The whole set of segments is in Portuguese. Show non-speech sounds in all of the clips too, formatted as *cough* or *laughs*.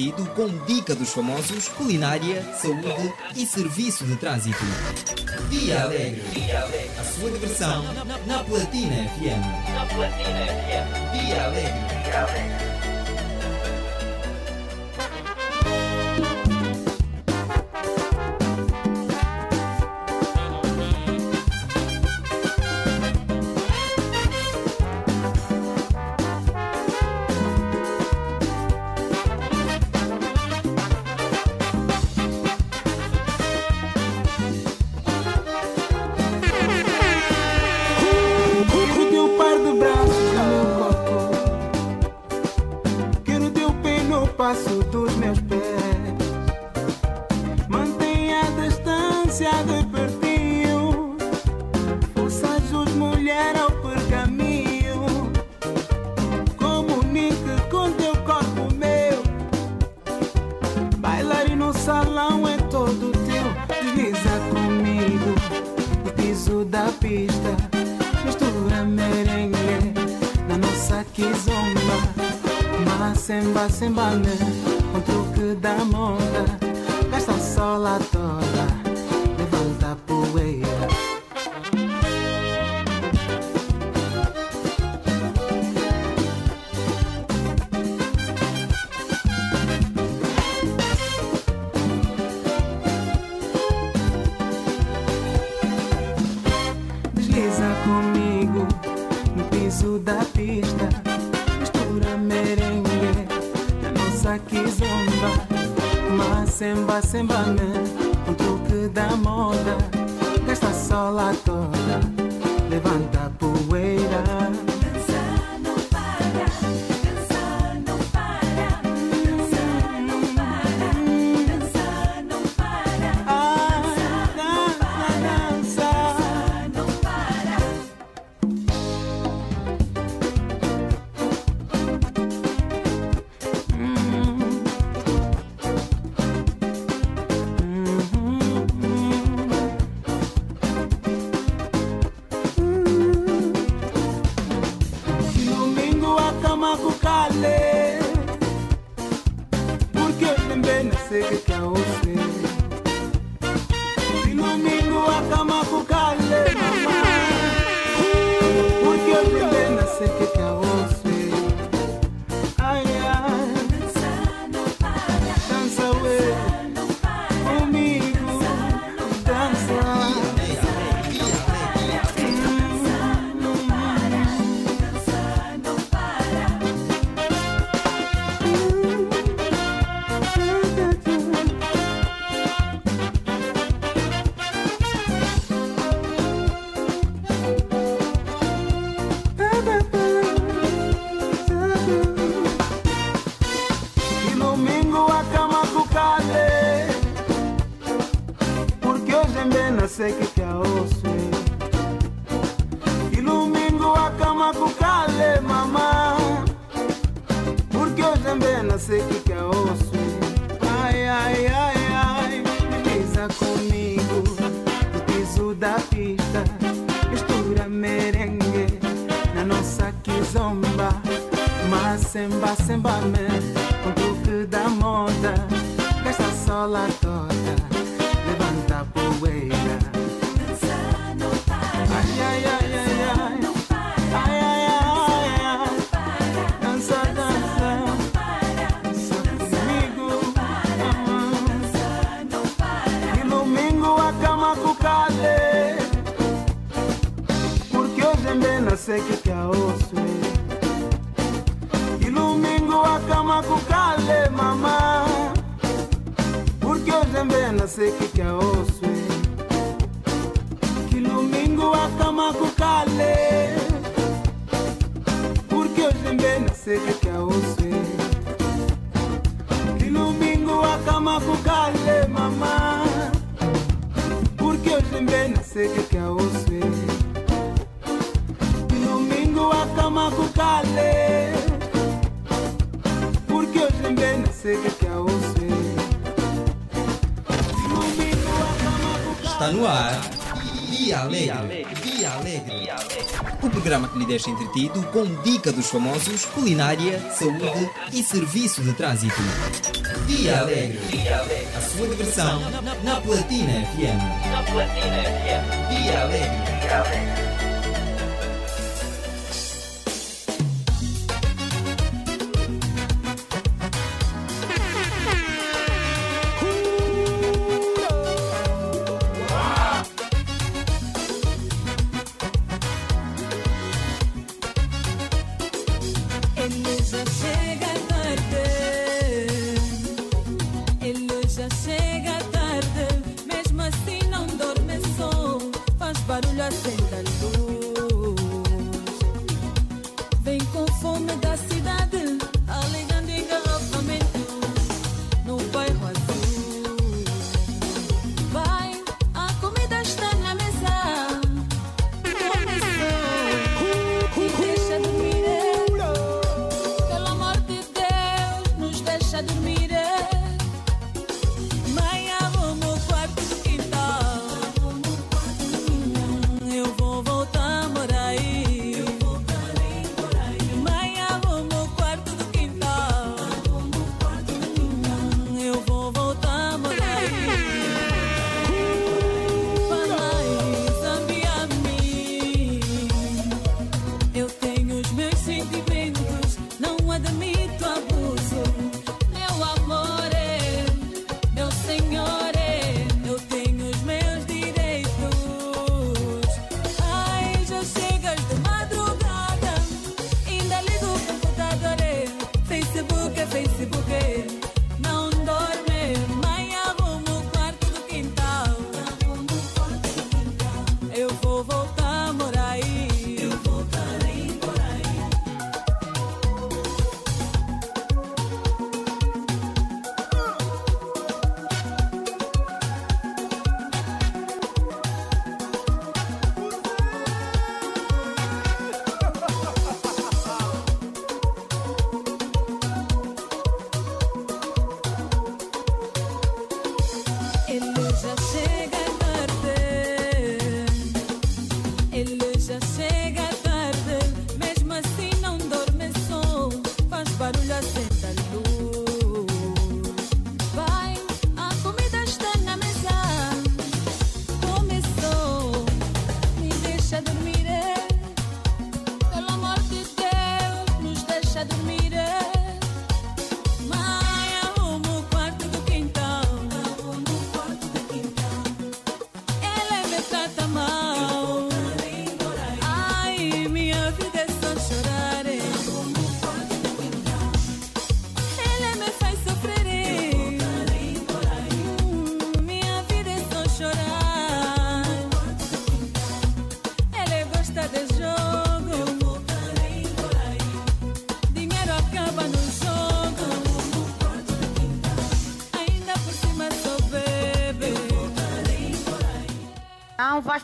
divertido com dica dos famosos, culinária, saúde e serviço de trânsito. Dia Dia Alegre. A sua diversão na Platina FM. Na Platina FM. Dia Alegre. Dia Alegre. deixa entretido com dica dos famosos, culinária, saúde e serviço de trânsito. Dia Alegre. A sua diversão na Platina FM. Na Platina FM. Dia Alegre. Dia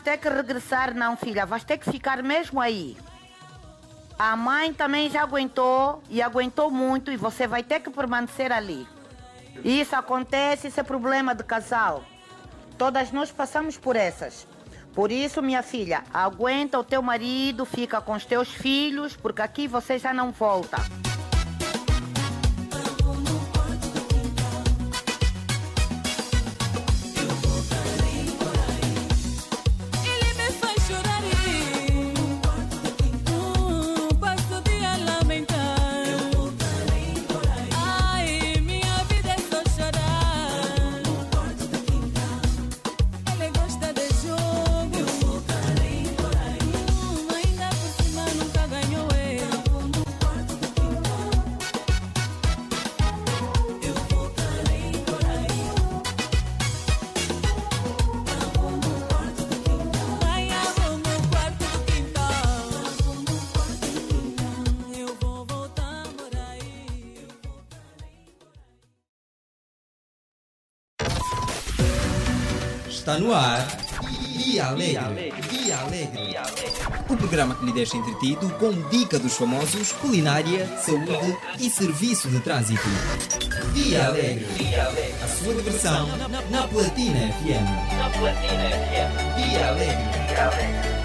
ter que regressar, não, filha. Vais ter que ficar mesmo aí. A mãe também já aguentou e aguentou muito e você vai ter que permanecer ali. Isso acontece, isso é problema de casal. Todas nós passamos por essas. Por isso, minha filha, aguenta o teu marido, fica com os teus filhos, porque aqui você já não volta. Está no ar. Dia Alegre. Dia Alegre. O programa que lhe deixa entretido com dica dos famosos, culinária, saúde e serviço de trânsito. Dia Alegre. A sua diversão na Platina FM. Na Platina FM. Dia Alegre. Dia Alegre.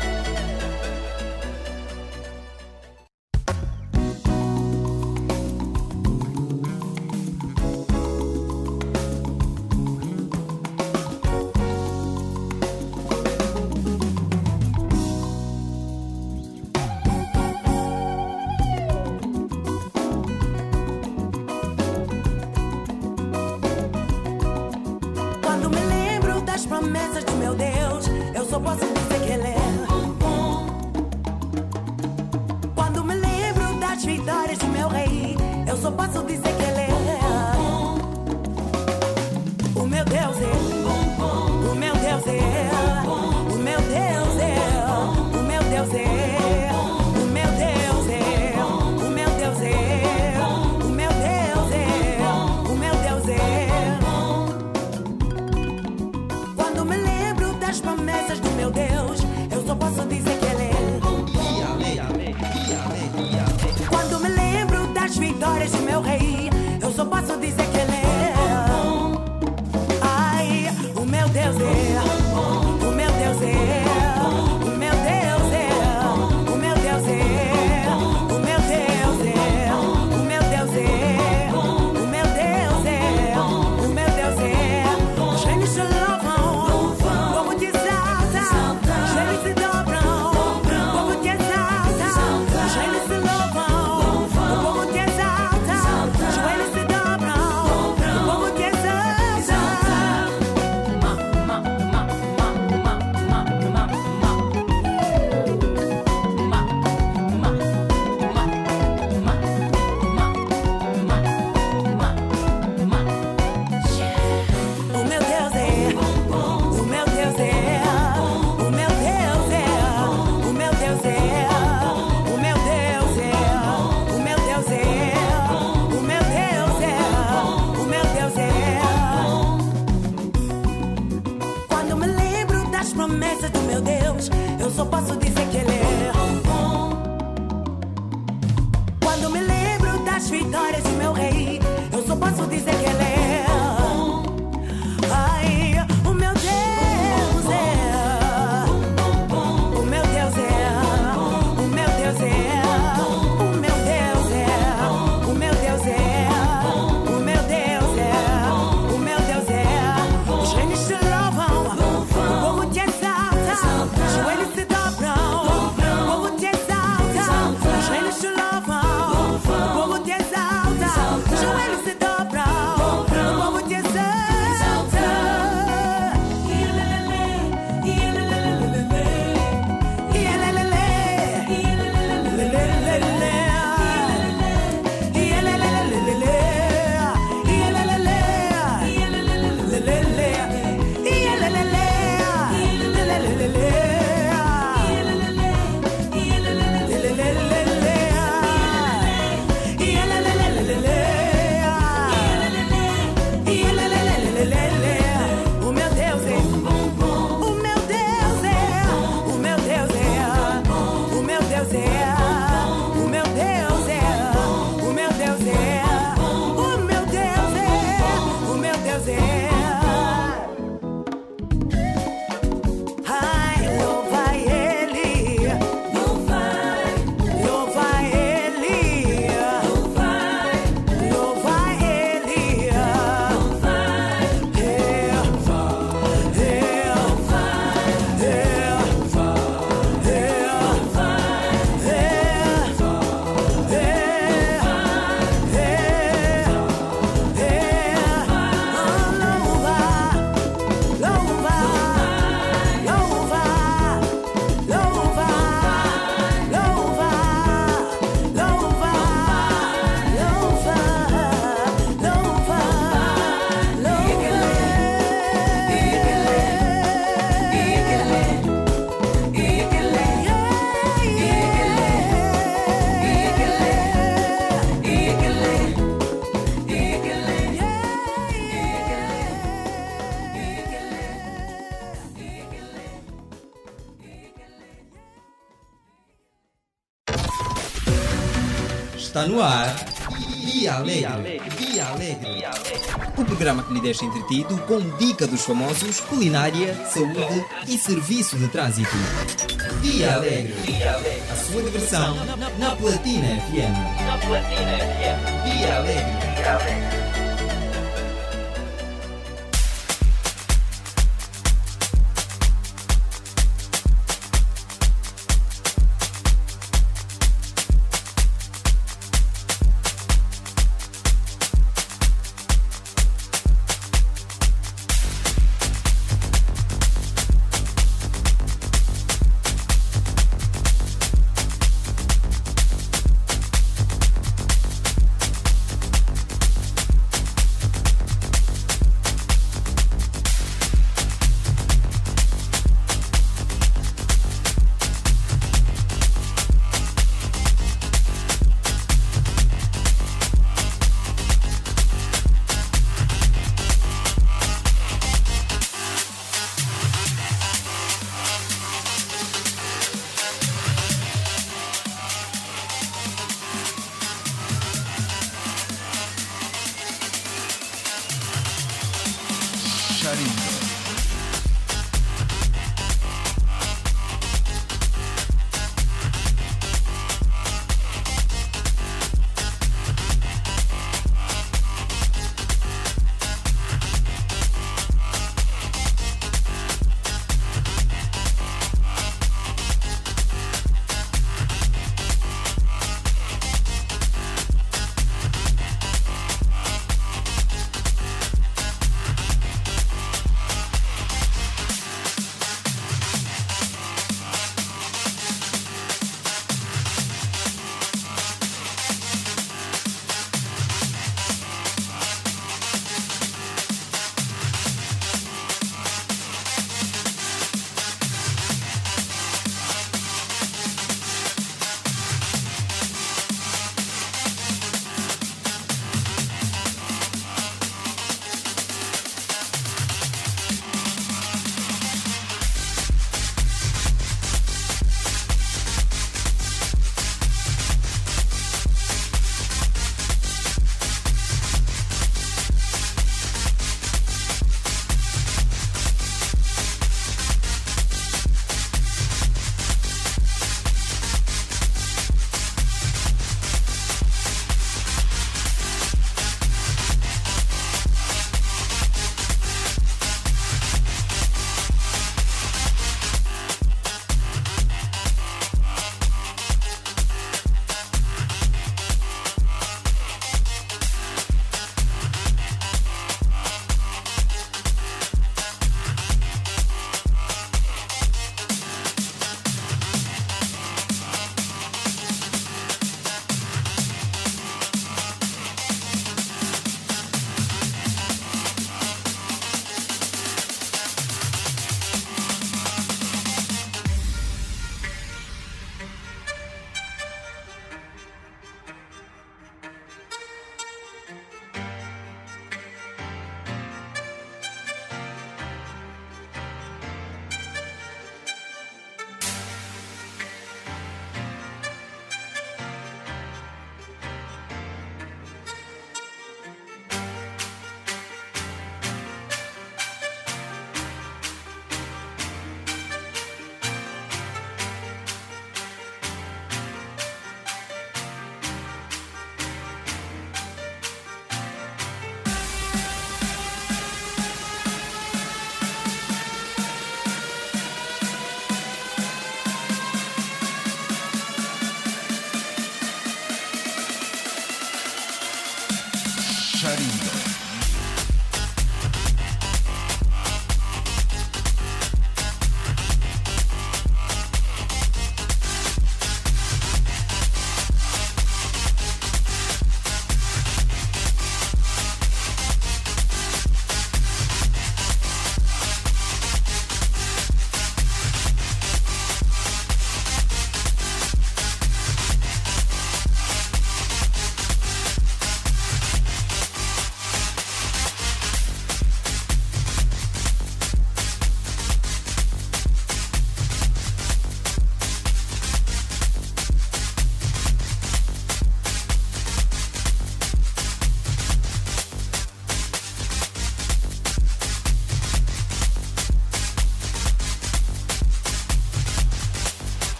Está no ar. Via Alegre. Via Alegre. Via Alegre. O programa que lhe deixa entretido com dica dos famosos, culinária, saúde e serviço de trânsito. Via Alegre. Via Alegre. A sua diversão na Platina FM. Na Platina FM. Via Alegre.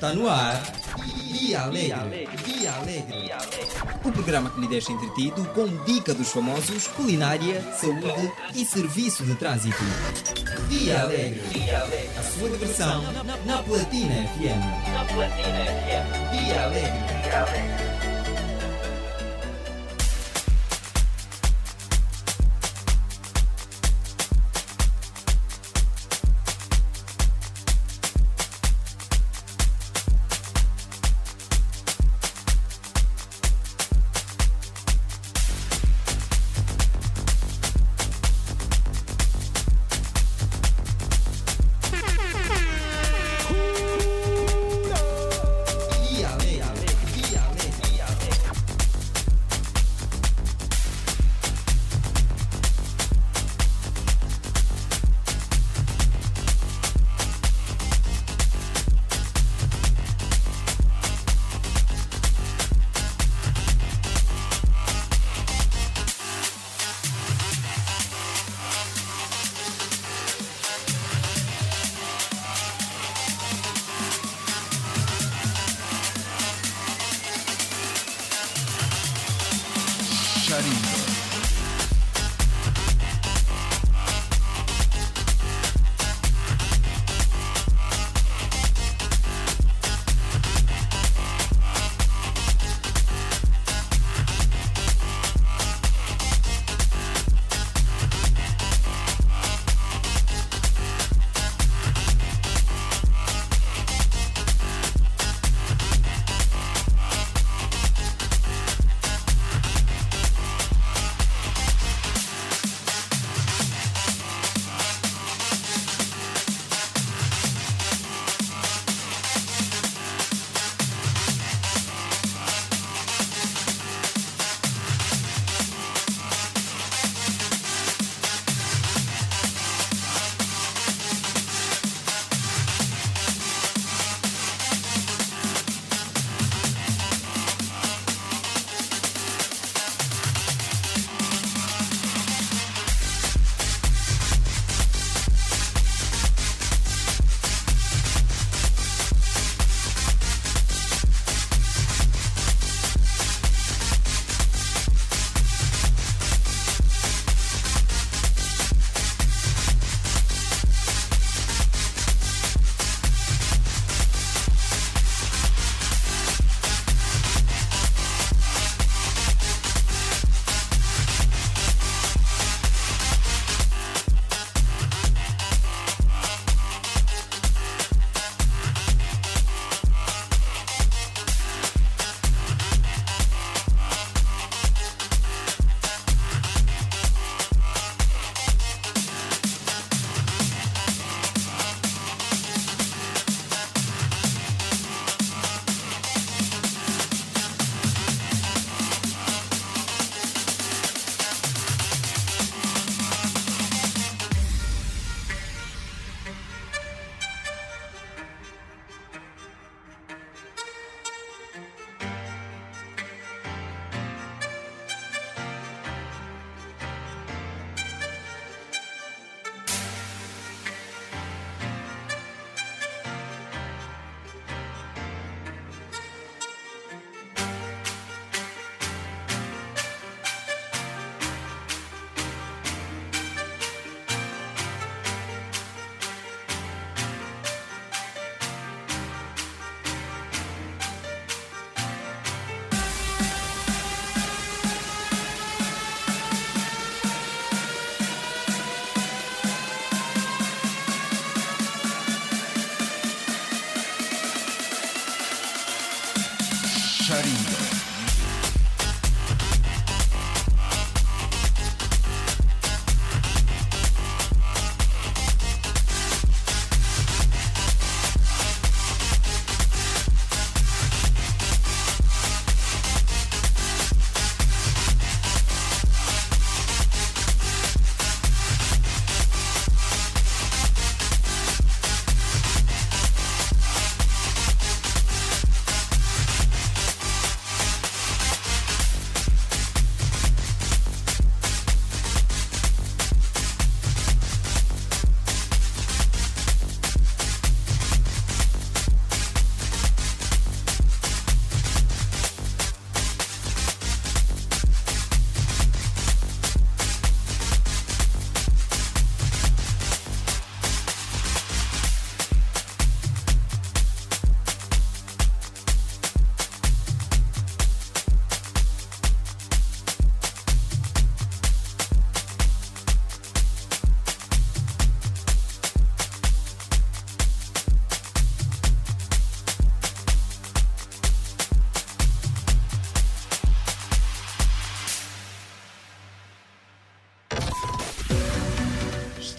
Está no ar Dia Alegre. Dia Alegre. O programa que lhe deixa entretido com dica dos famosos, culinária, saúde e serviço de trânsito. Dia Alegre. A sua diversão na Platina FM. Dia Alegre. Charindo.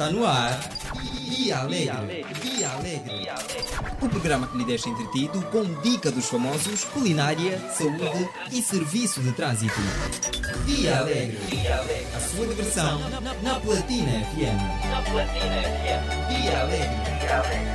Está no ar. Dia Alegre. Dia Alegre. O programa que lhe deixa entretido com dica dos famosos, culinária, saúde e serviço de trânsito. Dia Alegre. A sua diversão na Platina FM. Na Platina FM. Dia Alegre.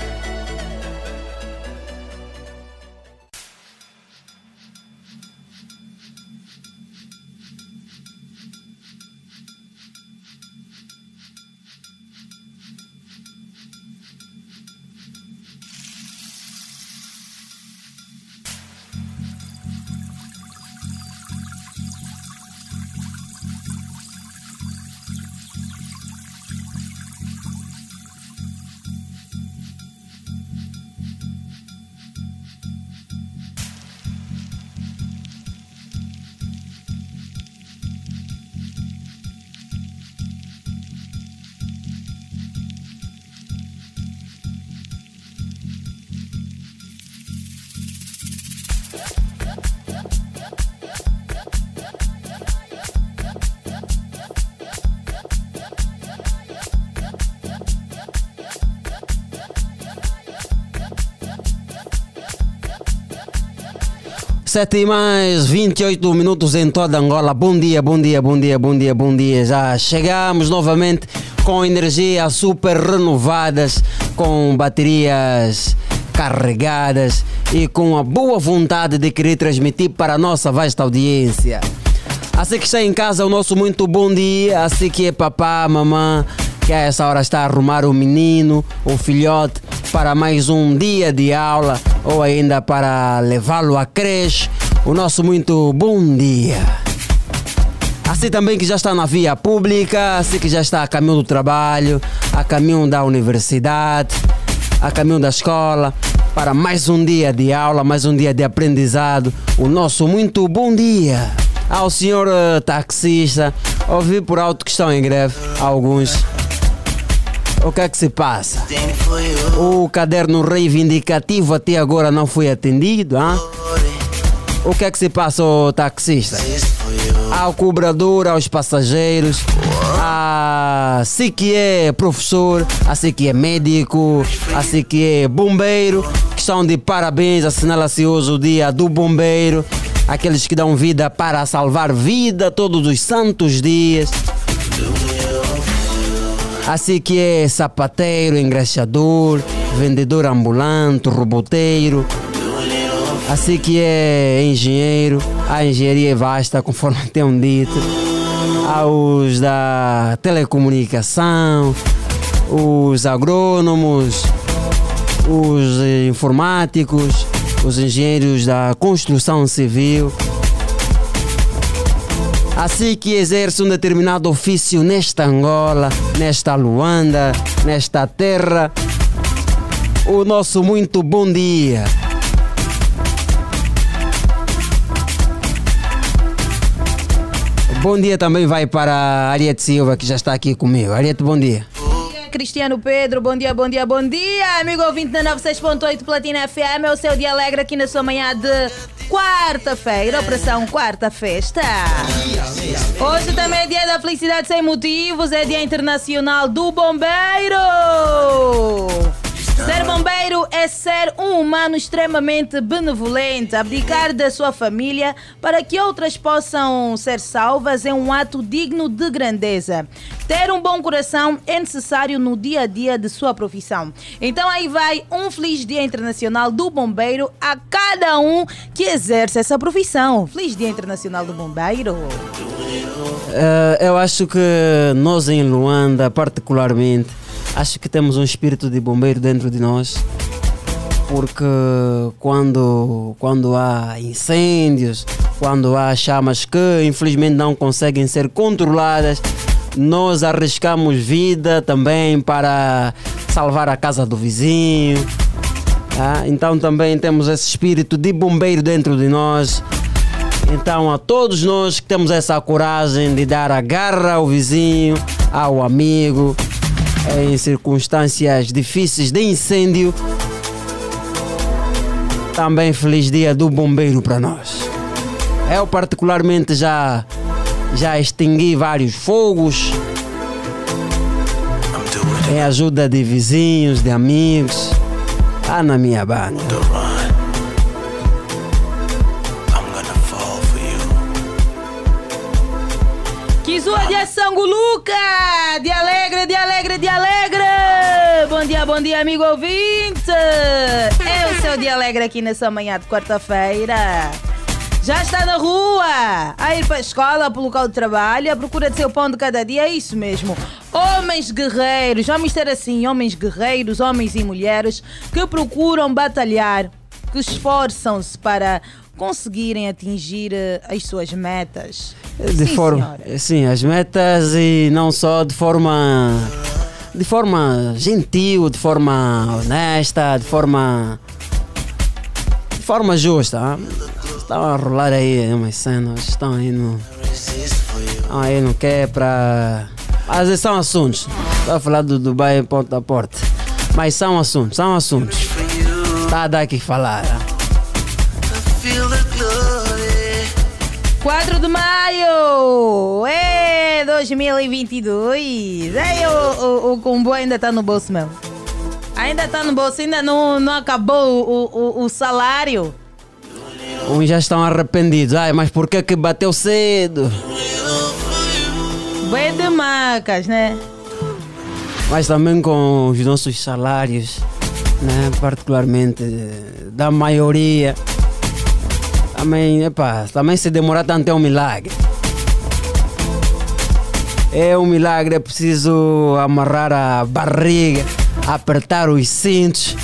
7 e mais 28 minutos em toda Angola. Bom dia, bom dia, bom dia, bom dia, bom dia. Já chegamos novamente com energia super renovadas, com baterias carregadas e com a boa vontade de querer transmitir para a nossa vasta audiência. Assim que está em casa, o nosso muito bom dia. Assim que é papá, mamã, que a essa hora está a arrumar o menino, o filhote, para mais um dia de aula ou ainda para levá-lo à creche. O nosso muito bom dia. Assim também que já está na via pública, assim que já está a caminho do trabalho, a caminho da universidade, a caminho da escola, para mais um dia de aula, mais um dia de aprendizado. O nosso muito bom dia ao senhor uh, taxista. Ouvi por alto que estão em greve, alguns. O que é que se passa? O caderno reivindicativo até agora não foi atendido, hein? O que é que se passa, o taxista? Ao cobrador, aos passageiros, a se que é professor, a se que é médico, a se que é bombeiro, que estão de parabéns, assinala-se hoje o dia do bombeiro, aqueles que dão vida para salvar vida todos os santos dias. Assim que é sapateiro, engraxador, vendedor ambulante, roboteiro. Assim que é engenheiro, a engenharia é vasta, conforme *laughs* tem um dito. Aos da telecomunicação, os agrônomos, os informáticos, os engenheiros da construção civil. Assim que exerce um determinado ofício nesta Angola, nesta Luanda, nesta terra, o nosso muito bom dia. Bom dia também vai para Ariete Silva, que já está aqui comigo. Ariete, bom dia. Cristiano Pedro, bom dia, bom dia, bom dia, amigo ouvinte da 96.8 Platina FM, é o seu dia alegre aqui na sua manhã de quarta-feira, Operação Quarta Festa. Hoje também é dia da felicidade sem motivos, é dia internacional do bombeiro. Ser bombeiro é ser um humano extremamente benevolente, abdicar da sua família para que outras possam ser salvas é um ato digno de grandeza. Ter um bom coração é necessário no dia a dia de sua profissão. Então aí vai um feliz Dia Internacional do Bombeiro a cada um que exerce essa profissão. Feliz Dia Internacional do Bombeiro. Eh, eu acho que nós em Luanda, particularmente, acho que temos um espírito de bombeiro dentro de nós. Porque quando, quando há incêndios, quando há chamas que infelizmente não conseguem ser controladas, nós arriscamos vida também para salvar a casa do vizinho. tá? Então também temos esse espírito de bombeiro dentro de nós. Então, a todos nós que temos essa coragem de dar a garra ao vizinho, ao amigo, em circunstâncias difíceis de incêndio, também feliz dia do bombeiro para nós. Eu particularmente já já extingui vários fogos em ajuda de vizinhos, de amigos, lá na minha banda. Kizua de Sanguluca! De alegre, de alegre, de alegre! Bom dia, amigo ouvinte! É o seu dia alegre aqui nessa manhã de quarta-feira. Já está na rua, a ir para a escola, para o local de trabalho, à procura de seu pão de cada dia, é isso mesmo. Homens guerreiros, vamos ter assim, homens guerreiros, homens e mulheres que procuram batalhar, que esforçam-se para conseguirem atingir eh, as suas metas. De Sim, forma, senhora. sim, as metas e não só de forma de forma gentil, de forma honesta, de forma de forma justa. Estão a rolar aí umas cenas, estão aí no estão aí no que é para mas são assuntos. Estou a falar do Dubai porta a porta. Mas são assuntos, são assuntos. Está a dar aqui falar. ah. 4 de maio! É 2022! É, o, o, o combo ainda está no bolso mesmo. Ainda está no bolso, ainda não, não acabou o, o, o salário. Uns já estão arrependidos. Ai, mas por que que bateu cedo? Bué de macas, né? Mas também com os nossos salários, né? particularmente eh, da maioria. Também, epá, também se demorar tanto é um milagre. É um milagre, é preciso amarrar a barriga, apertar os cintos,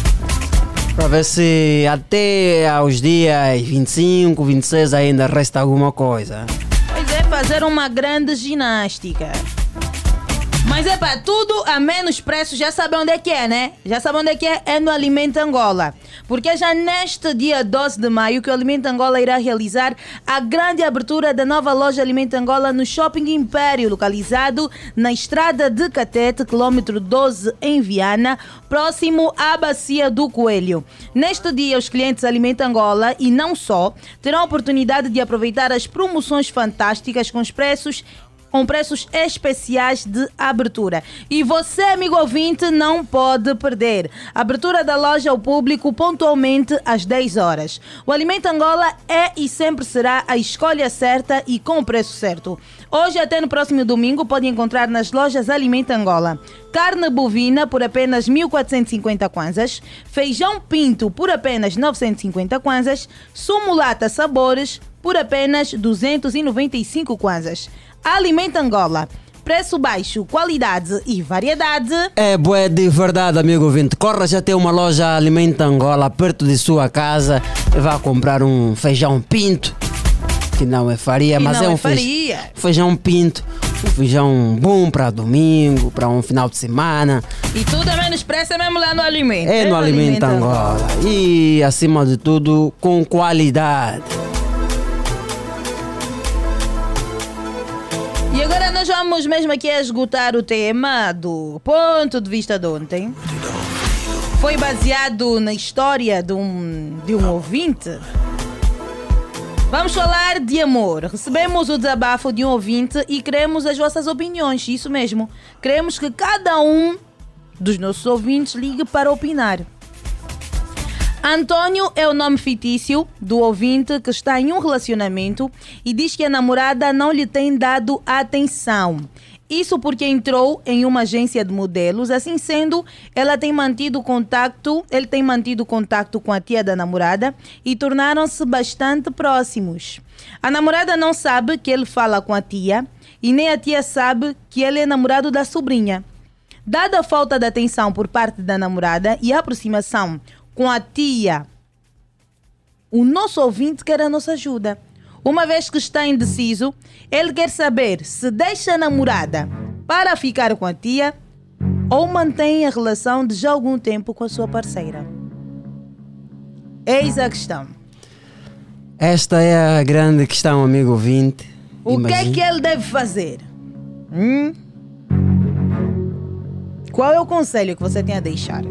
para ver se até aos dias 25, 26 ainda resta alguma coisa. Pois é, fazer uma grande ginástica. Mas é para tudo a menos preço, já sabe onde é que é, né? Já sabe onde é que é? É no Alimento Angola. Porque é já neste dia 12 de maio que o Alimento Angola irá realizar a grande abertura da nova loja Alimento Angola no Shopping Império, localizado na estrada de Catete, quilômetro 12 em Viana, próximo à Bacia do Coelho. Neste dia, os clientes Alimento Angola e não só terão a oportunidade de aproveitar as promoções fantásticas com os preços com preços especiais de abertura. E você, amigo ouvinte, não pode perder. Abertura da loja ao público pontualmente às 10 horas. O Alimento Angola é e sempre será a escolha certa e com o preço certo. Hoje até no próximo domingo pode encontrar nas lojas Alimento Angola. Carne bovina por apenas 1450 kwanzas, feijão pinto por apenas 950 kwanzas, sumo lata sabores por apenas 295 kwanzas. Alimento Angola. Preço baixo, qualidade e variedade. É bué de verdade, amigo ouvinte. Corra já tem uma loja Alimenta Angola perto de sua casa e vá comprar um feijão pinto, que não é faria, Que mas é é um faria. feijão pinto, um feijão bom para domingo, para um final de semana. E tudo é menos preço, é mesmo lá no Alimento. É no Alimenta Angola. E acima de tudo, com qualidade. Vamos mesmo aqui esgotar o tema do ponto de vista de ontem. Foi baseado na história de um, de um ouvinte. Vamos falar de amor. Recebemos o desabafo de um ouvinte e queremos as vossas opiniões. Isso mesmo. Queremos que cada um dos nossos ouvintes ligue para opinar. Antônio é o nome fictício do ouvinte que está em um relacionamento e diz que a namorada não lhe tem dado atenção. Isso porque entrou em uma agência de modelos, assim sendo, ela tem mantido contato, ele tem mantido contato com a tia da namorada e tornaram-se bastante próximos. A namorada não sabe que ele fala com a tia e nem a tia sabe que ele é namorado da sobrinha. Dada a falta de atenção por parte da namorada e a aproximação com a tia, o nosso ouvinte quer a nossa ajuda. Uma vez que está indeciso, ele quer saber se deixa a namorada para ficar com a tia ou mantém a relação de já algum tempo com a sua parceira. Eis a questão. Esta é a grande questão, amigo ouvinte. O que é que ele deve fazer? Hum? Qual é o conselho que você tem a deixar?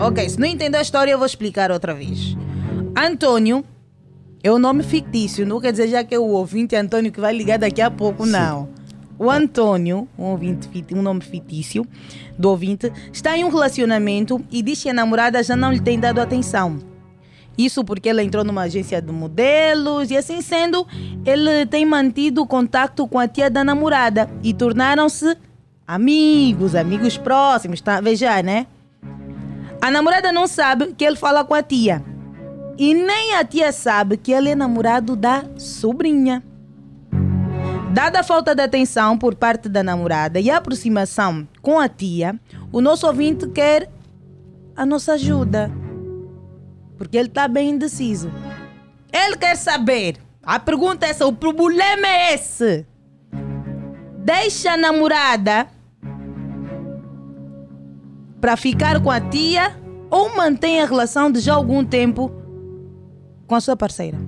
Ok, se não entendeu a história, eu vou explicar outra vez. Antônio é o nome fictício, não quer dizer já que é o ouvinte Antônio que vai ligar daqui a pouco, não. O Antônio, um, ouvinte, um nome fictício do ouvinte, está em um relacionamento e diz que a namorada já não lhe tem dado atenção. Isso porque ele entrou numa agência de modelos e assim sendo, ele tem mantido contato com a tia da namorada e tornaram-se amigos, amigos próximos, tá? Veja, né? A namorada não sabe que ele fala com a tia. E nem a tia sabe que ele é namorado da sobrinha. Dada a falta de atenção por parte da namorada e a aproximação com a tia, o nosso ouvinte quer a nossa ajuda. Porque ele está bem indeciso. Ele quer saber. A pergunta é essa, o problema é esse. Deixa a namorada para ficar com a tia ou mantém a relação de já algum tempo com a sua parceira.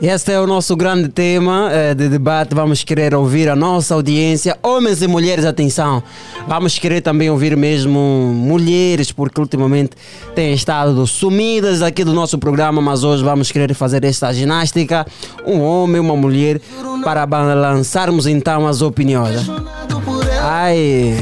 Este é o nosso grande tema eh, de debate. Vamos querer ouvir a nossa audiência, homens e mulheres, atenção. Vamos querer também ouvir mesmo mulheres, porque ultimamente têm estado sumidas aqui do nosso programa, mas hoje vamos querer fazer esta ginástica. Um homem e uma mulher para balançarmos então as opiniões. Ai,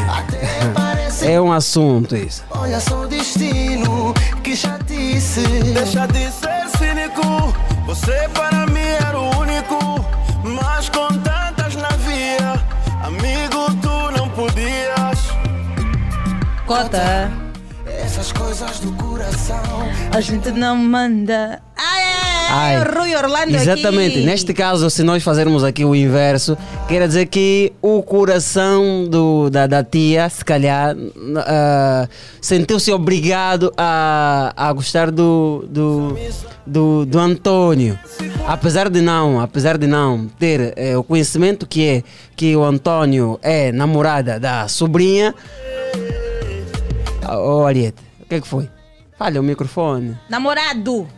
é um assunto isso. Olha só o destino que já disse Deixa de ser cínico Você para mim era o único Mas com tantas na via Amigo, tu não podias Cota. Essas coisas do coração A gente não manda. Ai, ai, Ai, Rui Orlando Exatamente. aqui. Neste caso, se nós fazermos aqui o inverso, quer dizer que o coração do, da, da tia, se calhar, ah, sentiu-se obrigado a, a gostar do, do, do, do Antônio. Apesar de não, apesar de não ter eh, o conhecimento que é que o Antônio é namorada da sobrinha. Ô, Ariete, o que é que foi? Falha o microfone. Namorado.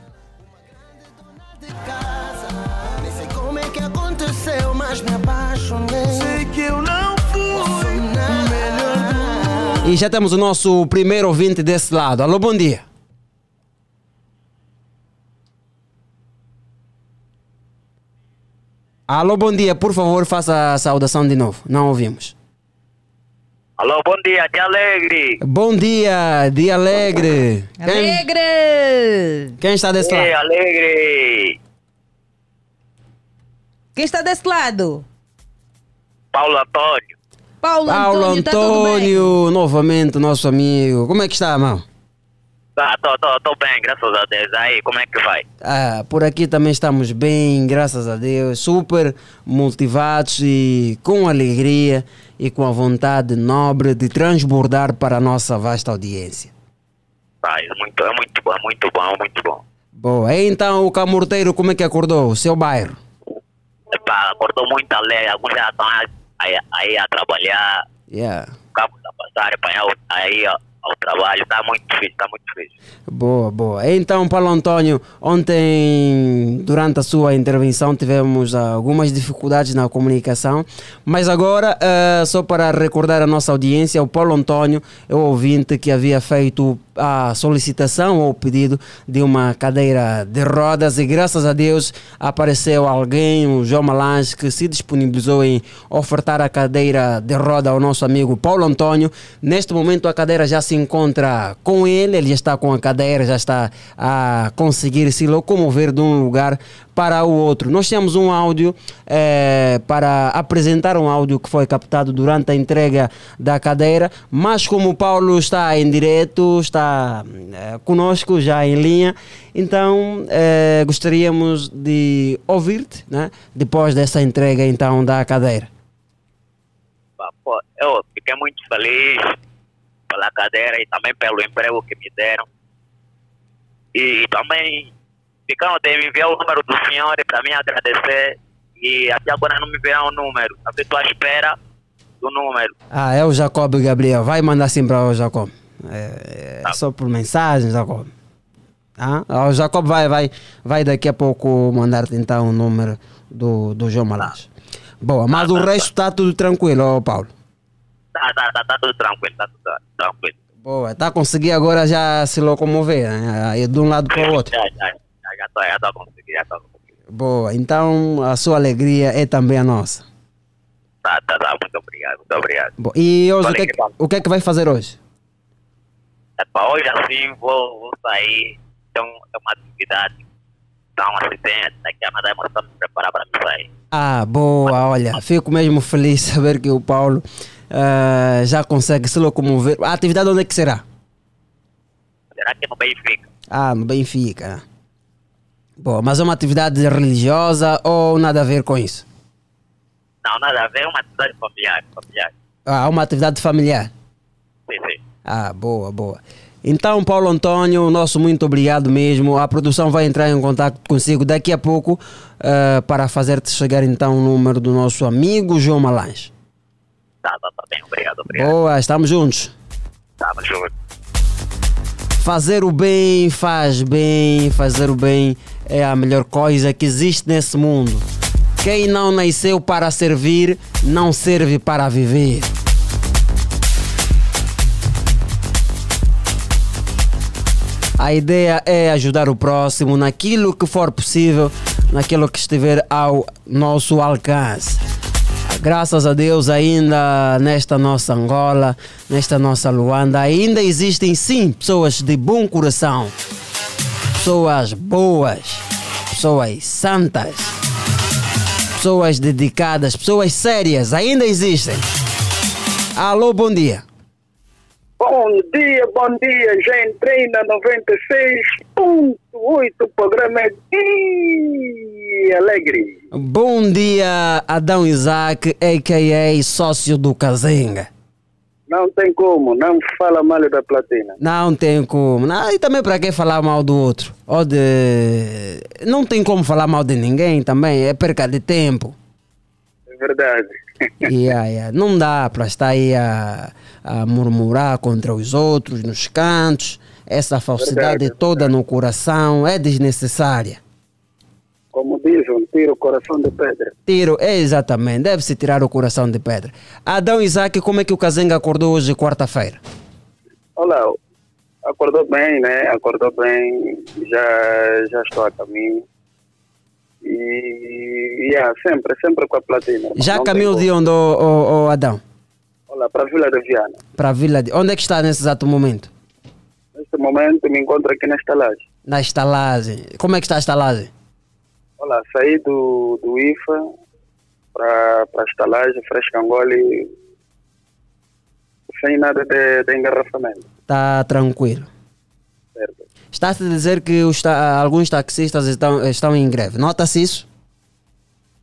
Nem sei como é que aconteceu Mas me apaixonei Sei que eu não fui o melhor E já temos o nosso primeiro ouvinte desse lado. Alô, bom dia. Alô, bom dia. Por favor, faça a saudação de novo. Não ouvimos. Alô, bom dia, de Alegre. Bom dia, dia alegre. Alegre. quem está desse lado? Alegre. Quem está desse lado? Paulo Antônio. Paulo, Paulo Antônio. Tá tudo bem? Antônio, novamente, nosso amigo. Como é que está, irmão? Tá, tô, tô, tô bem, graças a Deus. Aí, como é que vai? Ah, por aqui também estamos bem, graças a Deus, super motivados e com alegria e com a vontade nobre de transbordar para a nossa vasta audiência. Tá, é muito, é muito bom, muito bom, muito bom. Boa, e então o camurteiro como é que acordou? O seu bairro? Epá, acordou muito alegre, alguns já estão aí, aí a trabalhar, Yeah. cabo da passagem, apanhar o- aí ao, ao trabalho. Tá muito difícil, tá muito difícil. Boa, boa. Então, Paulo Antônio, ontem, durante a sua intervenção, tivemos algumas dificuldades na comunicação, mas agora, eh, só para recordar a nossa audiência, o Paulo Antônio é o ouvinte que havia feito a solicitação ou pedido de uma cadeira de rodas e graças a Deus apareceu alguém, o João Malange, que se disponibilizou em ofertar a cadeira de roda ao nosso amigo Paulo Antônio. Neste momento a cadeira já se encontra com ele, ele já está com a cadeira, já está a conseguir se locomover de um lugar para o outro. Nós temos um áudio eh, para apresentar um áudio que foi captado durante a entrega da cadeira, mas como o Paulo está em direto, está eh, conosco já em linha, então eh, gostaríamos de ouvir-te né? depois dessa entrega então da cadeira. Eu fiquei muito feliz pela cadeira e também pelo emprego que me deram. E, também ficam de me enviar o número do senhor para mim agradecer. E até agora não me viram o número. Eu estou à espera do número. Ah, é o Jacob Gabriel, vai mandar sim para o Jacob. É, é só por mensagem, Jacob. Ah, o Jacob vai, vai, vai daqui a pouco mandar-te então o número do, do João Malas. Boa, mas o resto está tudo tranquilo, Paulo. Tá, tá, tá, tá tudo tranquilo, tá tudo tranquilo. Boa, está a conseguir agora já se locomover, né? Aí de um lado para o outro. Já, já, já, já tô, já tô conseguindo, já tô conseguindo. Boa, então a sua alegria é também a nossa. Tá, tá, tá, muito obrigado, muito obrigado. Boa, e hoje o que, é que, o que é que vai fazer hoje? É para hoje assim, vou, vou sair, tem, um, tem uma atividade, tá um acidente, daqui a nada estou me preparar para me sair. Ah, boa, olha, fico mesmo feliz de saber que o Paulo ah, já consegue se locomover. A atividade onde é que será? Será que no Benfica? Ah, no Benfica. Boa, mas é uma atividade religiosa ou nada a ver com isso? Não, nada a ver, é uma atividade familiar, familiar. Ah, uma atividade familiar. Sim, sim. Ah, boa, boa. Então, Paulo Antônio, nosso muito obrigado mesmo. A produção vai entrar em contato consigo daqui a pouco ah, para fazer-te chegar então o número do nosso amigo João Malange. Tá, tá, tá bem, obrigado, obrigado. Boa, estamos juntos. Mas eu- Fazer o bem faz bem, fazer o bem é a melhor coisa que existe nesse mundo. Quem não nasceu para servir, não serve para viver. A ideia é ajudar o próximo naquilo que for possível, naquilo que estiver ao nosso alcance. Graças a Deus, ainda nesta nossa Angola, nesta nossa Luanda, ainda existem sim pessoas de bom coração. Pessoas boas, pessoas santas, pessoas dedicadas, pessoas sérias. Ainda existem. Alô, bom dia. Bom dia, bom dia. Já entrei na 96.8. O programa é Dia Alegre. Bom dia, Adão Isaac, a.k.a. sócio do Kazenga. Não tem como, não fala mal da platina. Não tem como. Não, e também para que falar mal do outro? Ou de... Não tem como falar mal de ninguém também, é perca de tempo. É verdade. Yeah, yeah. Não dá para estar aí a, a murmurar contra os outros nos cantos. Essa falsidade Verdade, toda no coração é desnecessária. Como dizem, tira o coração de pedra. Tiro, é exatamente, deve-se tirar o coração de pedra. Adão Isaac, como é que o Kazenga acordou hoje, quarta-feira? Olá, acordou bem, né? Acordou bem, já, já estou a caminho. E, yeah, sempre, sempre com a platina. Já Não caminhou de onde, ô, ô, Adão? Olá, para a Vila de Viana. Para a vila de... Onde é que está nesse exato momento? Neste momento me encontro aqui na estalagem. Na estalagem. Como é que está a estalagem? Olá, saí do, do IFA para a estalagem, Frescangoli, sem nada de, de engarrafamento. Está tranquilo. Certo? Está-se a dizer que os alguns taxistas estão, estão em greve. Nota-se isso?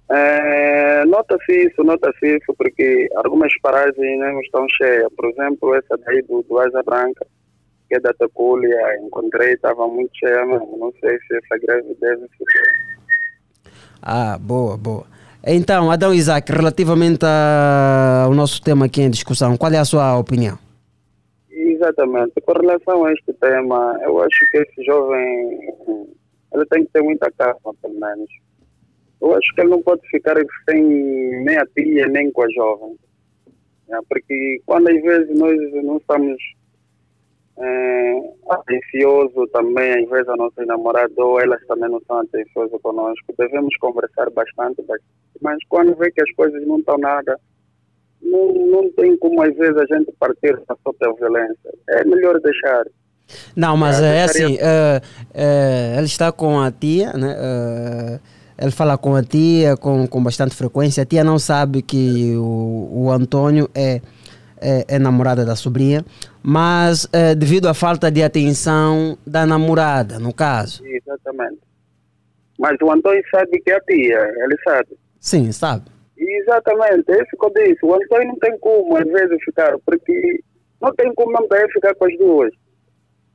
É, nota-se isso, nota-se isso, porque algumas paragens não estão cheias. Por exemplo, essa daí do, do Asa Branca, que é da Taculia, encontrei, estava muito cheia mesmo. Não sei se essa greve deve ser. Ah, boa, boa. Então, Adão Isaac, relativamente ao nosso tema aqui em discussão, qual é a sua opinião? Exatamente. Com relação a este tema, eu acho que esse jovem ele tem que ter muita calma, pelo menos. Eu acho que ele não pode ficar sem nem a tia, nem com a jovem. né? Porque quando às vezes nós não estamos é, atenciosos também, às vezes a nossa namorada ou elas também não são atenciosas conosco, devemos conversar bastante. Mas quando vê que as coisas não estão nada, não, não tem como às vezes a gente partir para a violência. É melhor deixar. Não, mas é deixaria- assim, eh, eh, ele está com a tia, né? eh, ele fala com a tia com, com bastante frequência. A tia não sabe que o, o Antônio é, é, é namorada da sobrinha, mas devido à falta de atenção da namorada, no caso. Exatamente. Mas o Antônio sabe que é a tia, ele sabe. Sim, sabe? Exatamente, é isso que eu disse. O Antônio não tem como às vezes ficar, porque não tem como não daí ficar com as duas.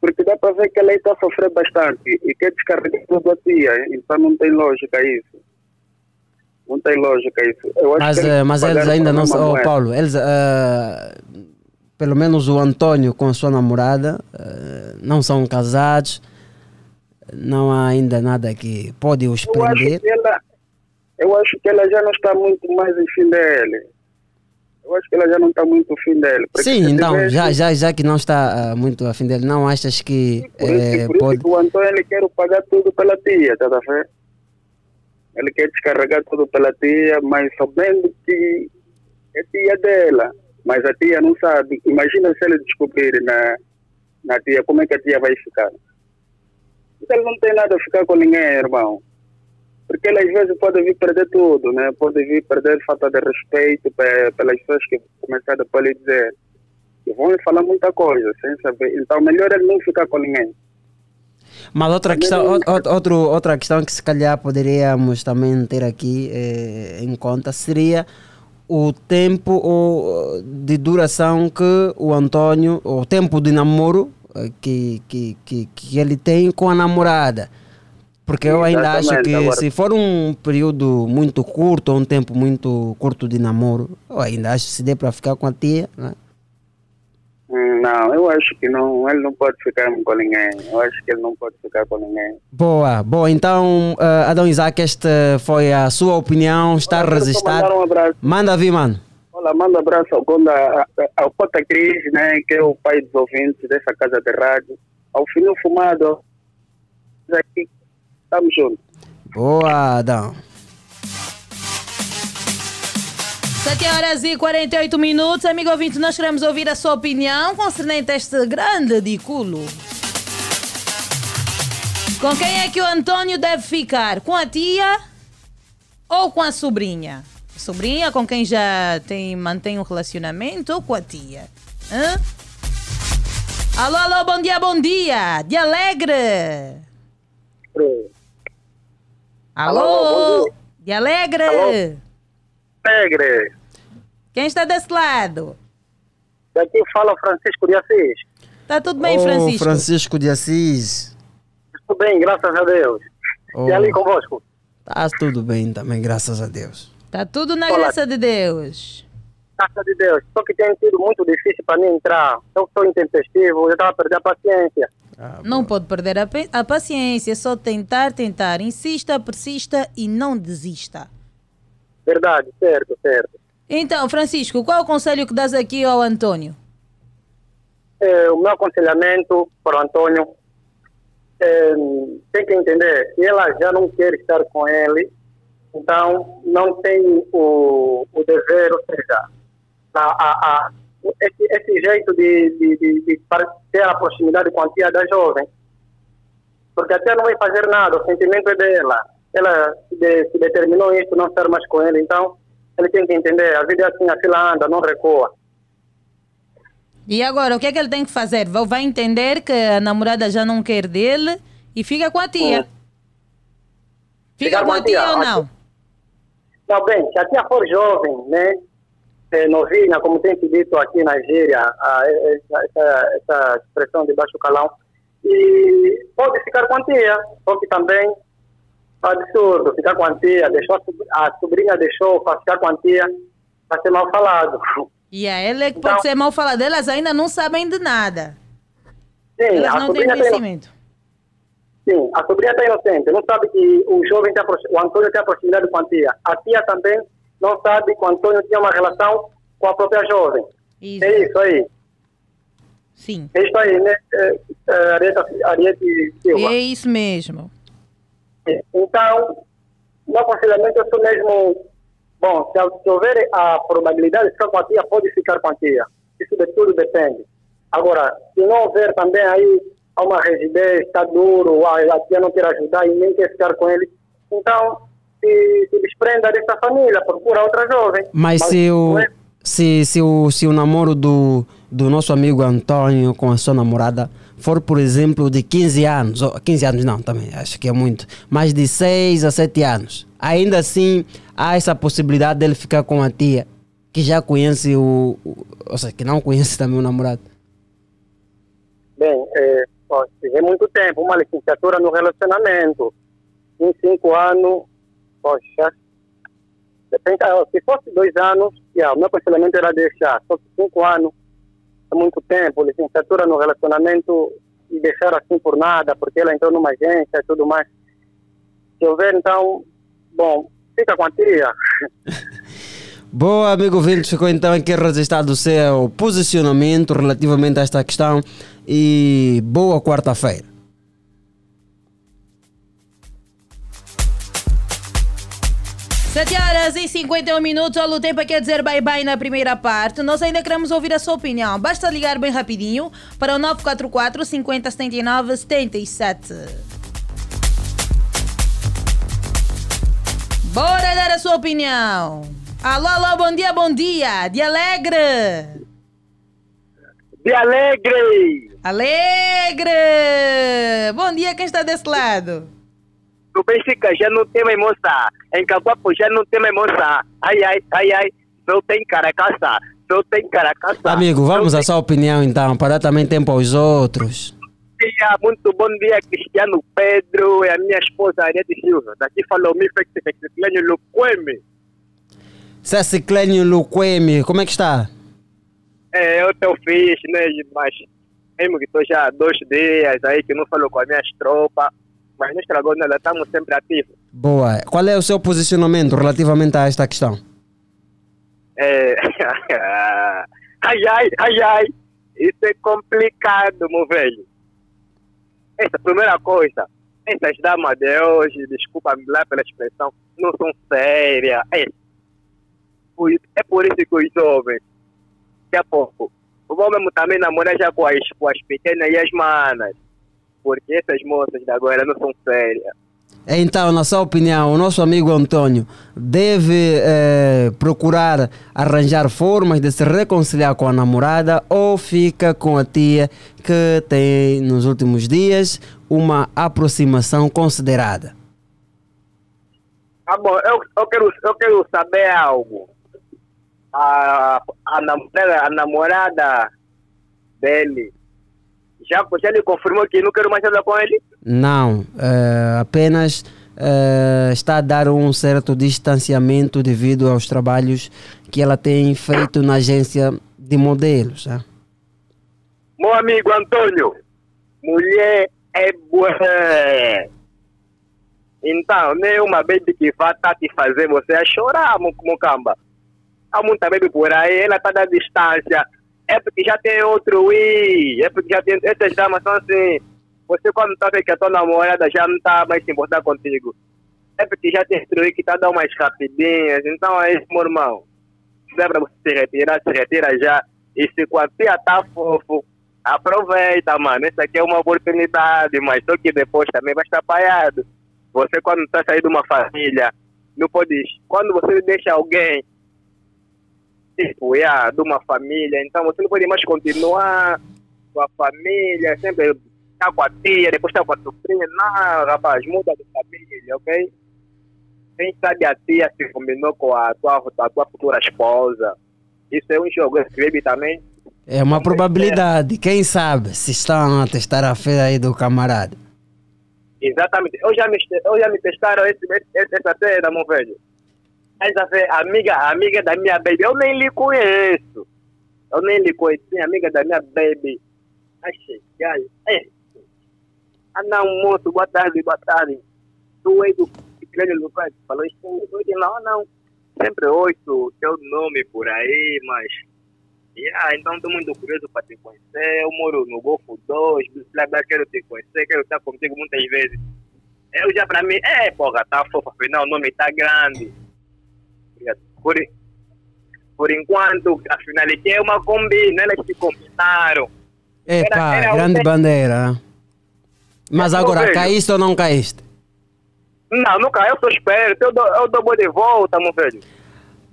Porque dá para ver que ela está a sofrer bastante e quer descarregar tudo a tia, então não tem lógica isso. Não tem lógica isso. Eu acho Mas, que eh, mas eles ainda não são. Oh. Paulo, eles. eh, pelo menos o Antônio com a sua namorada eh, não são casados. Não há ainda nada que pode os Eu acho, prender. que ela, eu acho que ela já não está muito mais em fim dele. Eu acho que ela já não está muito em fim dele. Sim, então, tivesse- já, já, já que não está ah, muito afim dele, não achas que Por isso, eh, por isso pode. que o Antônio quer pagar tudo pela tia, tá a ver? Ele quer descarregar tudo pela tia, mas sabendo que é tia dela. Mas a tia não sabe. Imagina se ele descobrir na, na tia, como é que a tia vai ficar? Ele não tem nada a ficar com ninguém, irmão. Porque ele às vezes pode vir perder tudo, né? Pode vir perder falta de respeito pe- pelas pessoas que começaram depois lhe dizer. E vão lhe falar muita coisa, sem saber. Então melhor ele não ficar com ninguém. Mas outra questão, ou- ou- outro, outra questão que se calhar poderíamos também ter aqui eh, em conta seria o tempo ou, de duração que o Antônio, o tempo de namoro eh, que, que, que, que ele tem com a namorada. Porque eu ainda acho que agora- se for um período muito curto, ou um tempo muito curto de namoro, eu ainda acho que se der para ficar com a tia, né? Não, eu acho que não, ele não pode ficar com ninguém. Eu acho que ele não pode ficar com ninguém. Boa, boa. Então, eh, Adão Isaac, esta foi a sua opinião, está. Mandar um abraço. Manda vir, mano. Olha, manda um abraço ao, Conda, a- a- ao Pota Cris, né, que é o pai dos ouvintes dessa casa de rádio. Ao Filho Fumado. Aqui, estamos juntos. Boa, Adão. 7 horas e 48 minutos. Amigo ouvinte, nós queremos ouvir a sua opinião concernente a este grande diculo. Com quem é que o Antônio deve ficar? Com a tia ou com a sobrinha? Sobrinha com quem já tem, mantém um relacionamento ou com a tia? Hã? Alô, alô, bom dia, bom dia! De Alegre! Alô? De Alegre! Alô? Alegre. Quem está desse lado? Daqui fala Francisco de Assis. Tá tudo bem, oh, Francisco? Francisco de Assis. Tudo bem, graças a Deus. Oh. E ali convosco? Tá tudo bem também, graças a Deus. Tá tudo na Olá. graça de Deus. Graças a Deus. Só que tem sido muito difícil para mim entrar. Eu sou intempestivo, eu estava a perder a paciência. Não pode perder a, a paciência, é só tentar, tentar. Insista, persista e não desista. Verdade, certo, certo. Então, Francisco, qual é o conselho que dás aqui ao Antônio? É, o meu aconselhamento para o Antônio é, tem que entender que ela já não quer estar com ele, então não tem o, o dever, ou seja, a, a, esse, esse jeito de, de, de, de ter a proximidade com a tia da jovem. Porque a tia não vai fazer nada, o sentimento é dela. Ela se, de- se determinou isso, não estar mais com ele, então ele tem que entender, a vida é assim, a fila anda, não recua. E agora, o que é que ele tem que fazer? Vai entender que a namorada já não quer dele e fica com a tia. Fica Ficar com a tia ou não? Tá bem, se a tia for jovem, né, é, novinha, como tem dito aqui na Nigéria, a, essa, essa, expressão de baixo calão, e pode ficar com a tia, só que também absurdo, ficar com a tia, deixou a, sobr- a sobrinha deixou para ficar com a tia, ser mal falado. E a ela é que Então- pode ser mal falada. Elas ainda não sabem de nada. Sim, Elas não têm sobrinha tem, conhecimento. sim, a sobrinha está inocente, não sabe que o jovem tem a o Antônio tem a proximidade com a tia. A tia também não sabe que o Antônio tinha uma relação com a própria jovem. Isso. É isso aí. Sim. É isso aí, né? É, é, Arieta, Ariete Silva. É isso mesmo. Então, no aconselhamento, eu sou mesmo. Bom, se, houver a probabilidade de ficar com a tia, pode ficar com a tia. Isso de tudo depende. Agora, se não houver também aí uma rigidez, está duro, a tia não quer ajudar e nem quer ficar com ele, então se, se desprenda dessa família, procura outra jovem. Mas se o, é- se, se o, se o namoro do, do nosso amigo Antônio com a sua namorada for, por exemplo, de 15 anos, ou 15 anos não, também, acho que é muito, mas de 6 a 7 anos, ainda assim há essa possibilidade dele ficar com a tia que já conhece o, o ou seja, que não conhece também o namorado. Bem, é, ó, tive muito tempo, uma licenciatura no relacionamento. Em cinco anos, poxa, depende, se fosse dois anos, já, o meu aconselhamento era deixar. Só que cinco anos é muito tempo, licenciatura no relacionamento e deixar assim por nada, porque ela entrou numa agência e tudo mais. Se houver, então, bom, fica com a tia. *laughs* Boa, amigo Vintes, ficou então aqui registrado o seu posicionamento relativamente a esta questão e boa quarta-feira. Sete horas e 51 minutos, olha o tempo aqui a dizer bye-bye na primeira parte. Nós ainda queremos ouvir a sua opinião. Basta ligar bem rapidinho para o 944 50 79 77. Bora dar a sua opinião. Alô, alô, bom dia, bom dia. De Alegre. De alegre! Alegre. Bom dia, quem está desse lado? No Benfica já não tem mais moça. Em Caguapo já não tem mais moça. Ai, ai, ai, ai. Não tem caracaça. Não tem caracaça. Amigo, vamos à sua opinião então, para dar também tempo aos outros. dia, muito bom dia, Cristiano Pedro e a minha esposa Ariete Silva. Daqui falou me Fexiclênio Luqueme. Ceciclênio Luquemi, como é que está? É, eu tenho fiz, né? Mas mesmo que estou já há dois dias aí que não falou com as minhas tropas. Mas não estragou nada, estamos sempre ativos. Boa. Qual é o seu posicionamento relativamente a esta questão? É... *laughs* ai, ai, ai, ai. Isso é complicado, meu velho. Essa primeira coisa, essas damas de hoje, desculpa-me lá pela expressão, não são sérias. É, por isso- é por isso que os jovens, daqui a pouco, vão mesmo também namorar já com as, com as pequenas e as manas. Porque essas moças de agora não são sérias. Então, na sua opinião, o nosso amigo Antônio deve eh, procurar arranjar formas de se reconciliar com a namorada ou fica com a tia que tem nos últimos dias uma aproximação considerada? Ah, bom, eu, eu, quero, eu quero saber algo. A, a, namorada, a namorada dele já, já lhe confirmou que não quero mais nada com ele? Não, eh, apenas eh, está a dar um certo distanciamento devido aos trabalhos que ela tem feito na agência de modelos. né? Meu amigo Antônio, mulher é boa. Então, nem uma baby que vai tá te fazer você a chorar, mu- mucamba. Há muita baby por aí, ela está da distância. É porque já tem outro i, é porque já tem. Essas damas são assim. Você quando tá vendo que a tua namorada já não está mais se importar contigo. É porque já tem outro i que tá dando umas rapidinhas. Então é isso, meu irmão. Se der pra você se retirar, se retira já. E se com a tá fofo, aproveita, mano. Isso aqui é uma oportunidade, mas só que depois também vai estar paiado. Você quando está saindo de uma família, não pode. Quando você deixa alguém tipo, yeah, de uma família, então você não pode mais continuar com a família, sempre estar com a tia, depois estar com a sobrinha. Não, rapaz, muda de família, ok? Quem sabe a tia se combinou com a tua, a tua futura esposa. Isso é um jogo, escreve também. É uma probabilidade, quem sabe, se estão a testar a fé aí do camarada. Exatamente. Eu já me, eu já me testaram esse, esse, essa cena, meu velho. Essa fe- amiga, amiga da minha baby, eu nem lhe conheço. Eu nem lhe conheci, amiga da minha baby. Ai, chegar. É. Ah, não, moço, boa tarde, boa tarde. Tu és do Grande Lucas, falou isso. Não, não. Sempre ouço teu nome por aí, mas. Yeah, então estou muito curioso para te conhecer. Eu moro no Golfo 2, blá, blá, quero te conhecer, quero estar contigo muitas vezes. Eu já para mim, é, porra, tá fofa, afinal o nome tá grande. Por, por enquanto, afinal, aqui é uma combina, elas se combinaram. Epa, era grande um- bandeira. Mas agora, caíste ou não caíste? Não, nunca, eu sou esperto, eu dou, eu dou boa de volta, meu velho.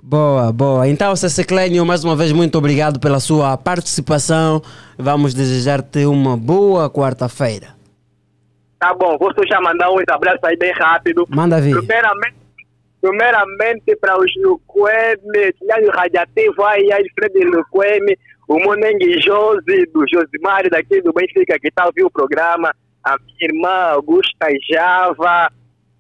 Boa, boa. Então, César Clênio, mais uma vez, muito obrigado pela sua participação. Vamos desejar-te uma boa quarta-feira. Tá bom, vou só já mandar uns abraços aí bem rápido. Manda vir. Primeiramente, primeiramente para os Luqueme, Tiago Radiativo, aí, Alfredo Luqueme, o Monengue Josi, do Josimar daqui do Benfica, que está ouvindo o programa, a minha irmã Augusta Java,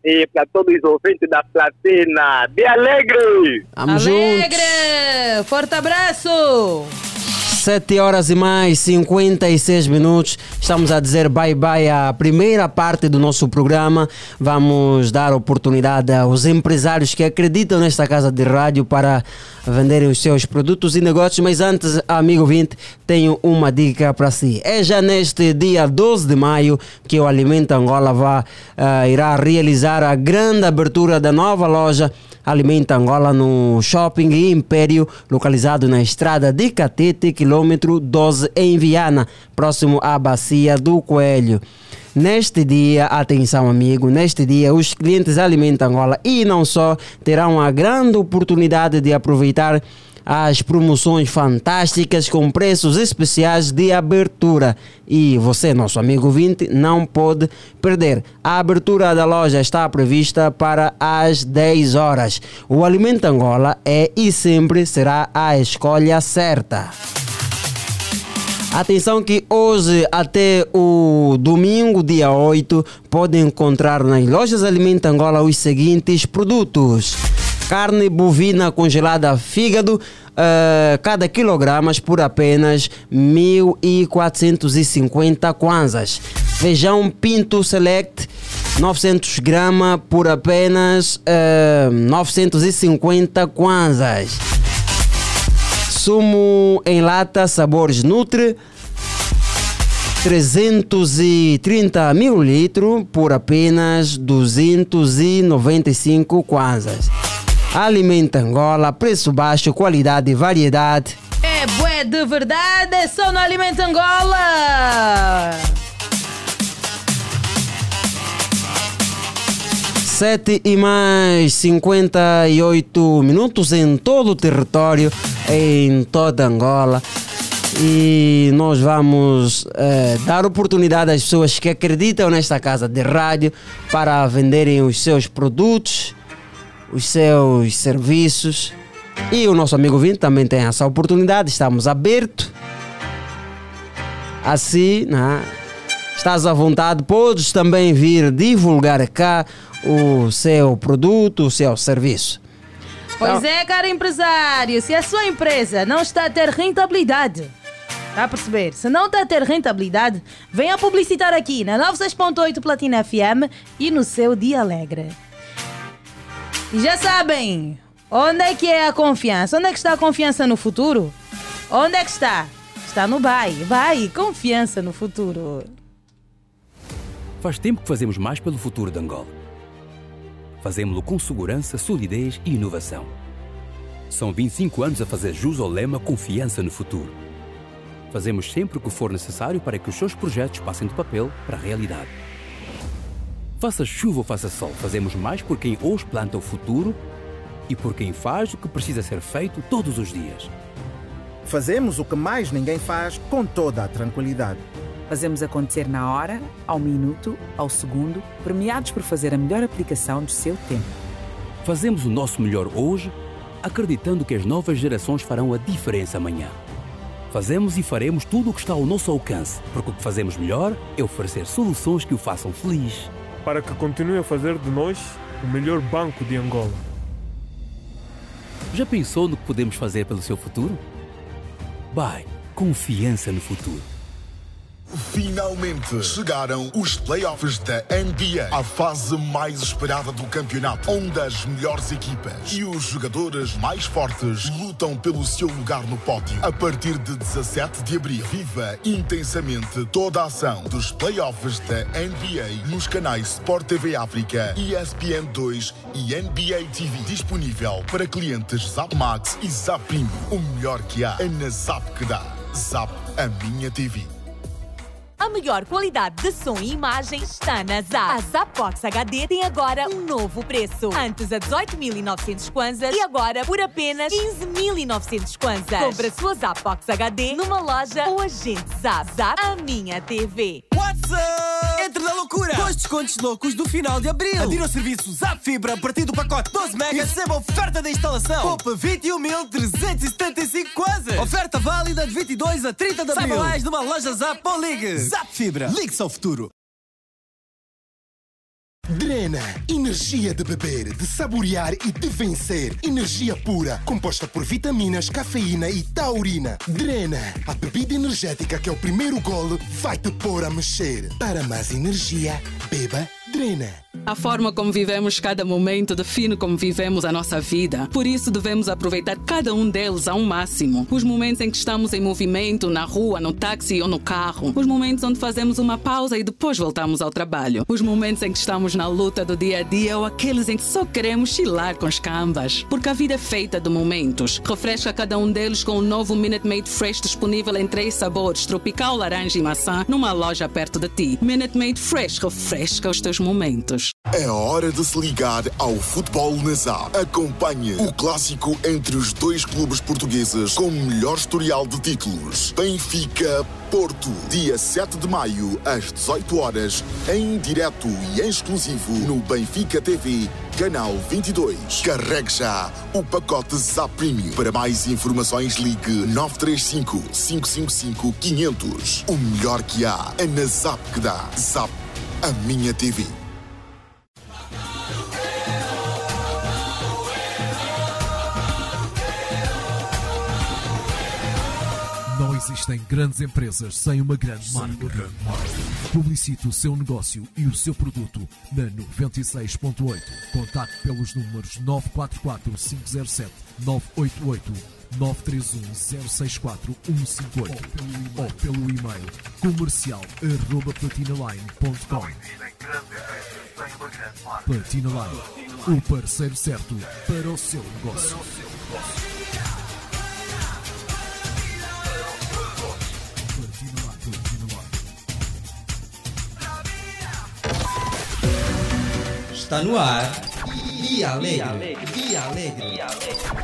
e para todos os ouvintes da Platina. De Alegre! Vamos juntos. Alegre! Forte abraço! 7 horas e mais 56 minutos. Estamos a dizer bye-bye à primeira parte do nosso programa. Vamos dar oportunidade aos empresários que acreditam nesta casa de rádio para venderem os seus produtos e negócios. Mas antes, amigo 20, tenho uma dica para si. É já neste dia 12 de maio que o Alimento Angola ah, irá realizar a grande abertura da nova loja Alimenta Angola no Shopping Império, localizado na estrada de Catete, quilômetro 12, em Viana, próximo à Bacia do Coelho. Neste dia, atenção amigo, neste dia os clientes Alimenta Angola e não só terão a grande oportunidade de aproveitar as promoções fantásticas com preços especiais de abertura. E você, nosso amigo 20, não pode perder. A abertura da loja está prevista para as 10 horas. O Alimento Angola é e sempre será a escolha certa. Atenção que hoje até o domingo, dia 8, pode encontrar nas lojas Alimento Angola os seguintes produtos. Carne bovina congelada fígado, eh, cada quilogramas por apenas 1.450 kwanzas. Feijão pinto select 900 gramas por apenas eh, 950 kwanzas. Sumo em lata sabores Nutre 330 ml por apenas 295 kwanzas. Alimenta Angola, preço baixo, qualidade e variedade. É bué de verdade, é só no Alimenta Angola! 7 e mais 58 minutos em todo o território, em toda Angola. E nós vamos eh, dar oportunidade às pessoas que acreditam nesta casa de rádio para venderem os seus produtos os seus serviços. E o nosso amigo Vinte também tem essa oportunidade. Estamos abertos. Assim, né? estás à vontade, podes também vir divulgar cá o seu produto, o seu serviço. Pois é, caro empresário, se a sua empresa não está a ter rentabilidade, está a perceber? Se não está a ter rentabilidade, venha publicitar aqui na 96.8 Platina FM e no seu Dia Alegre. Já sabem, onde é que é a confiança? Onde é que está a confiança no futuro? Onde é que está? Está no BAI. Vai, confiança no futuro. Faz tempo que fazemos mais pelo futuro de Angola. Fazemos-lo com segurança, solidez e inovação. São 25 anos a fazer jus ao lema Confiança no Futuro. Fazemos sempre o que for necessário para que os seus projetos passem do papel para a realidade. Faça chuva ou faça sol, fazemos mais por quem hoje planta o futuro e por quem faz o que precisa ser feito todos os dias. Fazemos o que mais ninguém faz com toda a tranquilidade. Fazemos acontecer na hora, ao minuto, ao segundo, premiados por fazer a melhor aplicação do seu tempo. Fazemos o nosso melhor hoje, acreditando que as novas gerações farão a diferença amanhã. Fazemos e faremos tudo o que está ao nosso alcance, porque o que fazemos melhor é oferecer soluções que o façam feliz. Para que continue a fazer de nós o melhor banco de Angola. Já pensou no que podemos fazer pelo seu futuro? Bye, confiança no futuro. Finalmente chegaram os playoffs da NBA, a fase mais esperada do campeonato, onde as melhores equipas e os jogadores mais fortes lutam pelo seu lugar no pódio. A partir de 17 de abril, viva intensamente toda a ação dos playoffs da NBA nos canais Sport TV África, ESPN 2 e NBA TV, disponível para clientes Zap Max e Zap Premium. O melhor que há é na Zap que dá. Zap, a minha TV. A melhor qualidade de som e imagem está na Zap. A Zapbox HD tem agora um novo preço. Antes a 18.900 kwanzas e agora por apenas 15.900 kwanzas. Compre a sua Zapbox HD numa loja ou agente Zap. Zap, a minha TV. What's up? Entre na loucura! Com os descontos loucos do final de abril. Adira o serviço Zap Fibra a partir do pacote 12 megas e receba oferta da instalação. Poupa 21.375 kwanzas. Oferta válida de 22 a 30 de abril. Saiba mais numa loja Zap ou ligue. Zap Fibra. Ligue-se ao futuro. Drena, energia de beber, de saborear e de vencer. Energia pura, composta por vitaminas, cafeína e taurina. Drena, a bebida energética que é o primeiro golo vai te pôr a mexer. Para mais energia, beba Drena. A forma como vivemos cada momento define como vivemos a nossa vida. Por isso, devemos aproveitar cada um deles ao máximo. Os momentos em que estamos em movimento, na rua, no táxi ou no carro. Os momentos onde fazemos uma pausa e depois voltamos ao trabalho. Os momentos em que estamos na luta do dia a dia ou aqueles em que só queremos chilar com os cambas. Porque a vida é feita de momentos. Refresca cada um deles com o novo Minute Maid Fresh disponível em três sabores: tropical, laranja e maçã, numa loja perto de ti. Minute Maid Fresh refresca os teus momentos. É hora de se ligar ao futebol na ZAP. Acompanhe o clássico entre os dois clubes portugueses com o melhor historial de títulos. Benfica Porto, dia 7 de maio, às 18 horas, em direto e exclusivo no Benfica TV, canal 22. Carregue já o pacote ZAP Premium. Para mais informações, ligue 935 555 500. O melhor que há é na ZAP que dá. ZAP, a minha TV. Existem grandes empresas sem uma grande marca. Publicite o seu negócio e o seu produto na 96.8. Contacte pelos números 944 507 988 931 064 158 ou pelo e-mail comercial arroba platinaline.com Platina Line, o parceiro certo para o seu negócio. Está no ar. Dia Alegre. Dia Alegre.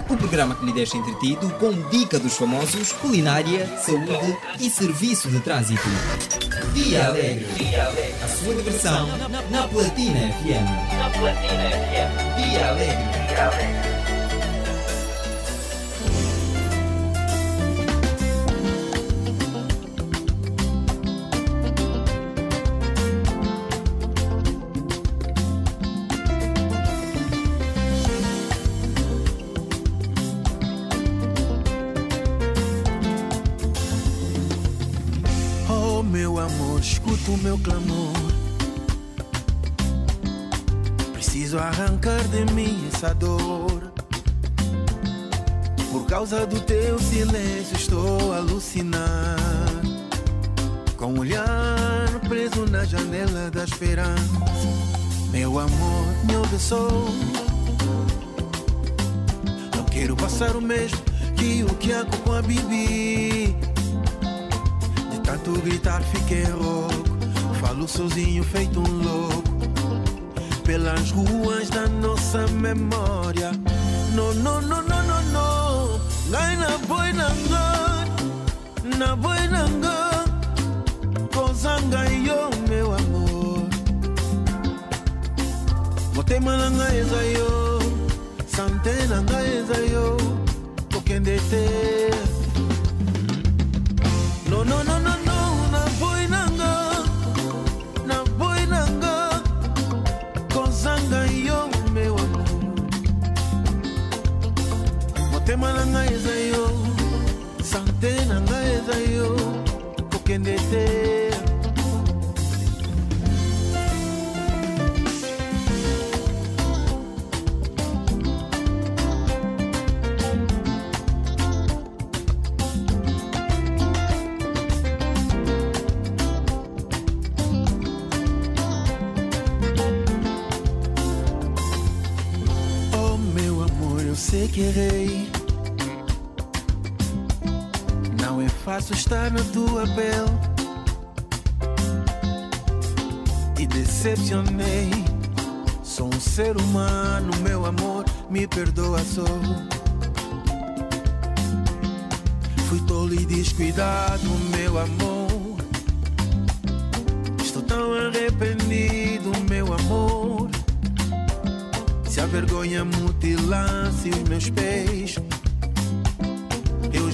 O programa que lhe deixa entretido com dica dos famosos, culinária, saúde e serviço de trânsito. Dia Alegre. A sua diversão na Platina FM. Na Platina FM. Dia Alegre. Dia Alegre. O meu clamor. Preciso arrancar de mim essa dor. Por causa do teu silêncio estou a alucinar. Com o olhar preso na janela da esperança. Meu amor, me só. Não quero passar o mesmo que o Kiako com a Bibi. De tanto gritar fiquei rouco Sozinho feito um louco Pelas ruas da nossa memória. No, no, no, no, no, no. Ngai na boi na ngai Na boi na ngai Kozanga yo meu amor. Motema na ngai eza yo Sante na ngai eza yo Kokende No, no, no, no, no, Motema nanga eza yo, sante nanga eza yo, kokende te. Fácil estar na tua pele. E decepcionei. Sou um ser humano, meu amor, me perdoa só. Fui tolo e descuidado, meu amor. Estou tão arrependido, meu amor. Se a vergonha mutilasse os meus pés,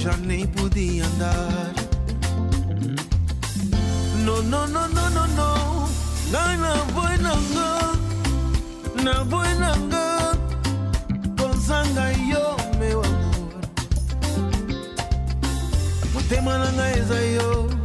já nem podia andar. No, no, no, no, no, no. Ngai na boi nanga, na boi nanga, kozanga yo, meu amor. Motema nanga eza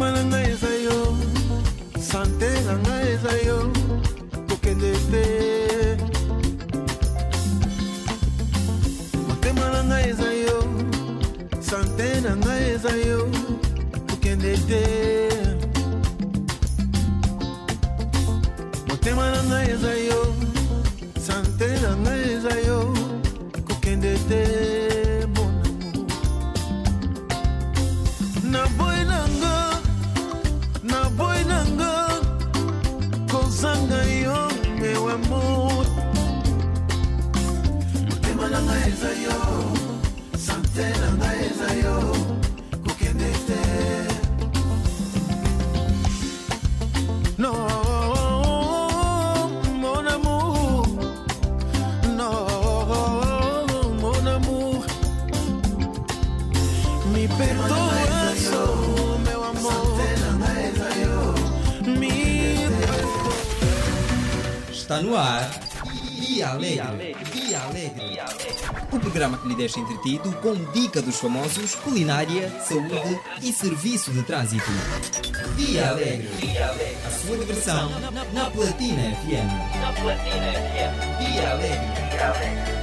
Motema nanga eza yo, sante nanga eza yo, kokende te. Motema nanga eza yo, sante nanga eza yo, kokende te. motema na ngai eza yo sante na ngai eza yo Está no ar. Dia Alegre. Dia Alegre. O programa que lhe deixa entretido com dica dos famosos, culinária, saúde e serviço de trânsito. Dia Alegre. A sua diversão na Platina FM. Na Platina FM. Dia Alegre.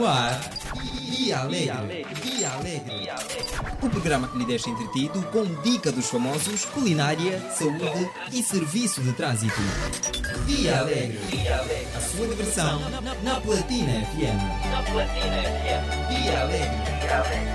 No ar, Dia Alegre. Dia Alegre. O programa que lhe deixa entretido com dica dos famosos, culinária, saúde e serviço de trânsito. Dia Alegre. A sua diversão na Platina FM. Na Platina FM. Dia Alegre.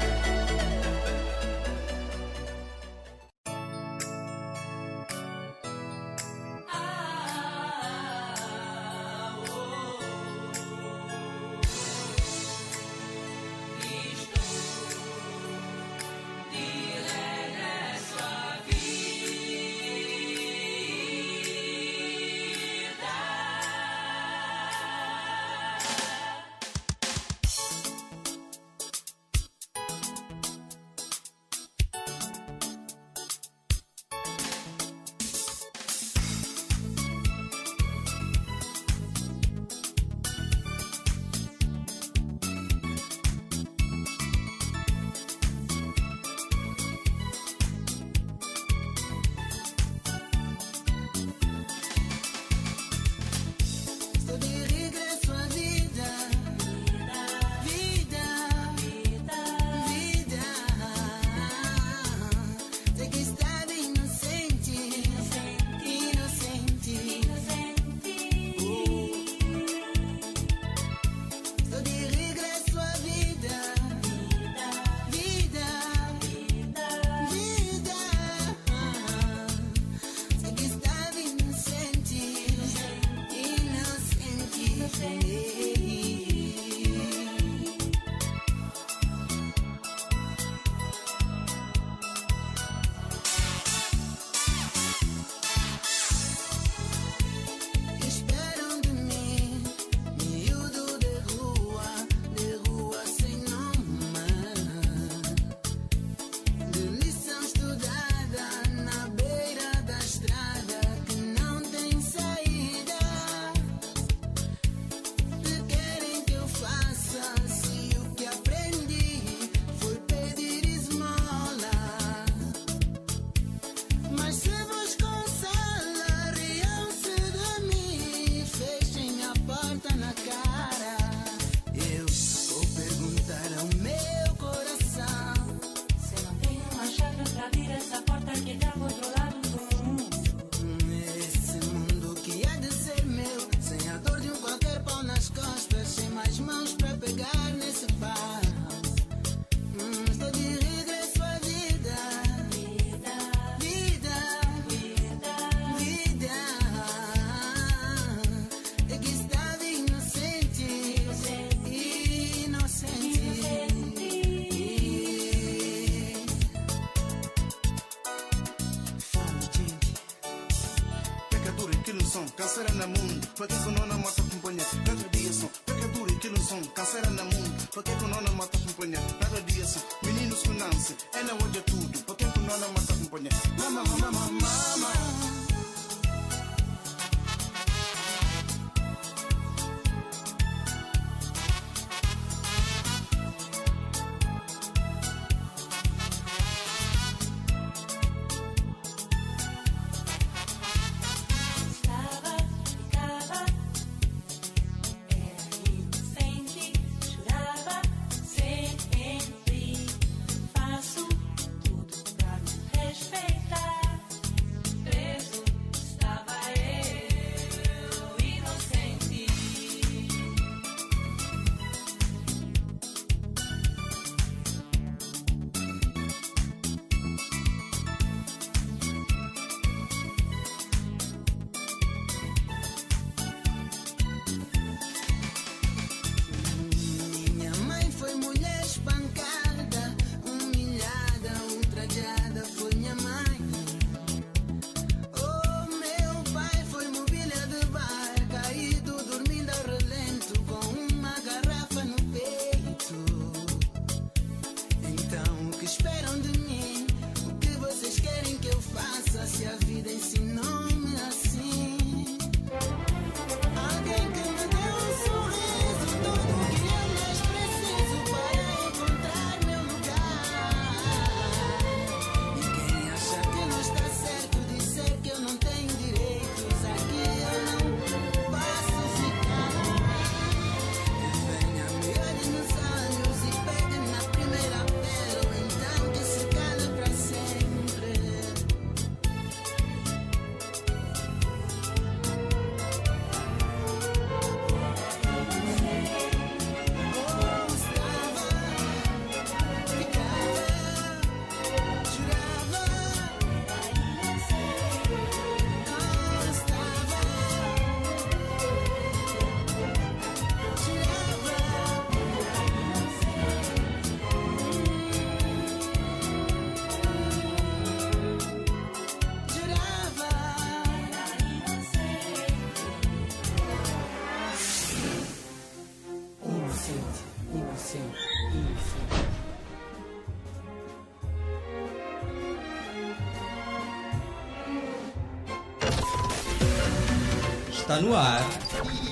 Está no ar.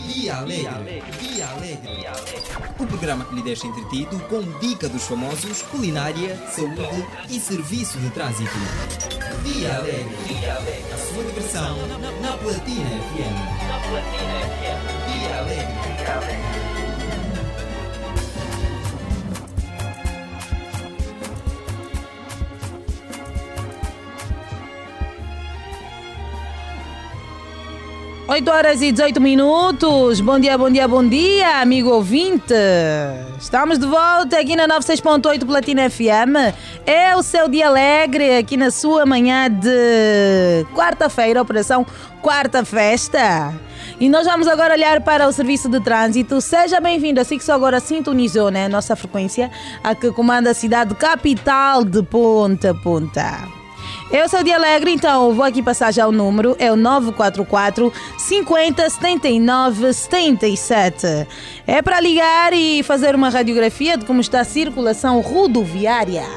Dia Alegre. Dia Alegre. O programa que lhe deixa entretido com dica dos famosos, culinária, saúde e serviço de trânsito. Dia Alegre. A sua diversão na Platina FM. Na Platina FM. Dia Alegre. Dia Alegre. Oito horas e 18 minutos. Bom dia, bom dia, bom dia, amigo ouvinte. Estamos de volta aqui na 96.8 Platina FM. É o seu dia alegre aqui na sua manhã de quarta-feira, operação Quarta Festa. E nós vamos agora olhar para o serviço de trânsito. Seja bem-vindo, assim que só agora sintonizou né, nossa frequência, a que comanda a cidade capital de Ponta a Ponta. Eu sou de Alegre, então vou aqui passar já o número, é o 944 50 79 77. É para ligar e fazer uma radiografia de como está a circulação rodoviária.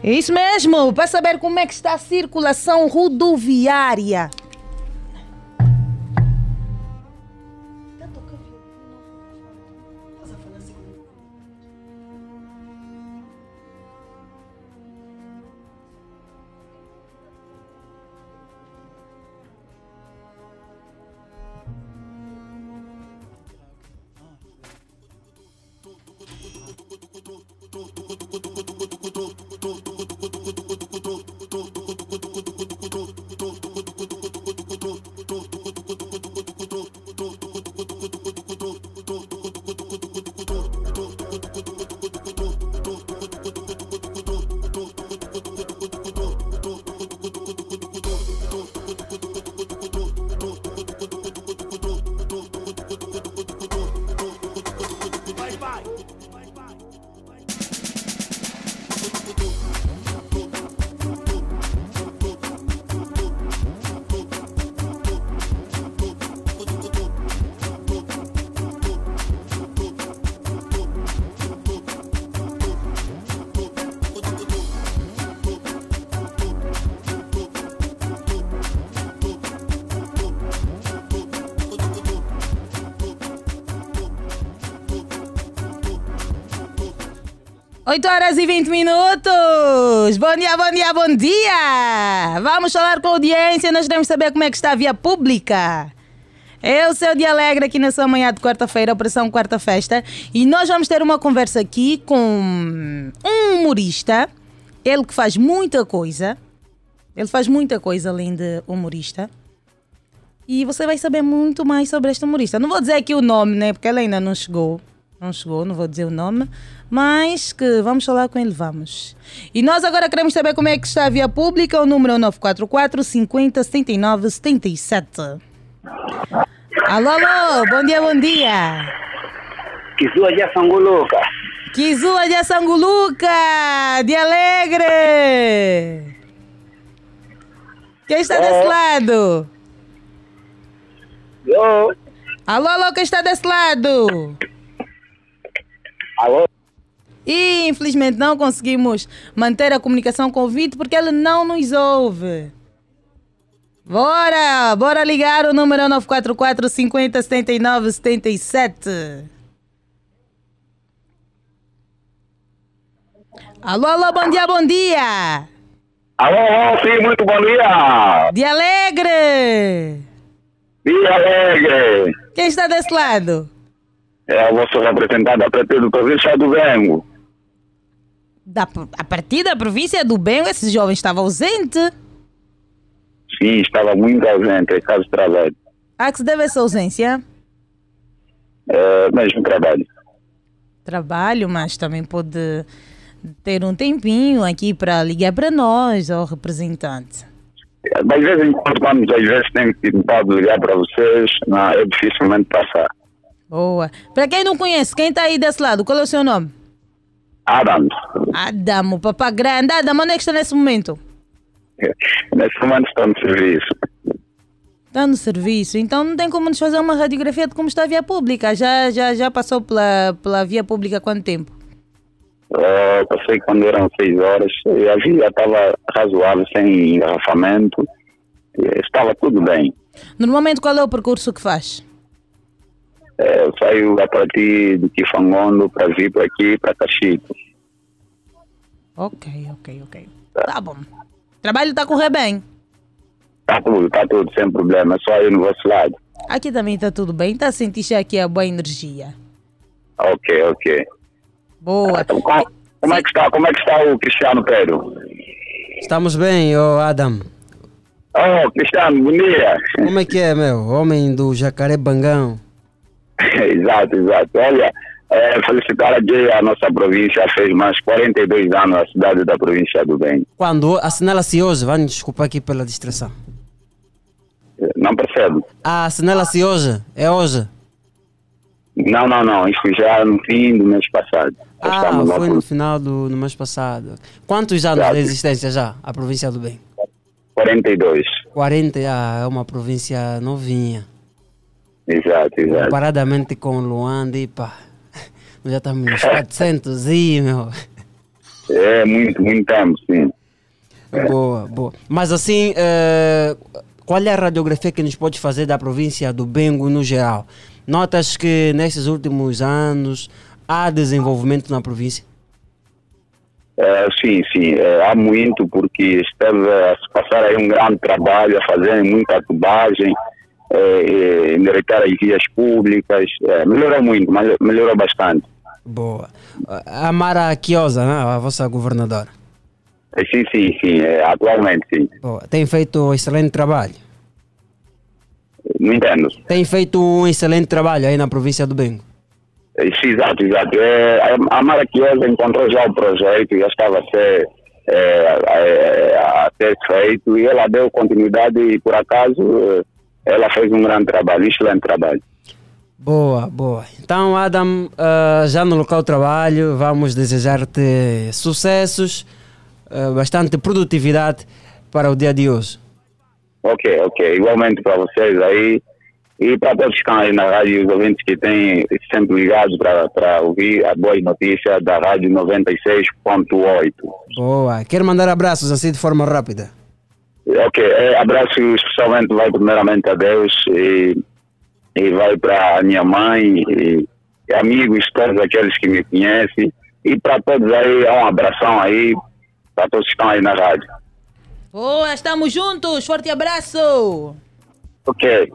Isso mesmo, para saber como é que está a circulação rodoviária. Oito horas e 20 minutos. Bom dia, bom dia, bom dia. Vamos falar com a audiência. Nós queremos saber como é que está a via pública. É o seu dia alegre aqui na sua manhã de quarta-feira, Operação Quarta Festa. E nós vamos ter uma conversa aqui com um humorista. Ele que faz muita coisa. Ele faz muita coisa além de humorista. E você vai saber muito mais sobre este humorista. Não vou dizer aqui o nome, né? Porque ele ainda não chegou. Não chegou, não vou dizer o nome. Mas que vamos falar com ele, vamos. E nós agora queremos saber como é que está a via pública. O número é 944 50 79 77. Alô, alô, bom dia, bom dia. Kizua de Sanguluca. Kizua de Sanguluca, de Alegre. Quem está desse lado? Eu. Alô, alô, quem está desse lado? Alô? E infelizmente não conseguimos manter a comunicação com o Vitor porque ele não nos ouve. Bora! Bora ligar o número 944 50 79 77. Alô, alô, bom dia, bom dia! Alô, alô, sim, muito bom dia! De Alegre! Dia Alegre! Quem está desse lado? É o vosso representante a partir do província do Bengo. Da, a partir da província do Bengo, esse jovem estava ausente? Sim, estava muito ausente, em caso de trabalho. A que se deve essa ausência? É, mesmo trabalho. Trabalho, mas também pode ter um tempinho aqui para ligar para nós, ao representante. É, Às vezes, enquanto quando às vezes tenho tentado ligar para vocês, não, é dificilmente passar. Boa. Para quem não conhece, quem está aí desse lado, qual é o seu nome? Adam, Adamo, papá grande. Adamo, onde é que está nesse momento? nesse momento estou no serviço. Está no serviço, então não tem como nos fazer uma radiografia de como está a via pública. Já, já, já passou pela, pela via pública há quanto tempo? Eu passei quando eram seis horas a via estava razoável, sem engarrafamento, estava tudo bem. Normalmente qual é o percurso que faz? É, eu saio a partir de Kifangondo para vir para aqui, para Caxito. Ok, ok, ok. Tá bom. Trabalho está a correr bem. Tá tudo, tá tudo, sem problema. É só aí no vosso lado. Aqui também está tudo bem. Está a sentir aqui a boa energia. Ok, ok. Boa. Então, como, como é que está, como é que está o Cristiano Pedro? Estamos bem, ô Adam. Oh, Cristiano, bom dia. Como é que é, meu? Homem do Jacaré Bangão. *laughs* exato, exato. Olha, é, felicitar aqui a nossa província, fez mais 42 anos a cidade da província do Bem. Quando assinala-se hoje, vai me desculpar aqui pela distração. Não percebo. Ah, assinala-se hoje? É hoje? Não, não, não. Isso já no fim do mês passado. Ah, foi no final do mês passado. Quantos anos de existência já, a província do Bem? 42. 40, ah, é uma província novinha. Exato, exato. Comparadamente com Luanda e pá, já estamos nos 400 e, meu. É muito, muito tempo, sim. Boa, boa. Mas assim, eh, qual é a radiografia que nos pode fazer da província do Bengo no geral? Notas que nesses últimos anos há desenvolvimento na província? É, sim, sim, é, há muito porque esteve a se passar aí um grande trabalho, a fazer muita tubagem, é, endireitar as vias públicas, é, melhorou muito, melhorou bastante. Boa. A Mara Quiosa, né? a vossa governadora, sim, sim, sim, atualmente sim. boa. tem feito um excelente trabalho. Não entendo. Tem feito um excelente trabalho aí na província do Bengo. Sim, exato, exato. É, a- a Maraquiosa encontrou já o projeto, já estava a ser, é, a ser feito e ela deu continuidade e por acaso ela fez um grande trabalho, um excelente trabalho. Boa, boa. Então, Adam, ah, já no local de trabalho, vamos desejar-te sucessos, ah, bastante produtividade para o dia de hoje. Ok, ok. Igualmente para vocês aí e para todos que estão aí na rádio, os ouvintes que têm sempre ligados para, para ouvir a boa notícia da rádio 96.8. Boa. Quero mandar abraços assim de forma rápida. Ok, eh, abraço especialmente vai primeiramente a Deus e, e vai para a minha mãe e, e amigos, todos aqueles que me conhecem e para todos aí, um abração aí para todos que estão aí na rádio. Boa, estamos juntos. Forte abraço. Ok.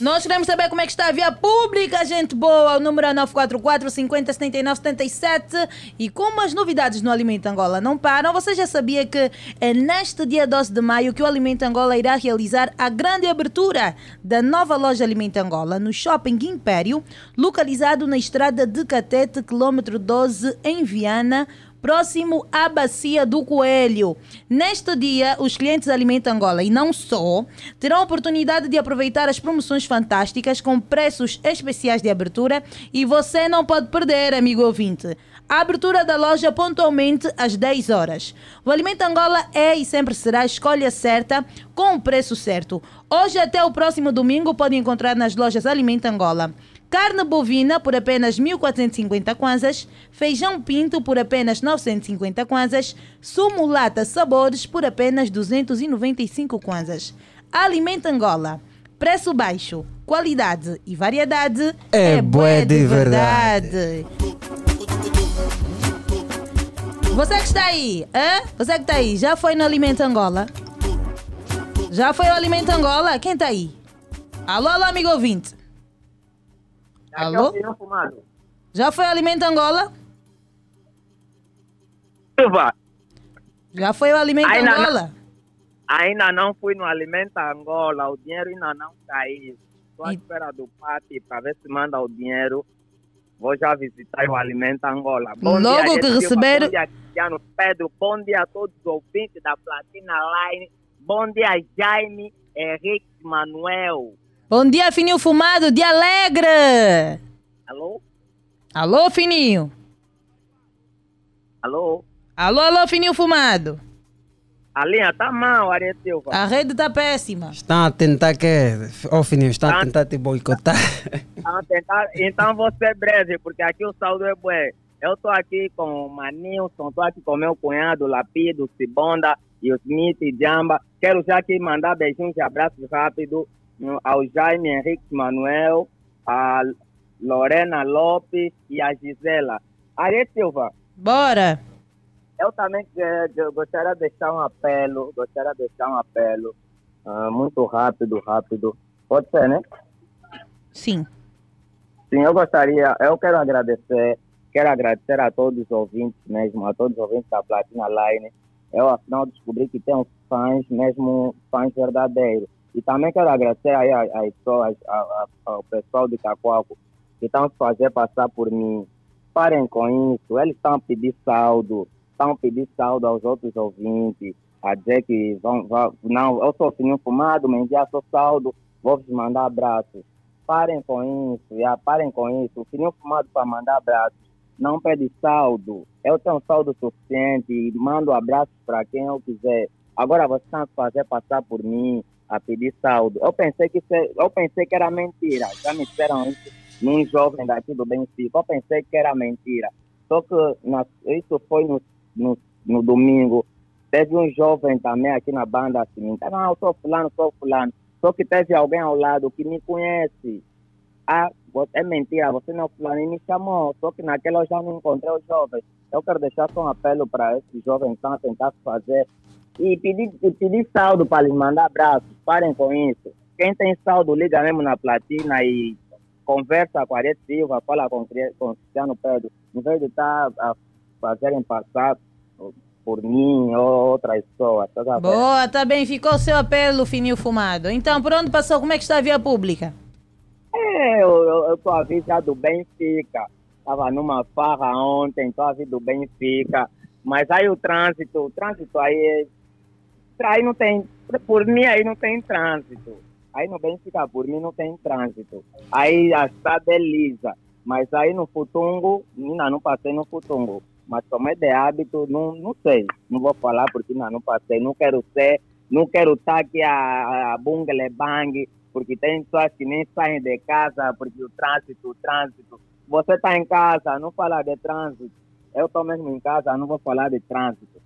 Nós queremos saber como é que está a via pública, gente boa. O número é 944 50 79 77. E como as novidades no Alimento Angola não param, você já sabia que é neste dia 12 de maio que o Alimento Angola irá realizar a grande abertura da nova loja Alimento Angola no Shopping Império, localizado na estrada de Catete, quilômetro 12, em Viana, próximo à Bacia do Coelho. Neste dia, os clientes Alimento Angola e não só terão a oportunidade de aproveitar as promoções fantásticas com preços especiais de abertura e você não pode perder, amigo ouvinte. A abertura da loja pontualmente às 10 horas. O Alimento Angola é e sempre será a escolha certa com o preço certo. Hoje até o próximo domingo pode encontrar nas lojas Alimento Angola. Carne bovina por apenas 1.450 kwanzas, feijão pinto por apenas 950 kwanzas, sumo lata sabores por apenas 295 kwanzas. Alimento Angola. Preço baixo, qualidade e variedade É bué bué de verdade. Você que está aí, hã? Você que está aí, já foi no Alimento Angola? Já foi ao Alimento Angola? Quem está aí? Alô, alô, amigo ouvinte. Alô? Já foi Alimento Angola? Já foi ao Alimento Ainda não. Angola? ainda não fui no Alimenta Angola, o dinheiro ainda não caiu. Estou à espera do Pati para ver se manda o dinheiro. Vou já visitar o Alimenta Angola. Logo dia, que receber- Bom dia, Cristiano Pedro. Bom dia a todos os ouvintes da Platina Line. Bom dia, Jaime Henrique Manuel. Bom dia, Fininho Fumado, de Alegre! Alô? Alô, Fininho? Alô? Alô, alô, Fininho Fumado? A linha tá mal, Ariel Silva. A rede tá péssima. Estão a tentar que. Ó, Fininho, estão a tentar te boicotar. Ah, tentar- Então você é breve, porque aqui o saldo é bué. Eu tô aqui com o Manilson, tô aqui com meu cunhado Lapido, Cibonda e o Smith e Jamba. Quero já aqui mandar beijinhos e abraços rápidos no- ao Jaime Henrique Manuel, a Lorena Lopes e a Gisela. Ariete Silva, Bora! eu também eh, eu gostaria de deixar um apelo, gostaria de deixar um apelo, ah, muito rápido, rápido. Pode ser, né? Sim. Sim, eu gostaria, eu quero agradecer, quero agradecer a todos os ouvintes mesmo, a todos os ouvintes da Platina Line. Eu, afinal, descobri que tem uns fãs, mesmo fãs verdadeiros. E também quero agradecer aí a- pessoas, a- a- ao pessoal de Itacoaco, que estão se fazer passar por mim. Parem com isso, eles estão a pedir saldo, estão a pedir saldo aos outros ouvintes, a dizer que vão, vão não, eu sou fininho fumado, me enviar seu saldo, vou vos mandar abraços. Parem com isso, já, parem com isso. O fininho fumado para mandar abraços não pede saldo. Eu tenho saldo suficiente e mando abraços para quem eu quiser. Agora você está a fazer passar por mim a pedir saldo. Eu pensei que eu pensei que era mentira. Já me disseram isso num jovem daqui do Benfica. Eu pensei que era mentira. Só que na- isso foi no, no, no domingo. Teve um jovem também aqui na banda assim, não, eu sou fulano, sou fulano. Só que teve alguém ao lado que me conhece. Ah, é mentira, você não é fulano e me chamou. Só que naquela eu já não encontrei o jovem. Eu quero deixar só um apelo para esses jovens que a tentar fazer e pedir, e pedir saldo para lhes mandar abraços. Parem com isso. Quem tem saldo, liga mesmo na platina e conversa com a Ariete Silva, fala com, com o Cristiano Pedro. Em vez de estar a fazerem passar por mim ou outras pessoas. Tá? Boa, tá bem. Ficou o seu apelo, fininho fumado. Então, por onde passou? Como é que está a via pública? É, eu, tô a vir já do Benfica. Tava numa farra ontem, tô a vir do Benfica. Mas aí o trânsito, o trânsito aí, é- aí não tem, por mim aí não tem trânsito. Aí no Benfica, por mim não tem trânsito. Aí a estrada é lisa. Mas aí no Futungo, ainda não passei no Futungo. Mas como é de hábito, não, não sei. Não vou falar porque ainda não passei. Não quero ser, não quero estar aqui a, a bungle bang, porque tem pessoas que nem saem de casa porque o trânsito, o trânsito. Você está em casa, não fala de trânsito. Eu estou mesmo em casa, não vou falar de trânsito.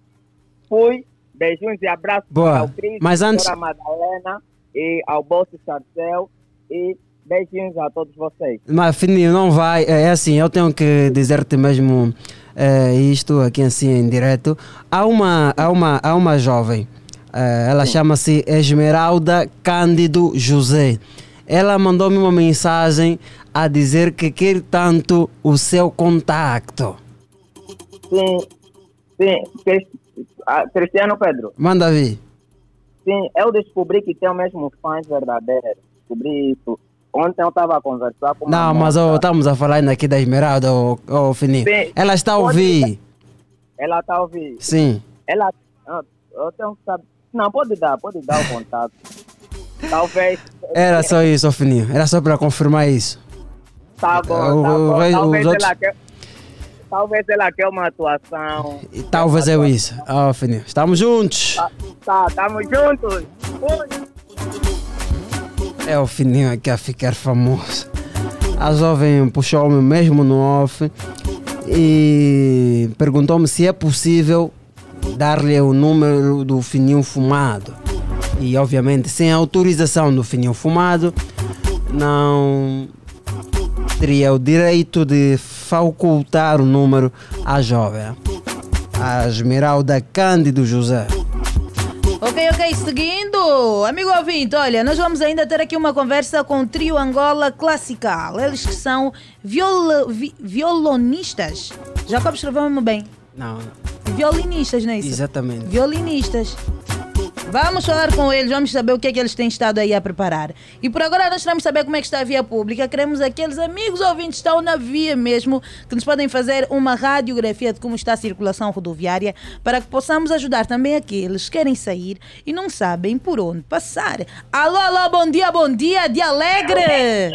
Fui, beijinhos e abraços Boa. ao Cris, Mas antes- doutora Madalena e ao Bolso Charcel e beijinhos a todos vocês. Mas Fininho, não vai. É é assim, eu tenho que dizer-te mesmo eh, isto aqui assim em direto. Há uma, há uma, há uma jovem, eh, ela chama-se Esmeralda Cândido José. Ela mandou-me uma mensagem a dizer que quer tanto o seu contacto. Sim, sim, ah, Cristiano Pedro. Manda vir. Sim, eu descobri que tem mesmo fãs verdadeiros. Descobri isso. Ontem eu estava a conversar com Não, mas oh, estamos a falar ainda aqui da Esmeralda, oh, oh, Fininho. Sim, Ela está a ouvir. Ela está a ouvir. Sim. Ela. ah, Eu tenho que saber. Não, pode dar, pode dar o contato. *laughs* Talvez. Era só isso, Fininho. Era só para confirmar isso. Tá bom, O- tá o bom. Talvez os outros- ela quer. Talvez ela quer uma atuação. Talvez eu isso. Oh, Fininho. Estamos juntos. Tá, tá, tamo juntos. É o Fininho aqui a ficar famoso. A jovem puxou-me mesmo no off e perguntou-me se é possível dar-lhe o número do Fininho fumado. E obviamente sem autorização do Fininho fumado não teria o direito de facultar o número à jovem. A Esmeralda Cândido José. Ok, ok, seguindo. Amigo ouvinte, olha, nós vamos ainda ter aqui uma conversa com o trio Angola Classical. Eles que são vi- violonistas. Jacob escreveu mesmo bem. Não, Violinistas, não é isso? exatamente. Violinistas. Vamos falar com eles, vamos saber o que é que eles têm estado aí a preparar. E por agora nós queremos saber como é que está a via pública. Queremos aqueles amigos ouvintes que estão na via mesmo, que nos podem fazer uma radiografia de como está a circulação rodoviária, para que possamos ajudar também aqueles que querem sair e não sabem por onde passar. Alô, alô, bom dia, bom dia, de alegre!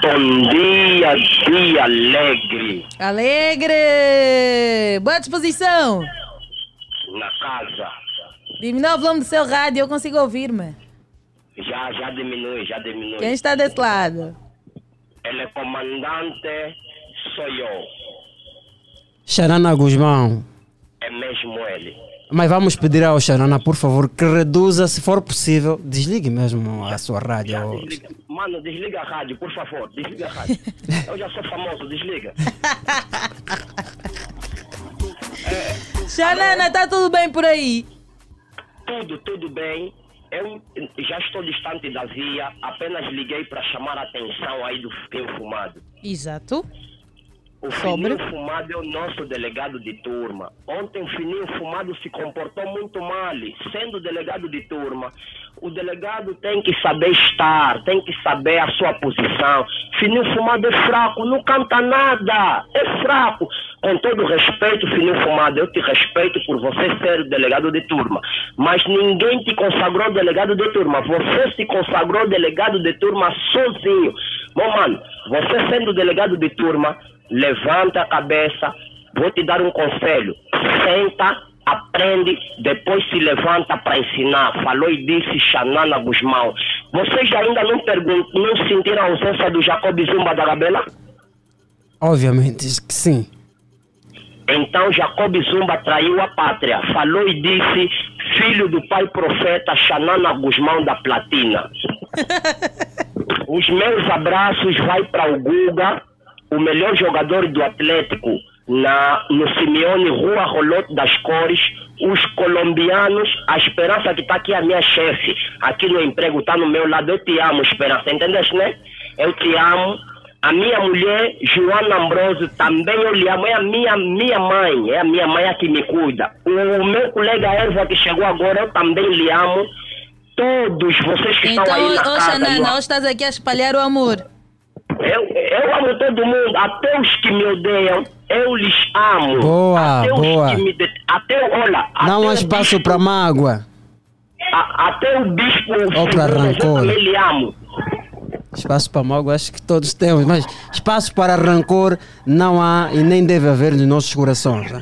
Bom dia, dia alegre. Alegre! Boa disposição! Na casa. Diminua o volume do seu rádio, eu consigo ouvir-me. Já, já diminui, já diminui. Quem está desse lado? Ele é comandante, sou eu. Xarana Guzmão. É mesmo ele. Mas vamos pedir ao Xanana, por favor, que reduza, se for possível, desligue mesmo a sua rádio. Desliga. Mano, desliga a rádio, por favor. Desliga a rádio. *laughs* Eu já sou famoso, desliga. Xanana, tá tudo bem por aí? Tudo, tudo bem. Eu já estou distante da via, apenas liguei para chamar a atenção aí do fio fumado. Exato. O Sobre? Fininho Fumado é o nosso delegado de turma. Ontem o Fininho Fumado se comportou muito mal. Sendo delegado de turma, o delegado tem que saber estar, tem que saber a sua posição. Fininho Fumado é fraco, não canta nada, é fraco. Com todo respeito, Fininho Fumado, eu te respeito por você ser o delegado de turma. Mas ninguém te consagrou delegado de turma. Você se consagrou delegado de turma sozinho. Bom, mano, você sendo delegado de turma, levanta a cabeça, vou te dar um conselho. Senta, aprende, depois se levanta para ensinar. Falou e disse Xanana Guzmão. Vocês ainda não, não sentiram a ausência do Jacob Zumba da Gabela? Obviamente que sim. Então Jacob Zumba traiu a pátria. Falou e disse, filho do pai profeta Xanana Guzmão da Platina. *laughs* Os meus abraços vai para o Guga, o melhor jogador do Atlético, na, no Simeone Rua Rolote das Cores. Os colombianos, a Esperança que está aqui, a minha chefe, aqui no emprego, está no meu lado. Eu te amo, Esperança, entendeste, né? Eu te amo. A minha mulher, Joana Ambrosio, também eu lhe amo. É a minha, minha mãe, é a minha mãe a que me cuida. O meu colega Erva que chegou agora, eu também lhe amo. Todos vocês que estão Então, aí na ô casa. Xanana, no- hoje estás aqui a espalhar o amor. Eu, eu amo todo mundo, até os que me odeiam, eu lhes amo. Boa, até boa. Os que me de... Até, olha, Não há espaço para mágoa. a- até o bispo Ou eu rancor. também lhe amo. Espaço para mágoa, acho que todos temos, mas espaço para rancor não há e nem deve haver nos nossos corações. né?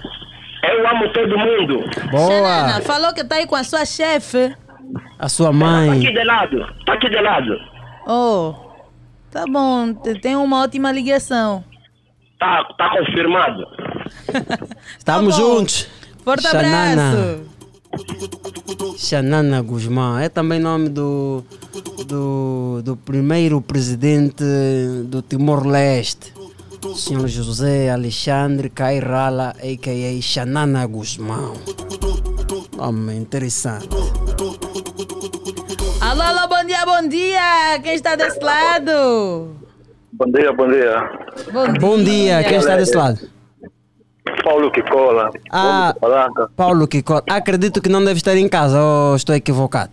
Eu amo todo mundo. Boa! Xanana, falou que tá aí com a sua chefe. A sua mãe. aqui de lado, tá aqui de lado. Oh, tá bom, te- tem uma ótima ligação. Tá, tá confirmado. Estamos *laughs* Tá juntos. Forte Xanana. abraço. Xanana Guzmão. É também nome do, do, do primeiro presidente do Timor-Leste. Senhor José Alexandre Cairala, a.k.a. Xanana Guzmão. Nome interessante. Alô, alô, bom dia, bom dia. Quem está desse lado? Bom dia, bom dia. Bom, Bom dia, quem está desse lado? Paulo Kikola. Ah, Palanca. Paulo Kiko. Acredito que não deve estar em casa ou estou equivocado?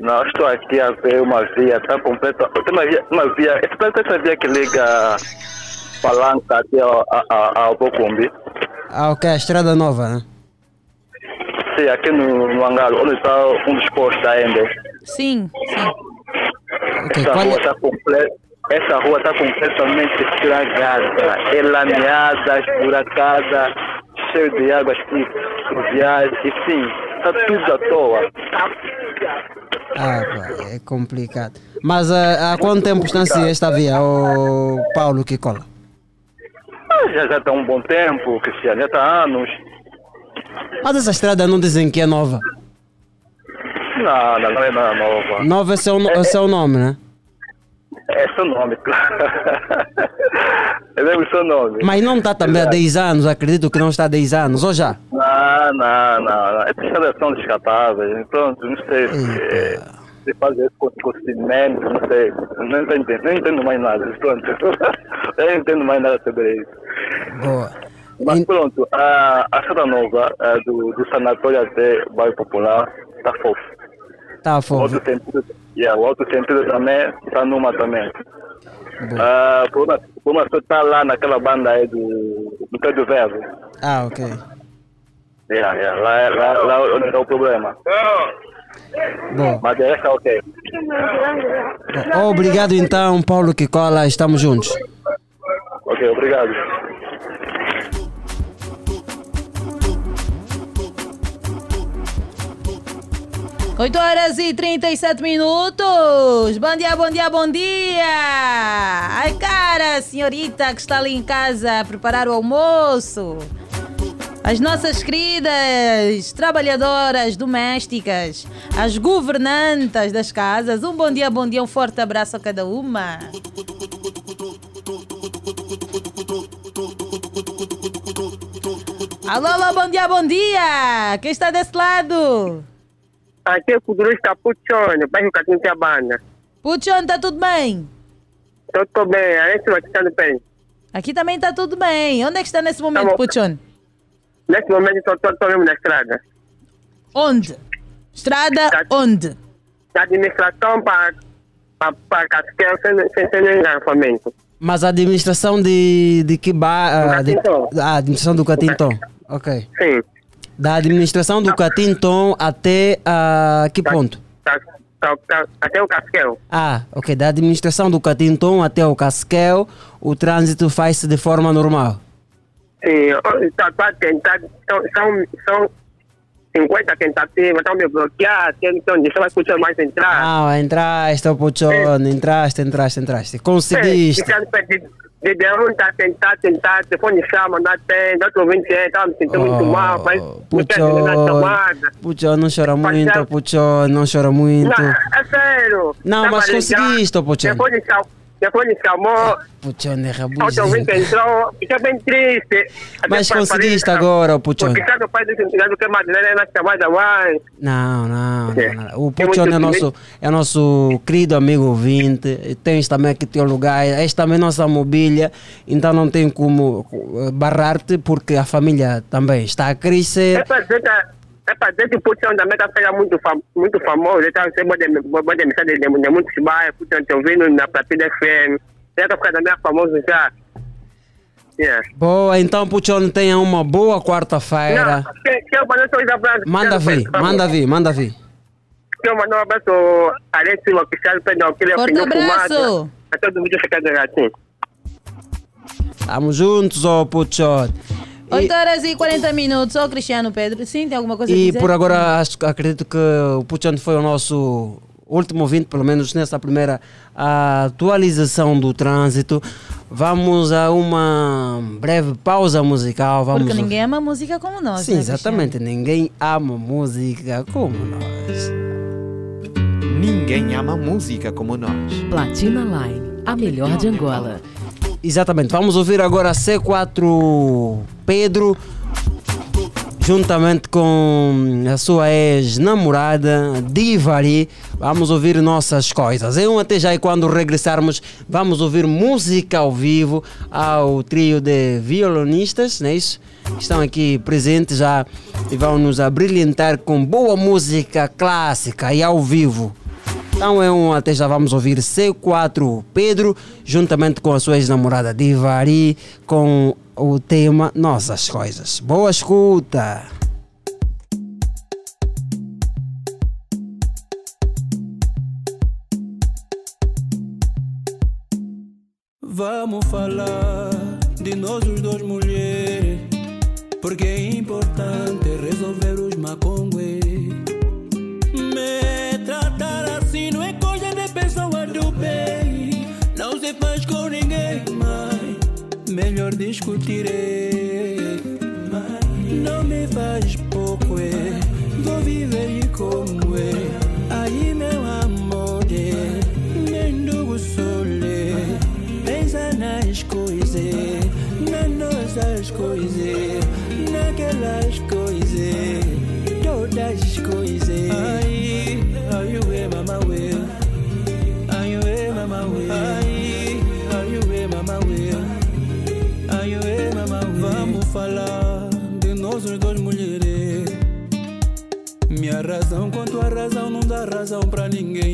Não, estou aqui a ver uma via, está completa. Tem uma via, uma via, essa essa via que liga Palanca aqui ao, a- a- ao Bocumbi. Ah, ok, a estrada nova, né? Sim, aqui no, no hangar, onde está um dos postos ainda. Sim, sim. Ok, Essa qual rua é- está completa. Essa rua está completamente estragada, elameada, esburacada, cheio de águas pluviais, enfim, está tudo à toa. Ah, é complicado. Mas ah, há quanto tempo está-se esta via, o Paulo Kikola? Ah, Já já está um bom tempo, Cristiano, já está há anos. Mas essa estrada não dizem que é nova. Não, não, não é nova. Nova é seu, é seu nome, né? É seu nome, claro. É mesmo seu nome. Mas não está também há 10 anos, acredito que não está há 10 anos, ou já? Não, não, não. não. Essas estradas são descartáveis. Pronto, não sei se, se fazer isso com, não sei. Não, tô entendendo, não entendo mais nada. Pronto. *laughs* Eu não entendo mais nada sobre isso. Boa. Mas pronto, a, a estrada nova eh, do, do sanatório até bairro popular está fofo. Tá, O fofo. outro sentido, yeah, o outro sentido também está numa também. Ah, por uma, por uma pessoa está lá naquela banda aí do, do Pedro Verbo. Ah, ok. Yeah, yeah, lá, é- lá, lá onde está o problema. Bom. Mas é essa ok. Bom, Obrigado então, Paulo Kikola, estamos juntos. Ok, obrigado. 8 horas e 37 minutos. Bom dia, bom dia, bom dia. Ai, cara, senhorita que está ali em casa a preparar o almoço. As nossas queridas trabalhadoras domésticas, as governantas das casas, um bom dia, bom dia, um forte abraço a cada uma. Alô, alô, bom dia, bom dia! Quem está desse lado? Aqui é o Kudurista Puchone, bairro Catintiabana. Puchon, tá tudo bem? Estou bem, a gente vai estar bem. Aqui também tá tudo bem. Onde é que está nesse momento, bom. Puchon? Nesse momento estou mesmo na estrada. Onde? Estrada onde? Da administração para para Casquel sem, sem, sem engarrafamento. Mas a administração de, de que ba... ah, Catinton. a administração do Catinton. Ok. Sim. Da administração do Catinton até a que ponto? Até o Casquel. Ah, ok. Da administração do Catinton até o Casquel, o trânsito faz-se de forma normal. Sim, está tá tentando, são, são, são 50 tentativas, estão me bloquear, então você vai puxar mais entrar. Ah, entraste, oh, puchone, entraste, entraste, entraste. Conseguiste. De, de, de um está tentar, tentar, telefone chama, não tem, do outro 20 estava me sentindo muito mal, mas atender na chamada. Não chora muito, puchone, não chora muito. Não, é sério. Não, mas conseguiste, oh, puchone. Telefone cham- telefone chamou, Puchone, é outro 20 rabuzinho. entrou, fiquei bem triste. *laughs* Mas conseguiste para- agora, oh, puchone. Porque cada pai disse que quer mais dinheiro na chamada mais. Não, não, não, não. O Puchone é nosso, é nosso querido amigo ouvinte. Tens também aqui teu lugar. És também nossa mobília. Então não tem como eh, barrar-te porque a família também está a crescer. É para dizer que é para dizer que o Putin também está ficando muito, fam muito famoso. Ele está recebendo de mensagem de, de muitos bairros. Putin te ouvindo na Platina FM. Ele está ficando também famoso já. Yeah. Boa, então Puchone tenha uma boa quarta-feira. Que- um. Manda vir, manda vir, manda vir. Quero mandar um abraço a Alex Silva, Cristiano Pedro, que ele Forte opinião abraço. fumada. A todo mundo fica assim. Estamos juntos, ó Puchone. 8 horas e 40 minutos. Ô, Cristiano Pedro, sim, tem alguma coisa a E dizer? por agora acho, acredito que o Puchone foi o nosso último ouvinte, pelo menos nessa primeira atualização do trânsito. Vamos a uma breve pausa musical. Vamos Porque ninguém ama música como nós, Sim, né, exatamente. Ninguém ama música como nós. Ninguém ama música como nós. Platina Line, a melhor de Angola. Exatamente. Vamos ouvir agora C4 Pedro, juntamente com a sua ex-namorada Divari. Vamos ouvir nossas coisas. Eu até já e quando regressarmos, vamos ouvir música ao vivo ao trio de violonistas, não é isso? Estão aqui presentes já e vão nos abrilhantar com boa música clássica e ao vivo. Então é um, até já vamos ouvir C4 Pedro, juntamente com a sua ex-namorada Divari, com o tema Nossas Coisas. Boa escuta! Vamos falar de nós os dois mulheres Porque é importante resolver os macongues Se faz com ninguém mais. Melhor discutir é. Não me faz pouco é. Vou viver como é. Aí meu amor é. Mendugo sole Pensa nas coisas Nas nossas coisas razão pra ninguém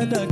a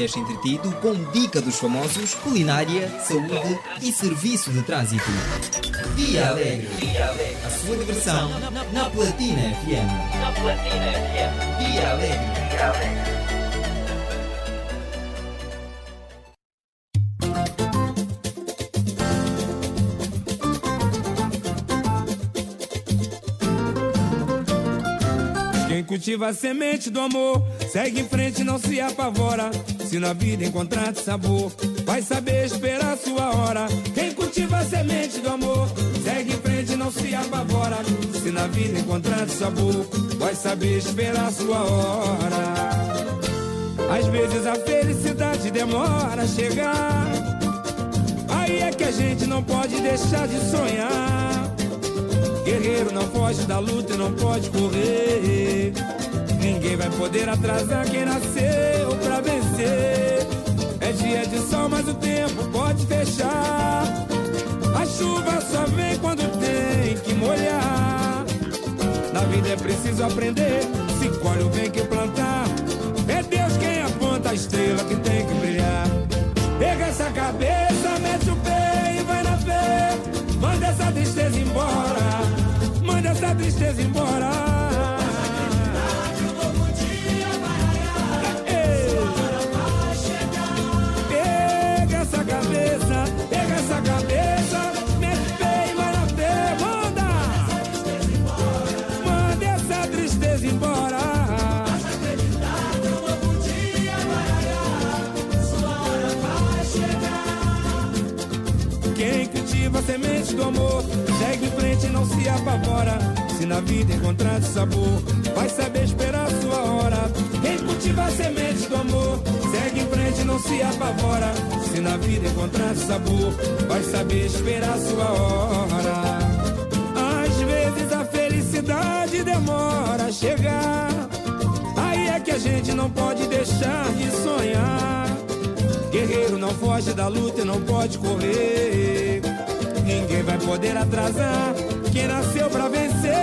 deixa entretido com dica dos famosos, culinária, saúde e serviço de trânsito. Dia Alegre. A sua diversão na Platina FM. Na Platina FM. Dia Alegre. Quem cultiva a semente do amor, segue em frente, não se apavora. Se na vida encontrar sabor, vai saber esperar sua hora. Quem cultiva a semente do amor, segue em frente, não se apavora. Se na vida encontrar sabor, vai saber esperar sua hora. Às vezes a felicidade demora a chegar. Aí é que a gente não pode deixar de sonhar. Guerreiro não foge da luta e não pode correr. Ninguém vai poder atrasar quem nasceu É dia de sol, mas o tempo pode fechar. A chuva só vem quando tem que molhar. Na vida é preciso aprender. Se colhe o bem que plantar. É Deus quem aponta a estrela que tem que brilhar. Pega essa cabeça, mete o pé e vai na fé. Manda essa tristeza embora. Manda essa tristeza embora. A semente do amor segue em frente e não se apavora. Se na vida encontrar sabor, vai saber esperar sua hora. Quem cultiva a semente do amor segue em frente e não se apavora. Se na vida encontrar sabor, vai saber esperar sua hora. Às vezes a felicidade demora a chegar. Aí é que a gente não pode deixar de sonhar. Guerreiro não foge da luta e não pode correr. Poder atrasar quem nasceu pra vencer.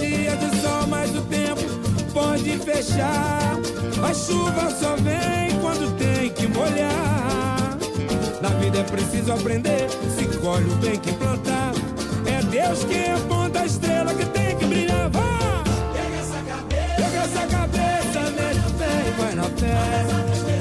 Dia de sol, mas o tempo pode fechar. A chuva só vem quando tem que molhar. Na vida é preciso aprender. Se colhe o bem que plantar. É Deus quem aponta a estrela que tem que brilhar. Vá! Pega essa cabeça, pega essa cabeça, mete o pé e vai na fé.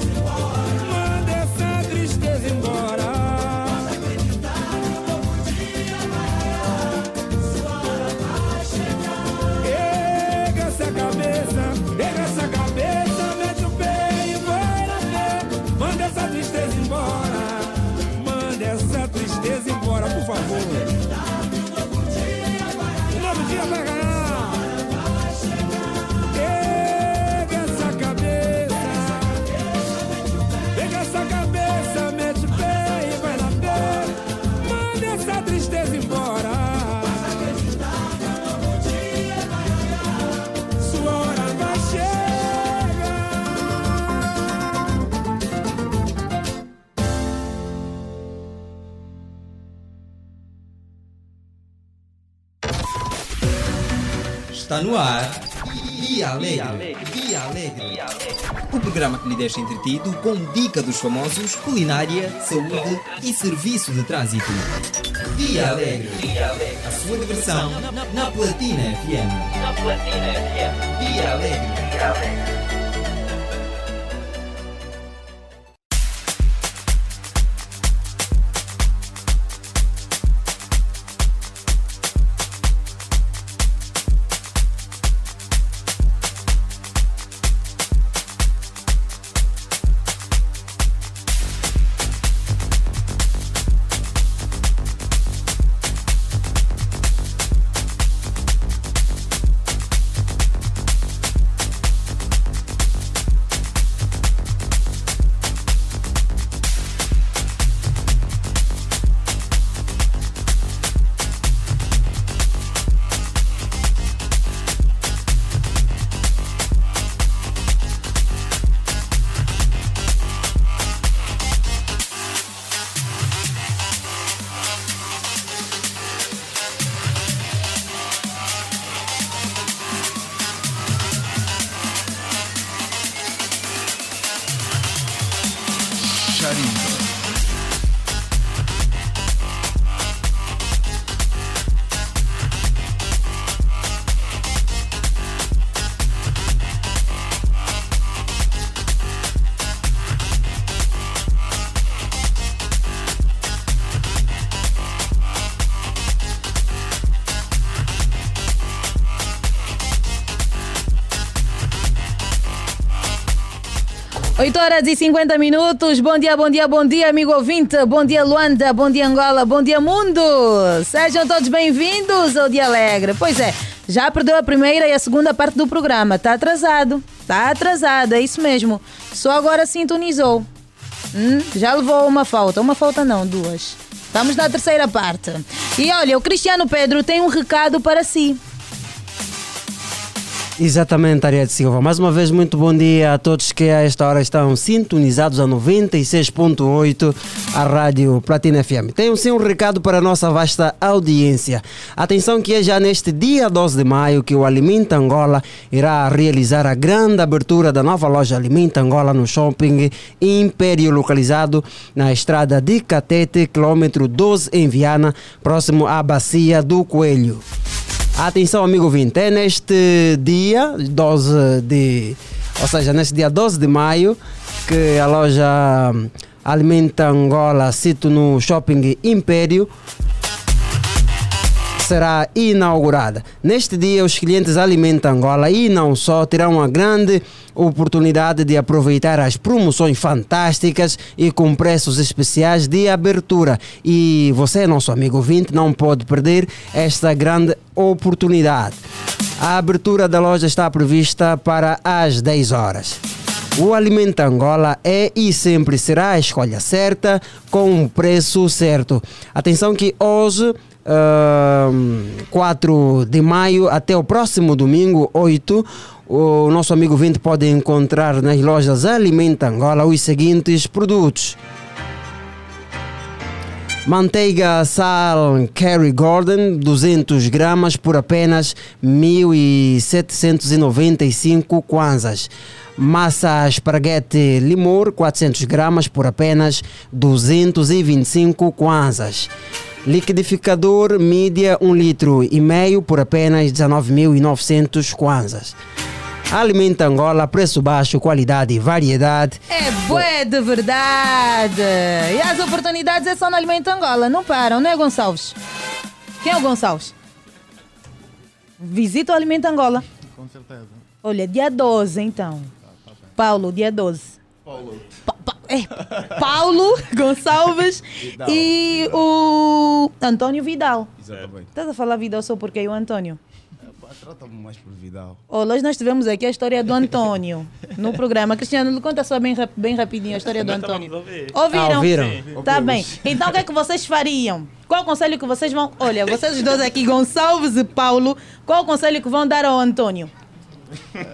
Está no ar. Dia Alegre. Dia Alegre. O programa que lhe deixa entretido com dica dos famosos, culinária, saúde e serviço de trânsito. Dia Alegre. A sua diversão na Platina FM. Na Platina FM. Alegre. Horas e 50 minutos. Bom dia, bom dia, bom dia, amigo ouvinte. Bom dia, Luanda. Bom dia, Angola. Bom dia, mundo. Sejam todos bem-vindos ao Dia Alegre. Pois é, já perdeu a primeira e a segunda parte do programa. Tá atrasado. Tá atrasado, é isso mesmo. Só agora sintonizou. Hum, já levou uma falta. Uma falta não, duas. Estamos na terceira parte. E olha, o Cristiano Pedro tem um recado para si. Exatamente, Ariete Silva. Mais uma vez, muito bom dia a todos que a esta hora estão sintonizados a 96.8 a Rádio Platina FM. Tenho sim um recado para a nossa vasta audiência. Atenção que é já neste dia 12 de maio que o Alimenta Angola irá realizar a grande abertura da nova loja Alimenta Angola no shopping Império, localizado na estrada de Catete, quilômetro 12 em Viana, próximo à Bacia do Coelho. Atenção, amigo ouvinte, é neste dia 12 de. Ou seja, neste dia 12 de maio que a loja Alimenta Angola, sito no Shopping Império, será inaugurada. Neste dia, os clientes Alimenta Angola e não só terão a grande oportunidade de aproveitar as promoções fantásticas e com preços especiais de abertura. E você, nosso amigo ouvinte, não pode perder esta grande oportunidade. A abertura da loja está prevista para as 10 horas. O Alimenta Angola é e sempre será a escolha certa com um preço certo. Atenção que hoje Uh, 4 de maio até o próximo domingo, 8, o nosso amigo Vinte pode encontrar nas lojas Alimenta Angola os seguintes produtos. Manteiga sal Kerry Gordon 200 gramas por apenas 1.795 kwanzas. Massa esparguete limor 400 gramas por apenas 225 kwanzas. Liquidificador mídia 1 litro e meio por apenas 19.900 kwanzas. Alimenta Angola, preço baixo, qualidade e variedade. É bué de verdade. E as oportunidades é só no Alimento Angola, não param, não é Gonçalves? Quem é o Gonçalves? Visita o Alimento Angola. Com certeza. Olha, dia 12 então. Paulo, dia 12. Paulo. É, Paulo Gonçalves e o Antônio Vidal. Exatamente. Estás a falar Vidal só porque é o Antônio? Trata-me mais por Vidal. Olha, hoje nós tivemos aqui a história do Antônio no programa. Cristiano, conta só bem, rap- bem rapidinho a história do Antônio. Ouviram? Ah, ouviram? Tá Ouvimos. bem. Então o que é que vocês fariam? Qual o conselho que vocês vão. Olha, vocês os dois aqui, Gonçalves e Paulo, qual o conselho que vão dar ao Antônio?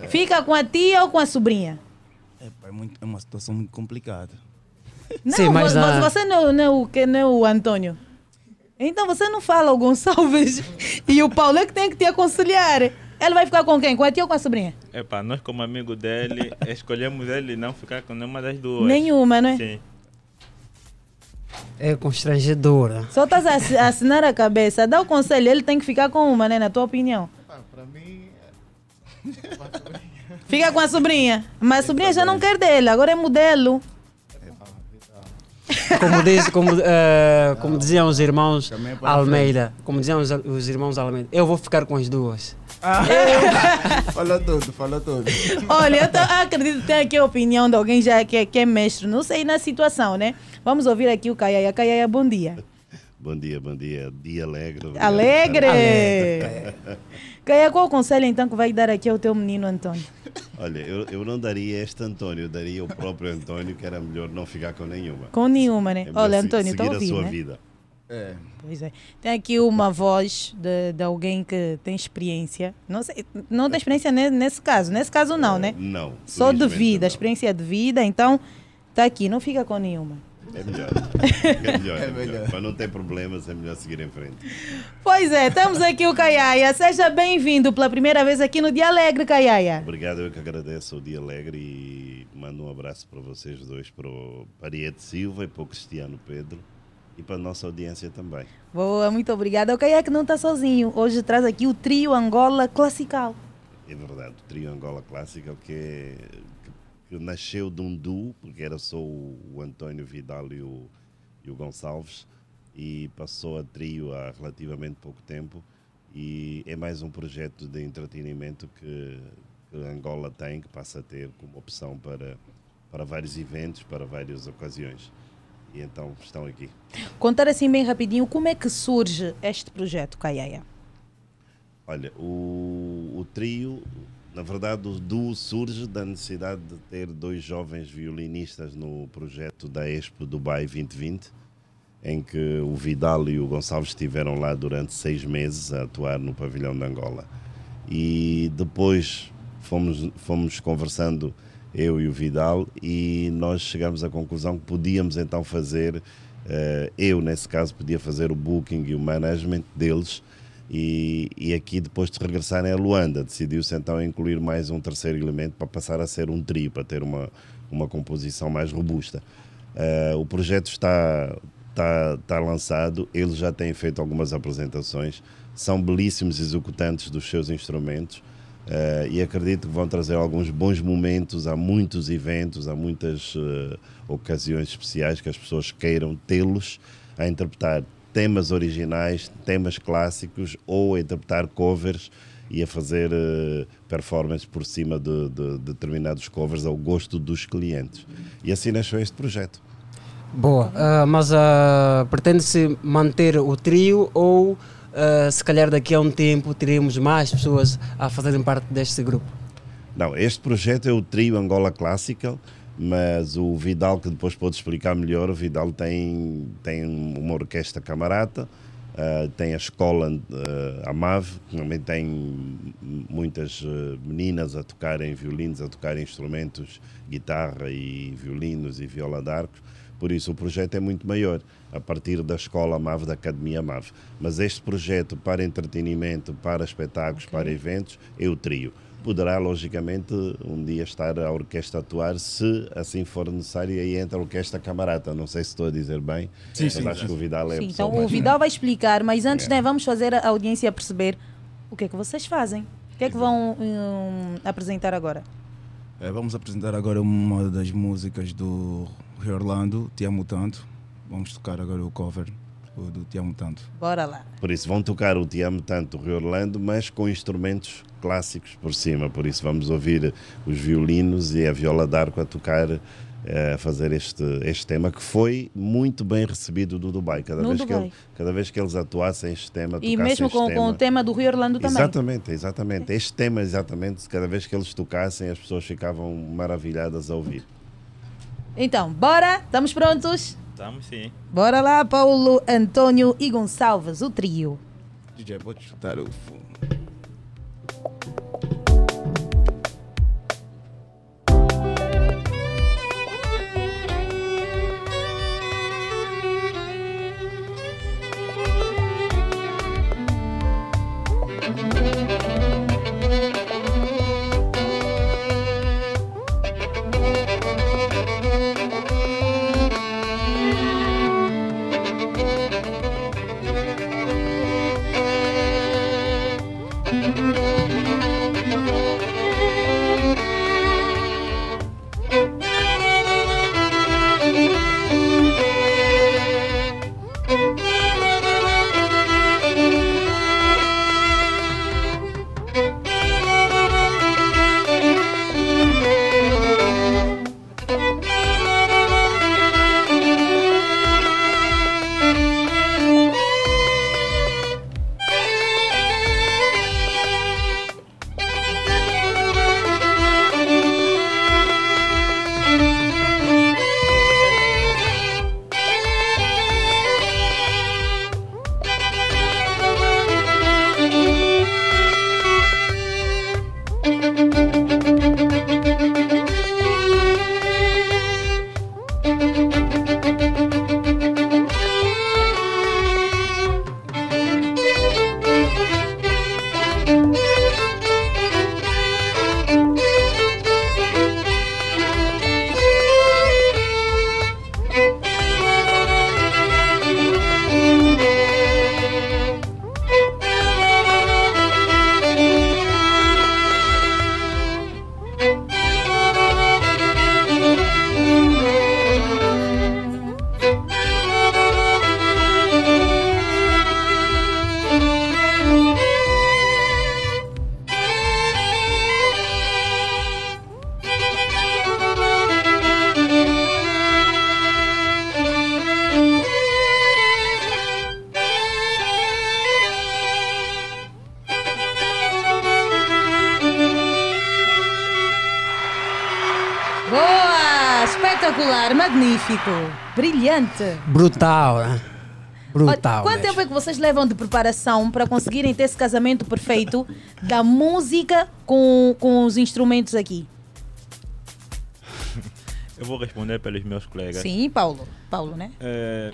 Fica com a tia ou com a sobrinha? É, muito- é uma situação muito complicada. Não, Sim, mas vo- na- você não, não, é o que- não é o Antônio. Então você não fala o Gonçalves *laughs* e o Paulo é que tem que te aconselhar. Ele vai ficar com quem? Com a tia ou com a sobrinha? Epá, nós como amigo dele, *laughs* escolhemos ele não ficar com nenhuma das duas. Nenhuma, não é? Sim. É constrangedora. Só estás a assi- a assinar a cabeça. Dá o conselho, ele tem que ficar com uma, né? Na tua opinião. Para mim, *laughs* Fica com a sobrinha. Mas a sobrinha já não quer dele, agora é modelo. Como, diz, como, eh, como diziam os irmãos Almeida, como diziam os, os irmãos Almeida, eu vou ficar com as duas. *laughs* falou tudo, falou tudo. Olha, eu tô- acredito que tem aqui a opinião de alguém já que, é- que é mestre, não sei na situação, né? Vamos ouvir aqui o Caiaia. Caiaia, bom dia. Bom dia, bom dia. Dia alegre. obrigado. Alegre! *laughs* Caiaia, qual o conselho então que vai dar aqui ao teu menino Antônio? Olha, eu, eu não daria este Antônio, eu daria o próprio Antônio, que era melhor não ficar com nenhuma. Com nenhuma, né? É Olha, se- Antônio, está a seguir ouvir, a sua né? vida. É. Pois é. Tem aqui uma voz de, de alguém que tem experiência. Não, sei, não tem experiência ne- nesse caso. Nesse caso, não, né? Não. Só de vida, experiência de vida. Então, tá aqui, não fica com nenhuma. É melhor. É melhor, é *laughs* É melhor. melhor. Para não ter problemas, é melhor seguir em frente. Pois é, temos aqui o Caiaia. Seja bem-vindo pela primeira vez aqui no Dia Alegre, Caiaia. Obrigado, eu que agradeço o Dia Alegre e mando um abraço para vocês dois, para o Pariete Silva e para o Cristiano Pedro e para a nossa audiência também. Boa, muito obrigada. O Caiaia que não está sozinho. Hoje traz aqui o trio Angola Classical. É verdade, o trio Angola Clássica, que, é- que, nasceu de um duo, porque era só o, António Vidal e o, e o Gonçalves, e passou a trio há relativamente pouco tempo. E é mais um projeto de entretenimento que, que Angola tem, que passa a ter como opção para, para vários eventos, para várias ocasiões. E então estão aqui. Contar assim bem rapidinho como é que surge este projeto, Caiaia. Olha, o, o trio, na verdade, o duo surge da necessidade de ter dois jovens violinistas no projeto da Expo Dubai 2020, em que o Vidal e o Gonçalves estiveram lá durante seis meses a atuar no pavilhão de Angola. E depois fomos, fomos conversando, eu e o Vidal, e nós chegamos à conclusão que podíamos então fazer, eh, eu nesse caso podia fazer o booking e o management deles, e, e aqui, depois de regressarem a Luanda, decidiu-se então incluir mais um terceiro elemento para passar a ser um trio, para ter uma, uma composição mais robusta. Eh, o projeto está, está, está lançado, eles já têm feito algumas apresentações, são belíssimos executantes dos seus instrumentos. eh, e acredito que vão trazer alguns bons momentos. Há muitos eventos, há muitas eh, ocasiões especiais que as pessoas queiram tê-los a interpretar temas originais, temas clássicos ou a interpretar covers e a fazer eh, performances por cima de, de- de determinados covers ao gosto dos clientes. E assim nasceu este projeto. Boa, ah, mas ah, pretende-se manter o trio ou ah, se calhar daqui a um tempo teremos mais pessoas a fazerem parte deste grupo? Não, este projeto é o trio Angola Classical, mas o Vidal, que depois pode explicar melhor, o Vidal tem, tem uma orquestra camarata, ah, tem a escola uh, Amave, que também tem muitas ah, meninas a tocarem violinos, a tocarem instrumentos, guitarra e violinos e viola d'arco. Por isso o projeto é muito maior, a partir da escola Amave, da Academia Amave. Mas este projeto para entretenimento, para espetáculos, para eventos, é o trio. Poderá, logicamente, um dia estar a orquestra a atuar, se assim for necessário, e aí entra a orquestra camarata. Não sei se estou a dizer bem, Sim, mas sim. acho que o Vidal é Sim, então o mais- Vidal vai explicar, mas antes É. né, vamos fazer a audiência perceber o que é que vocês fazem. O que é que vão hum, apresentar agora? É, vamos apresentar agora uma das músicas do Rio Orlando, Te Amo Tanto. Vamos tocar agora o cover o do Te Amo Tanto. Bora lá. Por isso, vão tocar o Te Amo Tanto, o Rio Orlando, mas com instrumentos clássicos por cima. Por isso, vamos ouvir os violinos e a viola d'arco a tocar, eh, a fazer este, este tema, que foi muito bem recebido do Dubai. Cada, No vez, Que Dubai. ele- cada vez que eles atuassem este tema, E mesmo com, tema, com o tema do Rio Orlando também. Exatamente, exatamente. Este tema, exatamente, cada vez que eles tocassem, as pessoas ficavam maravilhadas a ouvir. Então, bora? Estamos prontos? Estamos sim. Bora lá, Paulo, Antônio e Gonçalves, o trio. DJ, pode chutar o fundo. Magnífico, brilhante. Brutal, né? Brutal. Quanto mesmo. tempo é que vocês levam de preparação para conseguirem ter esse casamento perfeito da música com, com os instrumentos aqui? Eu vou responder pelos meus colegas. Sim, Paulo. Paulo, né? É,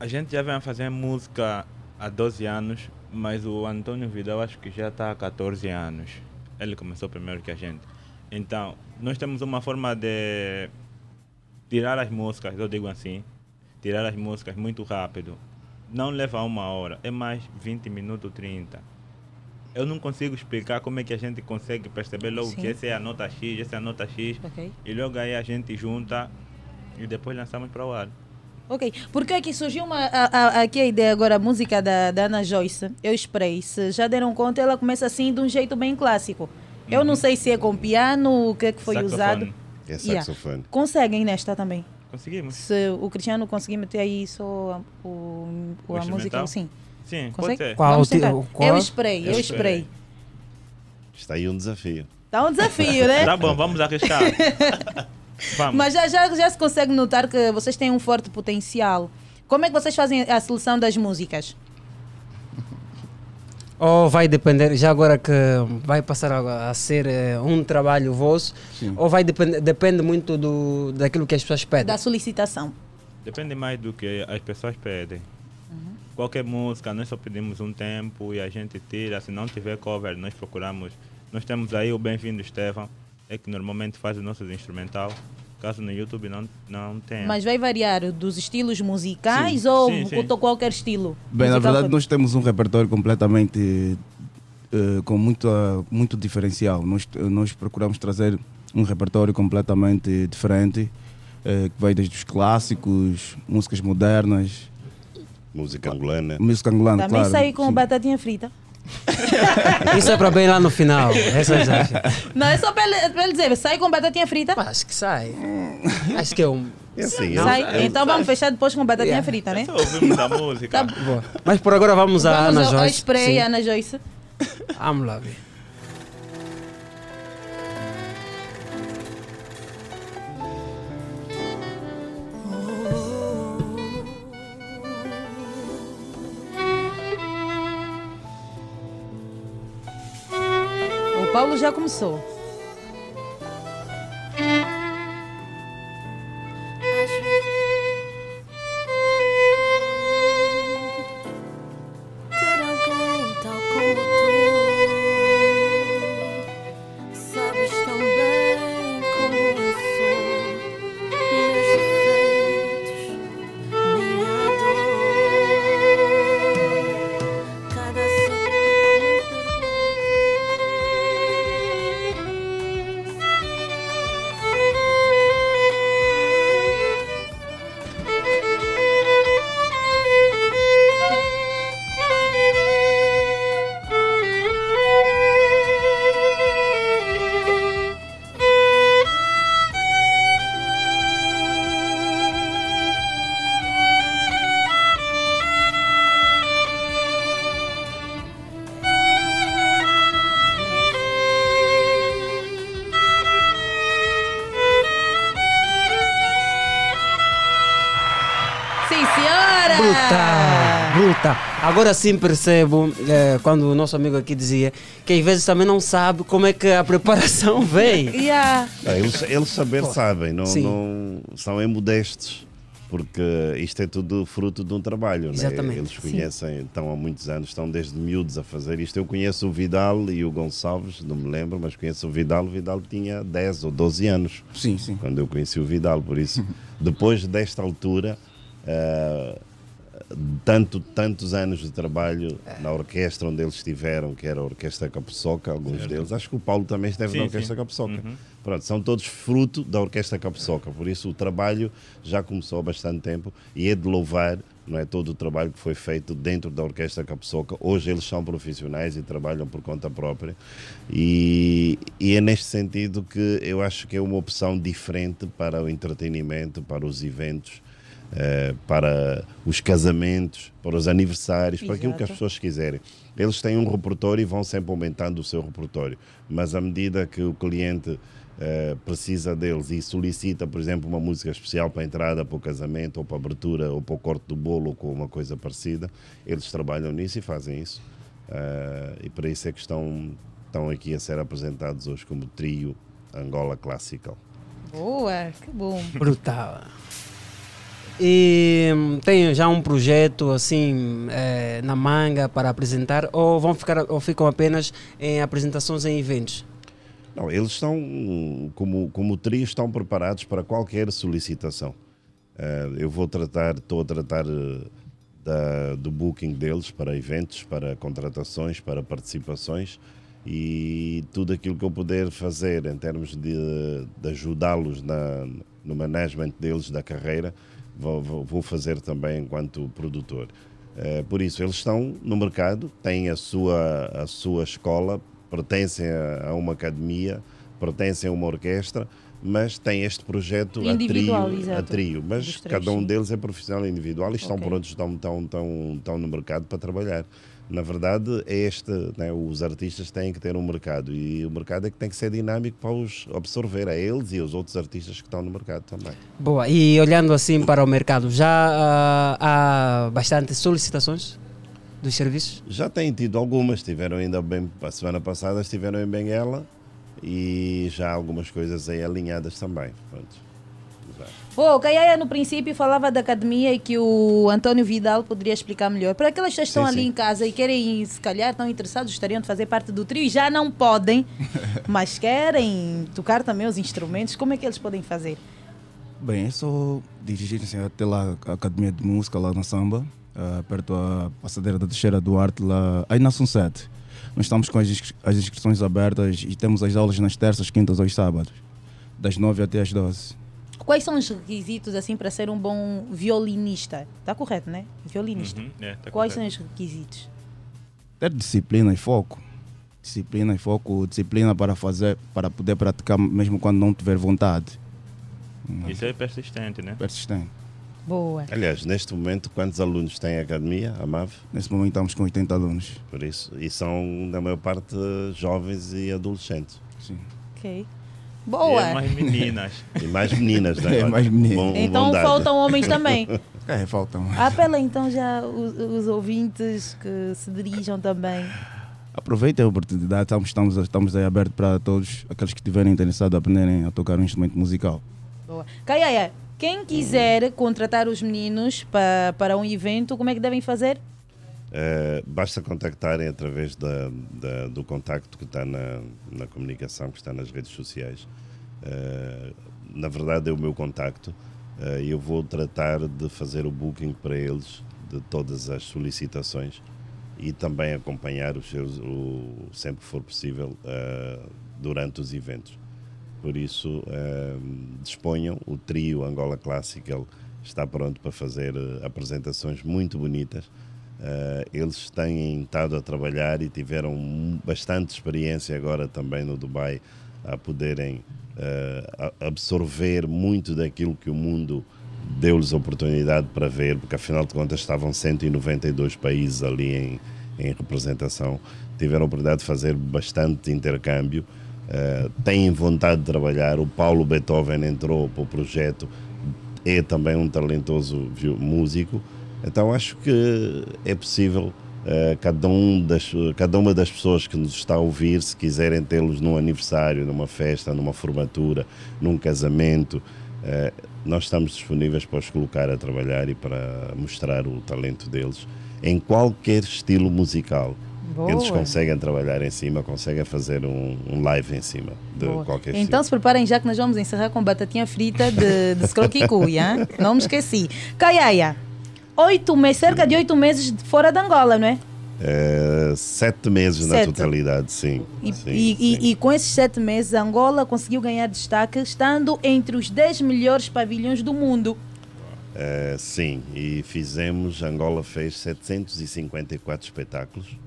a gente já vem fazer música há 12 anos, mas o Antônio Vidal acho que já está há 14 anos. Ele começou primeiro que a gente. Então, nós temos uma forma de tirar as músicas, eu digo assim, tirar as músicas muito rápido. Não leva uma hora, é mais 20 minutos, 30. Eu não consigo explicar como é que a gente consegue perceber logo Sim. que essa é a nota X, essa é a nota X, Ok. e logo aí a gente junta e depois lançamos para o ar. Ok, porque aqui surgiu uma, a- a- aqui a ideia agora, a música da, da Ana Joyce, Eu Esperei. Se já deram conta, ela começa assim de um jeito bem clássico. Eu não sei se é com piano, o que é que foi Saxofone. usado. É Yeah. saxofone. Conseguem nesta também? Conseguimos. Se o Cristiano conseguir meter aí só a, o, o- a música, sim. Sim, Consegue? pode ser. Qual qual? Eu esperei, eu, Eu esperei. Está aí um desafio. Está um desafio, né? Tá bom, vamos arriscar. *laughs* vamos. Mas já, já, já se consegue notar que vocês têm um forte potencial. Como é que vocês fazem a seleção das músicas? Ou vai depender, já agora que vai passar a, a ser eh, um trabalho vosso, ou vai depender, depende muito do, daquilo que as pessoas pedem. Da solicitação. Depende mais do que as pessoas pedem. Qualquer música, nós só pedimos um tempo e a gente tira. Se não tiver cover, nós procuramos. Nós temos aí o Bem-vindo Estevam, é que normalmente faz o nosso instrumental. Caso no YouTube não, não tenha. Mas vai variar dos estilos musicais Sim, ou sim, sim. qualquer estilo? Bem, na verdade, nós temos um repertório completamente eh, com muito, muito diferencial. Nós, nós procuramos trazer um repertório completamente diferente, eh, que vai desde os clássicos, músicas modernas, Música angolana. música angolana, Também claro. saí com batatinha frita. *laughs* Isso é para bem lá no final. Essa. Não, é só para ele, pra ele dizer, sai com batatinha frita? Acho que sai. Acho que é um. Sai. então vamos fechar depois com batatinha Yeah. frita, né? Ouvimos a música. Tá. Mas por agora vamos a Vamos Ana ao, ao Joyce. spray, Sim. Ana Joyce. Vamos lá Paulo já começou. Agora sim percebo, eh, quando o nosso amigo aqui dizia, que às vezes também não sabe como é que a preparação *laughs* vem. Yeah. Ah, eles, eles saber Pô, sabem, não, sim. não são imodestos, porque isto é tudo fruto de um trabalho. né? Exatamente, Eles sim. conhecem, estão há muitos anos, estão desde miúdos a fazer isto. Eu conheço o Vidal e o Gonçalves, não me lembro, mas conheço o Vidal. O Vidal tinha 10 ou 12 anos. Sim, sim. Quando eu conheci o Vidal, por isso, *laughs* depois desta altura. ah, tanto, tantos anos de trabalho na orquestra onde eles estiveram, que era a Orquestra Capuçoca, alguns Certo. deles. Acho que o Paulo também esteve Sim, na Orquestra sim. Capuçoca. Uhum. Pronto, são todos fruto da Orquestra Capuçoca, por isso o trabalho já começou há bastante tempo e é de louvar não é todo o trabalho que foi feito dentro da Orquestra Capuçoca. Hoje eles são profissionais e trabalham por conta própria e, e é neste sentido que eu acho que é uma opção diferente para o entretenimento, para os eventos, para os casamentos, para os aniversários, para aquilo que as Exato. pessoas quiserem. Eles têm um repertório e vão sempre aumentando o seu repertório, mas à medida que o cliente eh, precisa deles e solicita, por exemplo, uma música especial para a entrada, para o casamento, ou para a abertura, ou para o corte do bolo, ou com uma coisa parecida, eles trabalham nisso e fazem isso. Eh, e para isso é que estão, estão aqui a ser apresentados hoje como trio Angola Classical. Boa, que bom. Brutal. E hum, tem já um projeto assim eh, na manga para apresentar ou vão ficar ou ficam apenas em apresentações em eventos? Não, eles estão, como, como trio, estão preparados para qualquer solicitação. Eh, eu vou tratar, estou a tratar eh, da, do booking deles para eventos, para contratações, para participações e tudo aquilo que eu puder fazer em termos de, de ajudá-los no management deles da carreira, vou, vou- vou fazer também enquanto produtor. Eh, por isso, eles estão no mercado, têm a sua, a sua escola, pertencem a, a uma academia, pertencem a uma orquestra, mas têm este projeto a trio, a trio. Mas três, cada um sim. deles é profissional individual e estão Ok. prontos, estão, estão, estão, estão no mercado para trabalhar. Na verdade, é este, né, os artistas têm que ter um mercado e o mercado é que tem que ser dinâmico para os absorver, a eles e aos outros artistas que estão no mercado também. Boa. E olhando assim para o mercado, já ah, há bastante solicitações dos serviços? Já têm tido algumas, estiveram ainda bem, a semana passada estiveram em Benguela e já há algumas coisas aí alinhadas também. Pronto. Pô, o Caiaia no princípio falava da academia e que o Antônio Vidal poderia explicar melhor. Para aquelas que estão Sim, ali sim. em casa e querem, se calhar, estão interessados, gostariam de fazer parte do trio e já não podem, *laughs* mas querem tocar também os instrumentos, como é que eles podem fazer? Bem, é só dirigir-se até lá a Academia de Música, lá na Samba, ah, perto da passadeira da Teixeira Duarte, lá, aí na Sunset. Nós estamos com as, inscri- as inscrições abertas e temos as aulas nas terças, quintas ou sábados, das 9 até às 12. Quais são os requisitos assim para ser um bom violinista? Está correto, né? Violinista. Uhum, é, tá Quais correto. são os requisitos? Ter disciplina e foco. Disciplina e foco, disciplina para fazer, para poder praticar mesmo quando não tiver vontade. Isso é persistente, né? Persistente. Boa. Aliás, neste momento, quantos alunos tem a academia, a MAV? Neste momento estamos com 80 alunos. Por isso, e são, na maior parte, jovens e adolescentes. Sim. Ok. Boa. E é mais meninas. *laughs* E mais meninas, né? *laughs* É, mais meninas. Bom- Então faltam homens também. *laughs* É, faltam. Apela então já os, os ouvintes que se dirijam também. Aproveitem a oportunidade, estamos, estamos, estamos aí abertos para todos aqueles que estiverem interessados a aprenderem a tocar um instrumento musical. Boa. Caiaia, quem quiser contratar os meninos pa, para um evento, como é que devem fazer? Eh, basta contactarem através da, da- do contacto que está na, na comunicação, que está nas redes sociais. Eh, na verdade, é o meu contacto e eu vou tratar de fazer o booking para eles de todas as solicitações e também acompanhar os seus, o, sempre que for possível, eh, durante os eventos. Por isso, disponham, o trio Angola Classical está pronto para fazer apresentações muito bonitas. Eh, eles têm estado a trabalhar e tiveram bastante experiência agora também no Dubai a poderem a- absorver muito daquilo que o mundo deu-lhes oportunidade para ver, porque afinal de contas estavam 192 países ali em, em representação, tiveram a oportunidade de fazer bastante intercâmbio, eh, têm vontade de trabalhar. O Paulo Beethoven entrou para o projeto, é também um talentoso músico, então acho que é possível. eh, cada, um das, cada uma das pessoas que nos está a ouvir, se quiserem tê-los num aniversário, numa festa, numa formatura, num casamento, eh, nós estamos disponíveis para os colocar a trabalhar e para mostrar o talento deles em qualquer estilo musical. Boa. Eles conseguem trabalhar em cima, conseguem fazer um, um live em cima de Boa. qualquer Então se preparem já que nós vamos encerrar com batatinha frita de, de Scroquicuia. hein? Não me esqueci. Caiaia, oito meses, cerca de oito meses fora de Angola, não é? Eh, sete meses na Sete. totalidade, sim. E, sim, e- sim. e- e com esses sete meses, Angola conseguiu ganhar destaque, estando entre os 10 melhores pavilhões do mundo. Eh, sim, e fizemos, Angola fez 754 espetáculos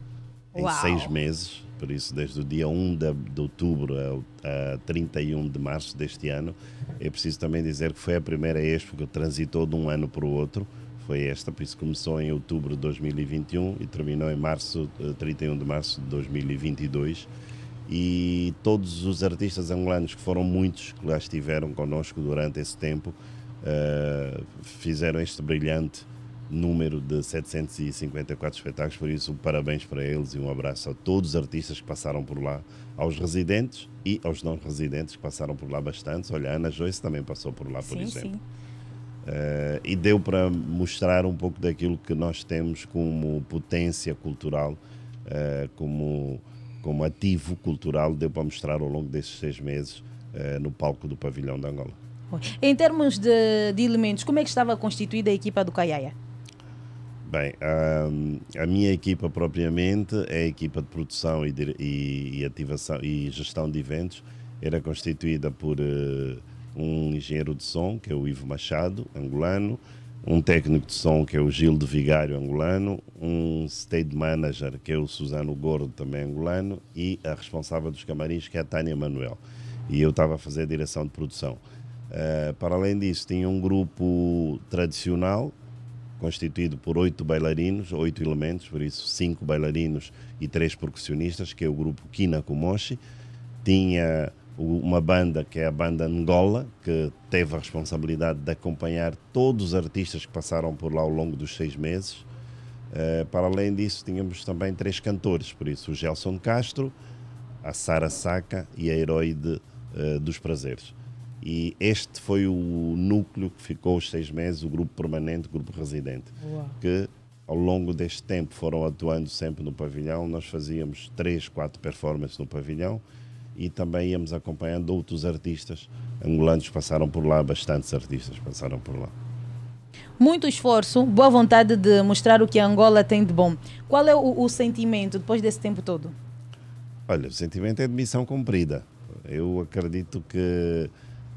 em Uau. seis meses, por isso desde o dia 1 de, de outubro ao- a 31 de março deste ano. É preciso também dizer que foi a primeira Expo que transitou de um ano para o outro, foi esta, por isso começou em outubro de 2021 e terminou em março, eh, 31 de março de 2022. e todos os artistas angolanos, que foram muitos, que lá estiveram connosco durante esse tempo, eh, fizeram este brilhante número de 754 espetáculos, por isso parabéns para eles e um abraço a todos os artistas que passaram por lá, aos residentes e aos não residentes que passaram por lá bastante. Olha, a Ana Joyce também passou por lá, por Sim, exemplo. sim. Eh, e deu para mostrar um pouco daquilo que nós temos como potência cultural, eh, como, como ativo cultural, deu para mostrar ao longo desses seis meses eh, no palco do Pavilhão de Angola. Em termos de, de elementos, como é que estava constituída a equipa do Caiaia? Bem, ahm, a minha equipa propriamente é a equipa de produção e, e- e ativação e gestão de eventos. Era constituída por um engenheiro de som, que é o Ivo Machado, angolano, um técnico de som, que é o Gil de Vigário, angolano, um stage manager, que é o Suzano Gordo, também angolano, e a responsável dos camarins, que é a Tânia Manuel. E eu estava a fazer a direção de produção. Eh, para além disso, tinha um grupo tradicional, constituído por oito bailarinos, oito elementos, por isso cinco bailarinos e três percussionistas, que é o grupo Kina Kumoshi. Tinha uma banda que é a banda Angola, que teve a responsabilidade de acompanhar todos os artistas que passaram por lá ao longo dos seis meses. Eh, para além disso, tínhamos também três cantores, por isso o Gelson Castro, a Sara Saca e a Heroide eh, dos Prazeres. E este foi o núcleo que ficou os seis meses, o grupo permanente, o grupo residente, Uau. que ao longo deste tempo foram atuando sempre no pavilhão. Nós fazíamos três, quatro performances no pavilhão e também íamos acompanhando outros artistas angolanos passaram por lá, bastantes artistas passaram por lá. Muito esforço, boa vontade de mostrar o que a Angola tem de bom. Qual é o, o sentimento depois desse tempo todo? Olha, o sentimento é de missão cumprida. Eu acredito que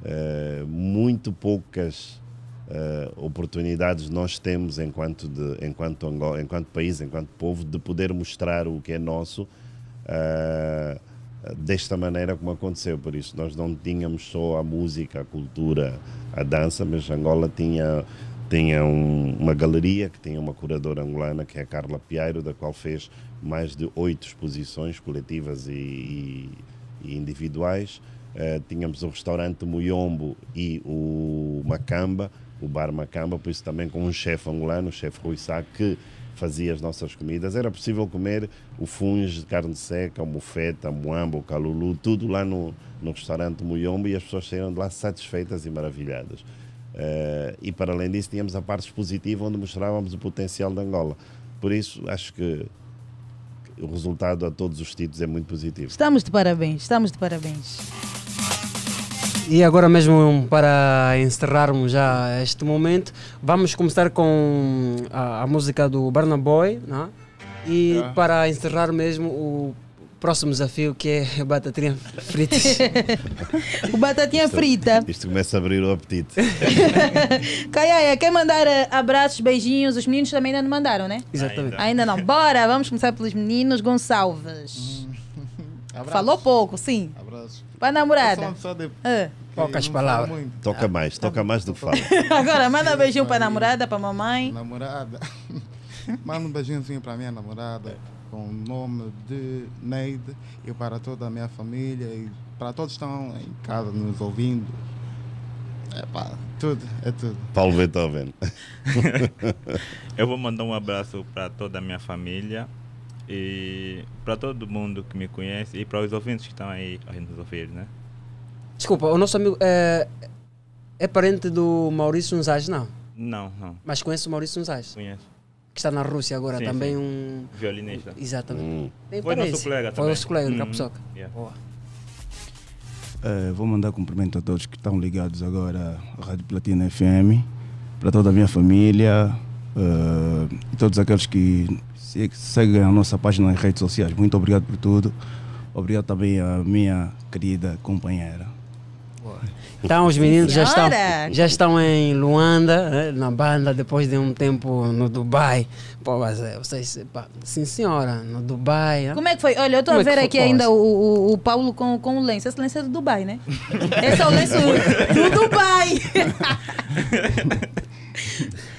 eh, muito poucas eh, oportunidades nós temos enquanto, de, enquanto, Angola, enquanto país, enquanto povo, de poder mostrar o que é nosso eh, desta maneira como aconteceu. Por isso, nós não tínhamos só a música, a cultura, a dança, mas Angola tinha tinha um- uma galeria que tinha uma curadora angolana que é a Carla Piairo, da qual fez mais de oito exposições coletivas e, e- e individuais. Eh, tínhamos o restaurante Muyombo e o Macamba, o bar Macamba, por isso também com um chefe angolano, o chefe Rui Sá, que fazia as nossas comidas. Era possível comer o funge de carne seca, o mufeta, o muamba, o calulu, tudo lá no, no restaurante Muyombo e as pessoas saíram de lá satisfeitas e maravilhadas. Eh, e para além disso, tínhamos a parte expositiva onde mostrávamos o potencial de Angola. Por isso, acho que o resultado a todos os títulos é muito positivo. Estamos de parabéns, estamos de parabéns. E agora mesmo para encerrarmos já este momento, vamos começar com a, a música do Burna Boy, né? e Ah. para encerrar mesmo o próximo desafio que é batatinha fritas. *laughs* o batatinha frita. Isto começa a abrir o apetite. *laughs* Caiaia, quer mandar eh, abraços, beijinhos? Os meninos também ainda não mandaram, né? Exatamente. Ainda não. Bora, vamos começar pelos meninos. Gonçalves. *laughs* Abraços. Falou pouco, sim. A namorada. Pessoa de- Ah. Poucas palavras. muito. Toca mais, toca mais do que fala. *laughs* Agora, manda beijinho para a namorada, para a mamãe. Namorada. *laughs* Manda um beijinhozinho para minha namorada com o nome de Neide e para toda a minha família e para todos que estão em casa nos ouvindo. É pá, tudo, é tudo. Paulo Beethoven. *laughs* Eu vou mandar um abraço para toda a minha família e para todo mundo que me conhece e para os ouvintes que estão aí a nos ouvir, né? Desculpa, o nosso amigo é, é parente do Maurício Nuzaj, não? Não, não. Mas conhece o Maurício Nuzaj? Conheço. Que está na Rússia agora, Sim, também sim. um... Violinista. Exatamente. Bem Foi nosso colega Foi também. nosso colega do Uhum. Capuçoca. Yeah. Boa. Eh, vou mandar cumprimento a todos que estão ligados agora à Rádio Platina FM, para toda a minha família e todos aqueles que se- seguem a nossa página nas redes sociais. Muito obrigado por tudo. Obrigado também à minha querida companheira. Então os meninos já estão, já estão em Luanda, né, na banda, depois de um tempo no Dubai. Pô, mas é, vocês, pá, sim senhora, no Dubai. né? Como é que foi? Olha, eu estou a é ver foi? aqui ainda o, o, o Paulo com, com o lenço. Esse lenço é do Dubai, né? *laughs* Esse é o lenço do Dubai.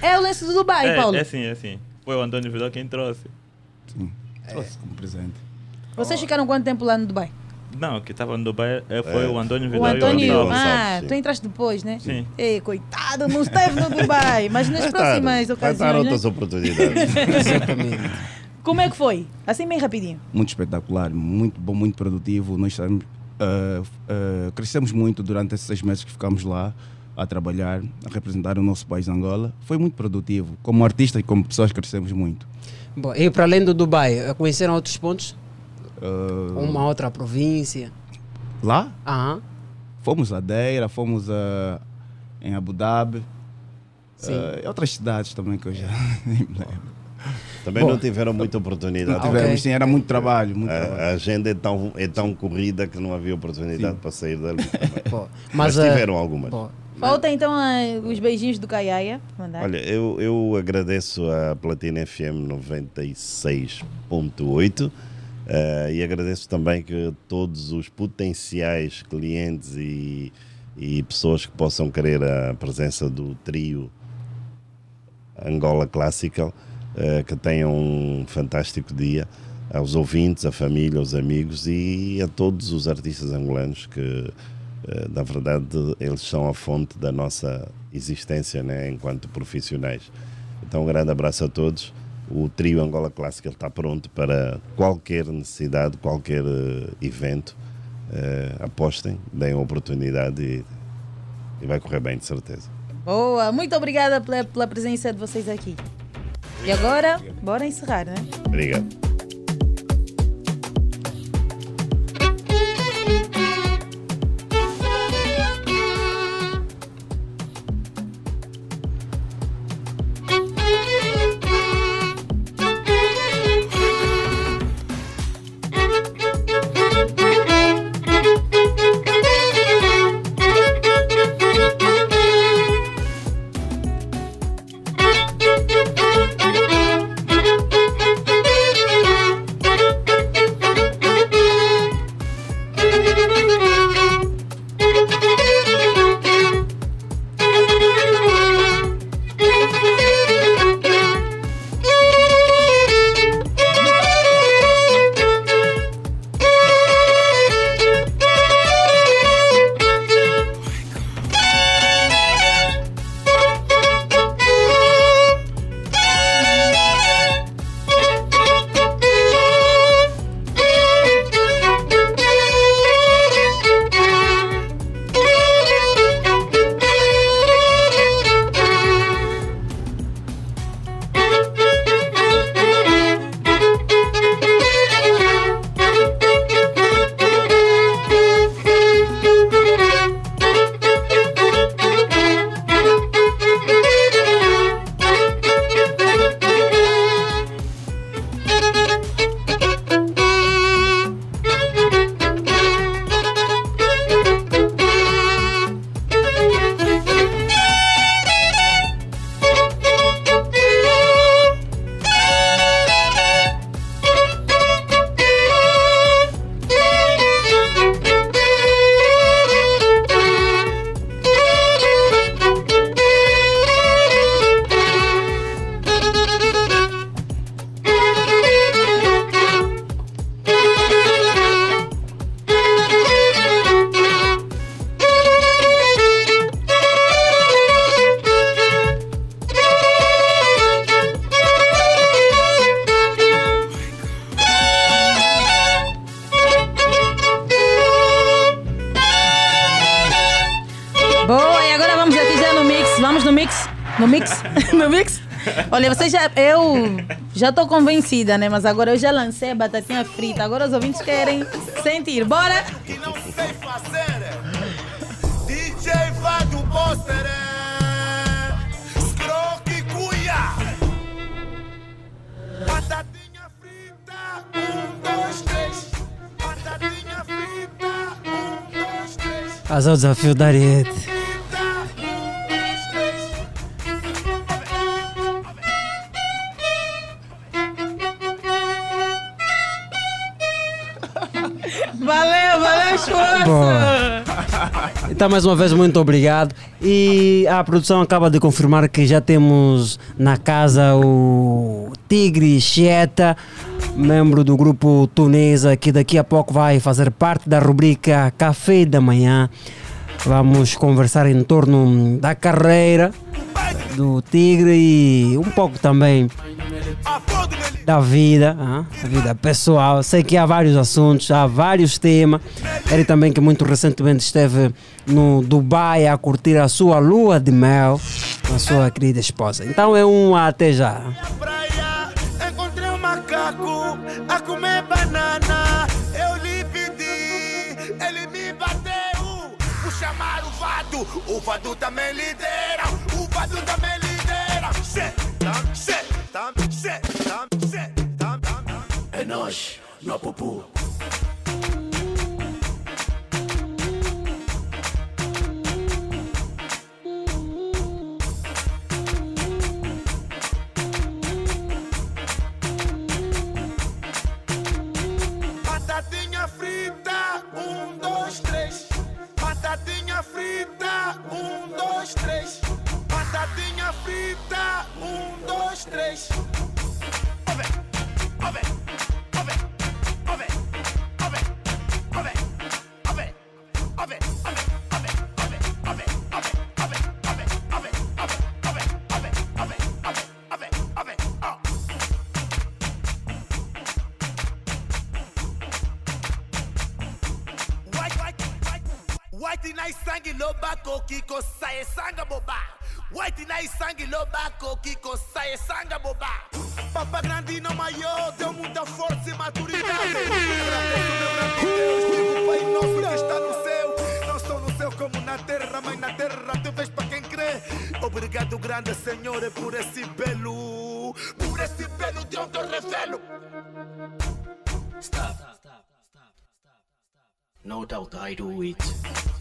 *laughs* é o lenço do Dubai, é, Paulo. é sim, é sim. Foi o Antônio Vidal quem trouxe. Sim, trouxe como presente. Vocês ficaram quanto tempo lá no Dubai? Não, que estava no Dubai eh, foi É. o Antônio O Vidal e Antônio, Gonçalves, ah, sim. tu entraste depois, né? Sim. Ei, coitado, não esteve no Dubai, mas nas Vai estar, próximas vai estar ocasiões. outras né? oportunidades. *laughs* Exatamente. *laughs* Como é que foi? Assim bem rapidinho. muito espetacular, muito bom, muito produtivo. Nós estamos, ah, ah, crescemos muito durante esses seis meses que ficamos lá a trabalhar, a representar o nosso país Angola. Foi muito produtivo. Como artista e como pessoas crescemos muito. Bom, e para além do Dubai, eh, conheceram outros pontos? Ah, Uma outra província? Lá? Aham. Fomos a Deira, fomos a, em Abu Dhabi. Sim. e outras cidades também que eu já *laughs* nem me lembro. Também Bom, não tiveram muita oportunidade. Não tivemos, sim, era muito trabalho. Muito a, trabalho. a agenda é tão, é tão corrida que não havia oportunidade para sair dali. *laughs* mas, Mas, eh, tiveram algumas. Falta então ah, os beijinhos do Caiaia. Olha, eu, eu agradeço a Platina FM 96.8 eh, e agradeço também que todos os potenciais clientes e, e pessoas que possam querer a presença do trio Angola Classical eh, que tenham um fantástico dia aos ouvintes, à família, aos amigos e a todos os artistas angolanos que na verdade eles são a fonte da nossa existência né, enquanto profissionais. Então um grande abraço a todos. O trio Angola Classical está pronto para qualquer necessidade, qualquer eh, evento. Eh, apostem, deem a oportunidade e, e vai correr bem, de certeza. Boa, muito obrigada pela, pela presença de vocês aqui. E agora, bora encerrar, né? Obrigado. Já. Eu já estou convencida, né? Mas agora eu já lancei a batatinha frita. Agora os ouvintes querem sentir. Bora! DJ Vado Poster Scroque Cuia Batatinha frita Um, dois, três Batatinha frita Um, dois, três Faz o desafio da Ariete. Então, mais uma vez, muito obrigado. E a produção acaba de confirmar que já temos na casa o Tigre Chieta. membro do grupo Tunesa, que daqui a pouco vai fazer parte da rubrica Café da Manhã. Vamos conversar em torno da carreira do Tigre e um pouco também da vida, ah, a vida pessoal. Sei que há vários assuntos, há vários temas. Ele também que muito recentemente esteve no Dubai a curtir a sua lua de mel com a sua querida esposa. Então é um até já. Encontrei um macaco a comer tam, cê, tam, cê, tam, tam. É nós, no pupu. Batatinha frita, um, dois, três. Batatinha frita, um, dois, três. Batatinha frita, um, dois, três. Ove, ove, ove, ove, ove, ove, ove, ove, ove, oh. Sangi loba kiko saye sanga boba. White inai sangi loba kiko saye sanga boba. Papa Grandino maior deu muita força e maturidade. Agradeço, Deus, Pai nosso que está no céu. Não só no céu como na terra, mas na terra tu vês para quem crê. Obrigado, grande Senhor, por esse belo, por esse belo de onde eu revelo. Stop. No doubt I do it.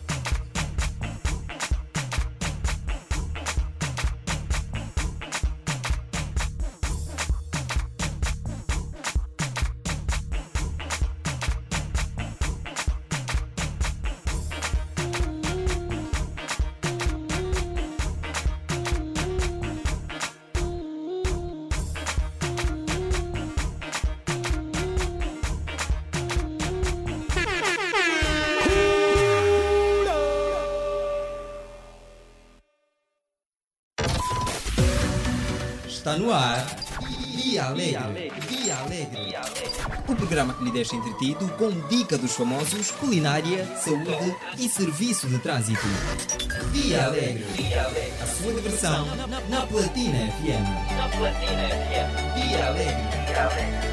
Está no ar Via Alegre. Via Alegre. O programa que lhe deixa entretido com dica dos famosos, culinária, saúde e serviço de trânsito. Via Alegre. A sua diversão na Platina FM. Na Platina FM. Via Alegre. Mais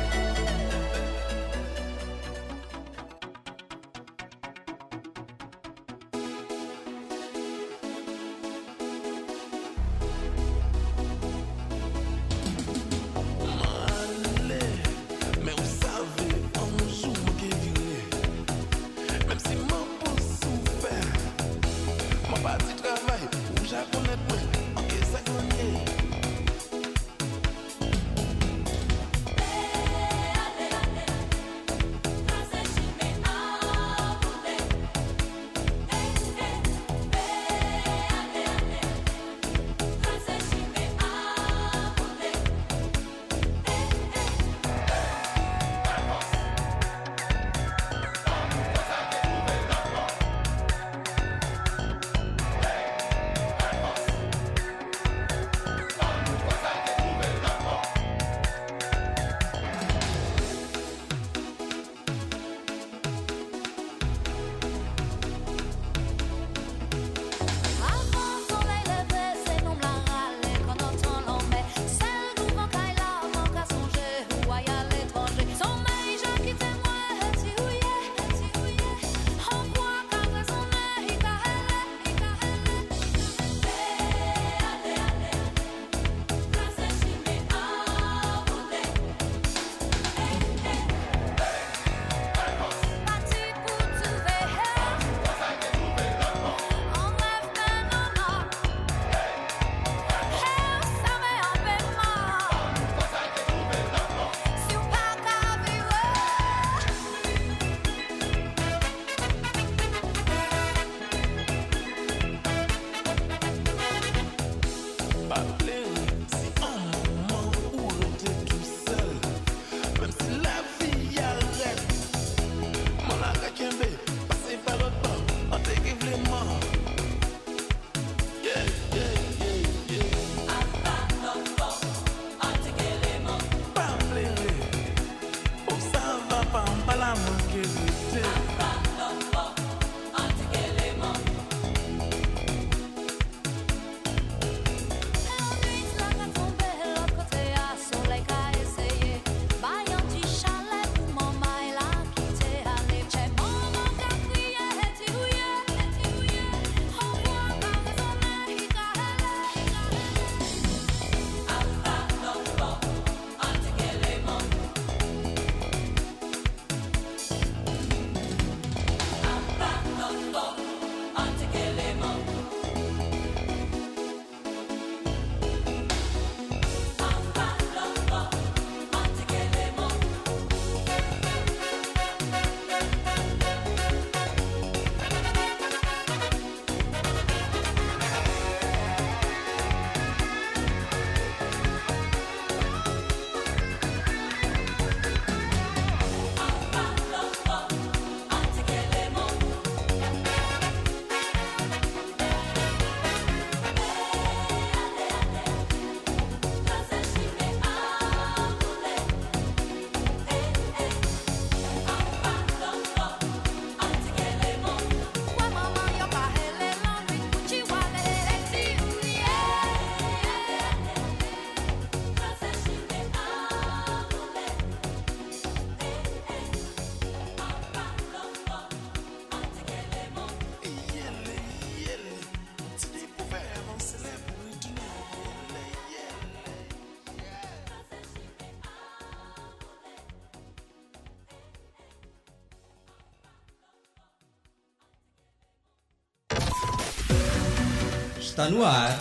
Está no ar.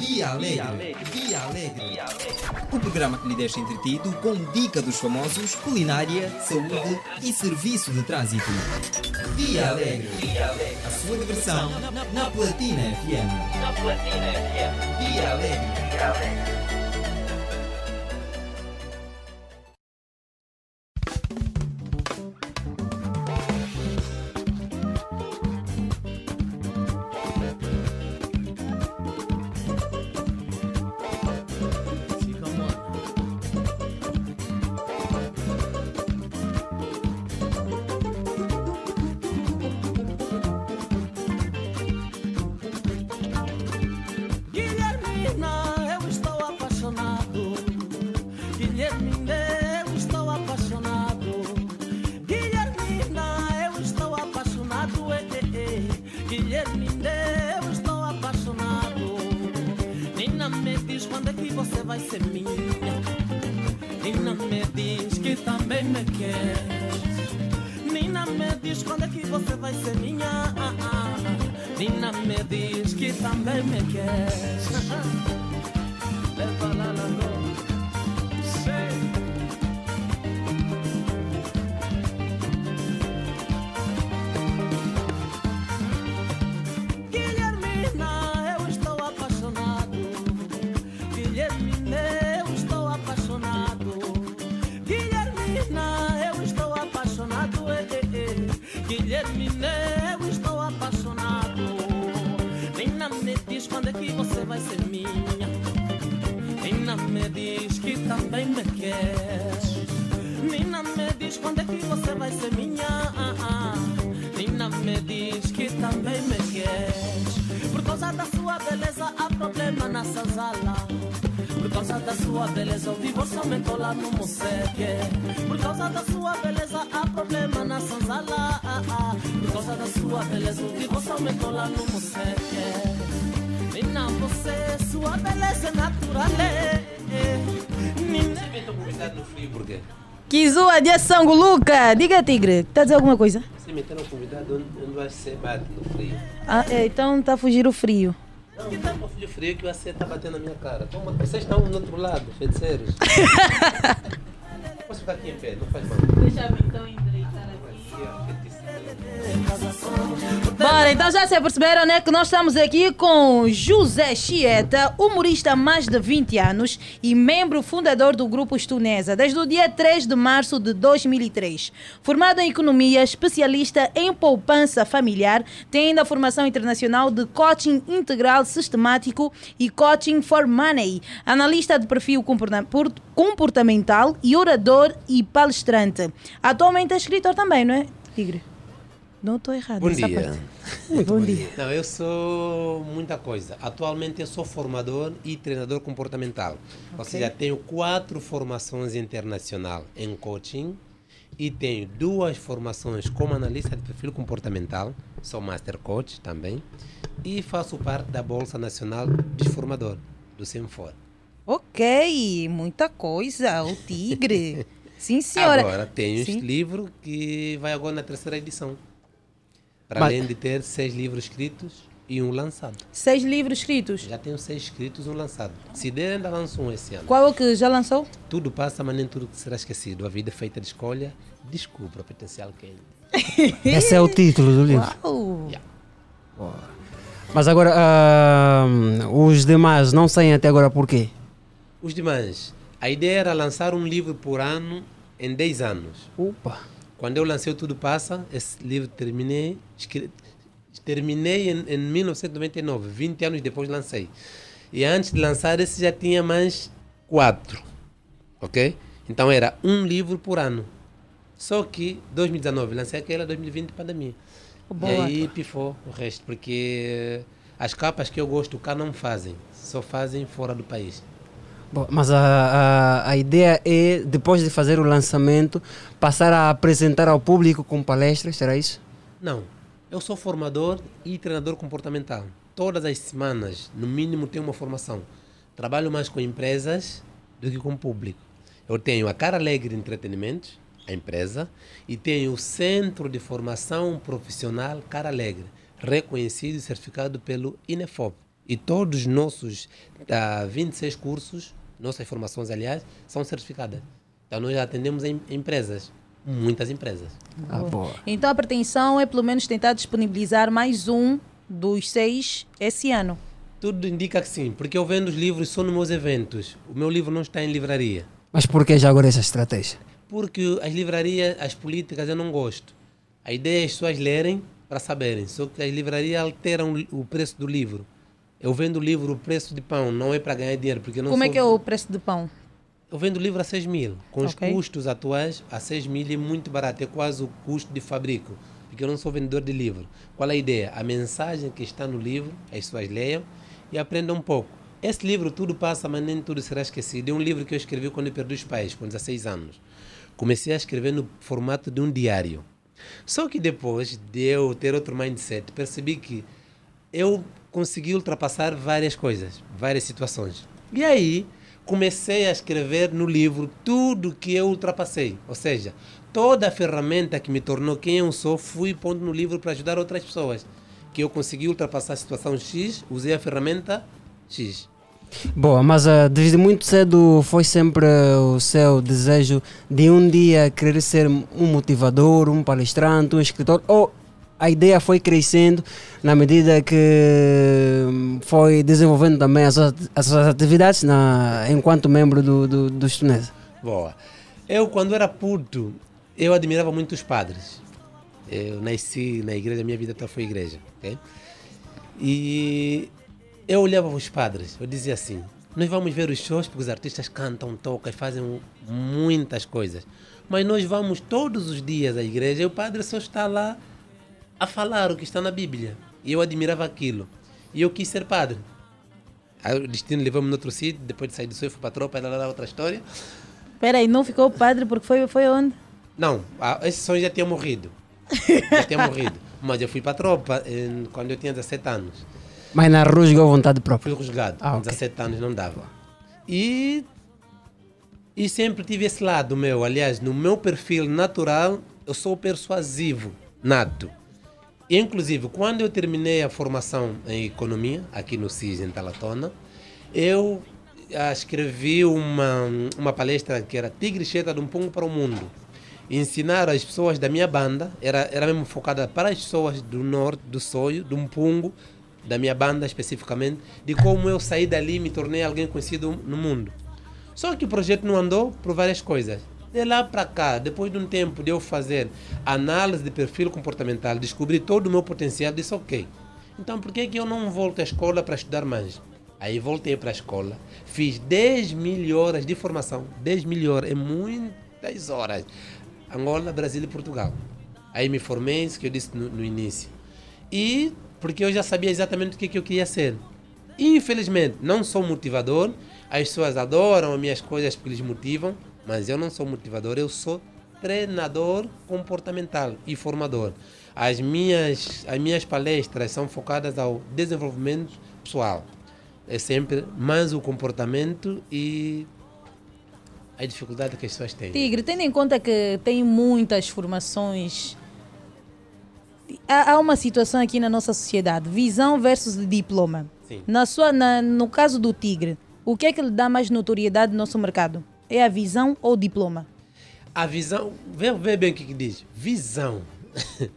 Dia Alegre. Dia Alegre. O programa que lhe deixa entretido com dica dos famosos, culinária, saúde e serviço de trânsito. Dia Alegre. A sua diversão na Platina FM. Na Platina FM. Dia Alegre. Dia Alegre. Sango Luca. Diga, Tigre, tá a dizer alguma coisa? se me meter convidado onde vai ser bate no frio. Ah, é, então tá a fugir o frio. Não, não frio frio que o AC está batendo na minha cara. Toma, vocês estão no outro lado, feiticeiros. *laughs* Posso ficar aqui em pé, não faz mal. Já se perceberam, né, que nós estamos aqui com José Chieta, humorista há mais de 20 anos e membro fundador do Grupo Estunesa, desde o dia 3 de março de 2003. Formado em economia, especialista em poupança familiar, tem ainda formação internacional de coaching integral sistemático e coaching for money, analista de perfil comporta- por- comportamental e orador e palestrante. Atualmente é escritor também, não é, Tigre? Não estou errado. Bom dia. parte. Muito bom dia. Não, eu sou muita coisa. Atualmente eu sou formador e treinador comportamental. Ou Ok. seja, tenho quatro formações internacional em coaching e tenho duas formações como analista de perfil comportamental, sou master coach também, e faço parte da Bolsa Nacional de Formador, do Semfor. Ok, muita coisa. O Tigre. *laughs* Sim, senhora. Agora tenho Sim. este livro que vai agora na terceira edição. Para Mas- além de ter seis livros escritos e um lançado. Seis livros escritos. Já tenho seis escritos e um lançado. Se der, ainda lanço um esse ano. Qual é o que já lançou? Tudo passa, mas nem tudo será esquecido. A vida é feita de escolha. Descubra o potencial quente. *laughs* Esse é o título do livro. Uau. Mas agora, ah, os demais não saem até agora por quê? Os demais. A ideia era lançar um livro por ano em 10 anos. Opa! Quando eu lancei o Tudo Passa, esse livro terminei, escre- terminei em, em 1999, 20 anos depois lancei. E antes de lançar esse já tinha mais quatro, ok? Então era um livro por ano. Só que 2019 lancei aquela, 2020 pandemia. Boa. E aí pifou o resto, porque as capas que eu gosto cá não fazem, só fazem fora do país. Mas a, a, a ideia é, depois de fazer o lançamento, passar a apresentar ao público com palestras, será isso? Não. Eu sou formador e treinador comportamental. Todas as semanas, no mínimo, tenho uma formação. Trabalho mais com empresas do que com público. Eu tenho a Cara Alegre Entretenimentos, a empresa, e tenho o Centro de Formação Profissional Cara Alegre, reconhecido e certificado pelo INEFOP, E todos os nossos ah, 26 cursos, nossas formações, aliás, são certificadas. Então nós já atendemos em empresas, muitas empresas. Boa. Então a pretensão é pelo menos tentar disponibilizar mais um dos seis esse ano. Tudo indica que sim, porque eu vendo os livros só nos meus eventos. O meu livro não está em livraria. Mas por que já agora essa estratégia? Porque as livrarias, as políticas, eu não gosto. A ideia é as pessoas lerem para saberem. Só que as livrarias alteram o preço do livro. Eu vendo o livro, o preço de pão, não é para ganhar dinheiro. Porque não Como é sou- que é o preço do pão? Eu vendo o livro a 6 mil. Com os custos atuais, a 6 mil é muito barato. É quase o custo de fabrico. Porque eu não sou vendedor de livro. Qual é a ideia? A mensagem que está no livro, as pessoas leiam e aprendam um pouco. Esse livro, tudo passa, mas nem tudo será esquecido. É um livro que eu escrevi quando eu perdi os pais, com 16 anos. Comecei a escrever no formato de um diário. Só que depois de eu ter outro mindset, percebi que eu consegui ultrapassar várias coisas, várias situações. E aí comecei a escrever no livro tudo que eu ultrapassei. Ou seja, toda a ferramenta que me tornou quem eu sou, fui pondo no livro para ajudar outras pessoas. Que eu consegui ultrapassar a situação X, usei a ferramenta X. Boa, mas ah, desde muito cedo foi sempre o seu desejo de um dia querer ser um motivador, um palestrante, um escritor, ou a ideia foi crescendo na medida que hum, foi desenvolvendo também as, as suas atividades na, enquanto membro do, do, do Estonesa? Boa. Eu, quando era puto, eu admirava muito os padres. Eu nasci na igreja, minha vida toda foi igreja. ok? E eu olhava os padres, eu dizia assim: nós vamos ver os shows porque os artistas cantam, tocam fazem muitas coisas. Mas nós vamos todos os dias à igreja e o padre só está lá a falar o que está na Bíblia. E eu admirava aquilo. E eu quis ser padre. Aí o destino levou-me no outro sítio, depois de sair do sonho, fui para a tropa, lá, lá, lá, outra história. Peraí, não ficou padre porque foi, foi onde? Não, a- esse sonho já tinha morrido. *laughs* Já tinha morrido. Mas eu fui para a tropa em- quando eu tinha 17 anos. Mas na rusga à vontade própria. Fui rusgado. Ah, Com ok. 17 anos não dava. E, e sempre tive esse lado meu. Aliás, no meu perfil natural, eu sou persuasivo, nato. Inclusive, quando eu terminei a formação em economia, aqui no CIS, em Talatona, eu ah, escrevi uma, uma palestra que era Tigre Cheta de um Pungo para o Mundo. Ensinar as pessoas da minha banda, era, era mesmo focada para as pessoas do norte, do Soio, de um Pungo, da minha banda especificamente, de como eu saí dali e me tornei alguém conhecido no mundo. Só que o projeto não andou por várias coisas. De lá para cá, depois de um tempo de eu fazer análise de perfil comportamental, descobri todo o meu potencial, disse ok. Então por que, que eu não volto à escola para estudar mais? Aí voltei para a escola, fiz 10 mil horas de formação, 10 mil horas, é muitas horas. Angola, Brasil e Portugal. Aí me formei, isso que eu disse no, no início. E porque eu já sabia exatamente o que, que eu queria ser. Infelizmente, não sou motivador. As pessoas adoram as minhas coisas porque eles motivam, mas eu não sou motivador, eu sou treinador comportamental e formador. As minhas, as minhas palestras são focadas ao desenvolvimento pessoal. É sempre mais o comportamento e a dificuldade que as pessoas têm. Tigre, tendo em conta que tem muitas formações, há, há uma situação aqui na nossa sociedade: visão versus diploma. Sim. Na sua, na- no caso do Tigre, o que é que lhe dá mais notoriedade no nosso mercado? É a visão ou o diploma? A visão, vê, vê bem o que, que diz. Visão. *laughs*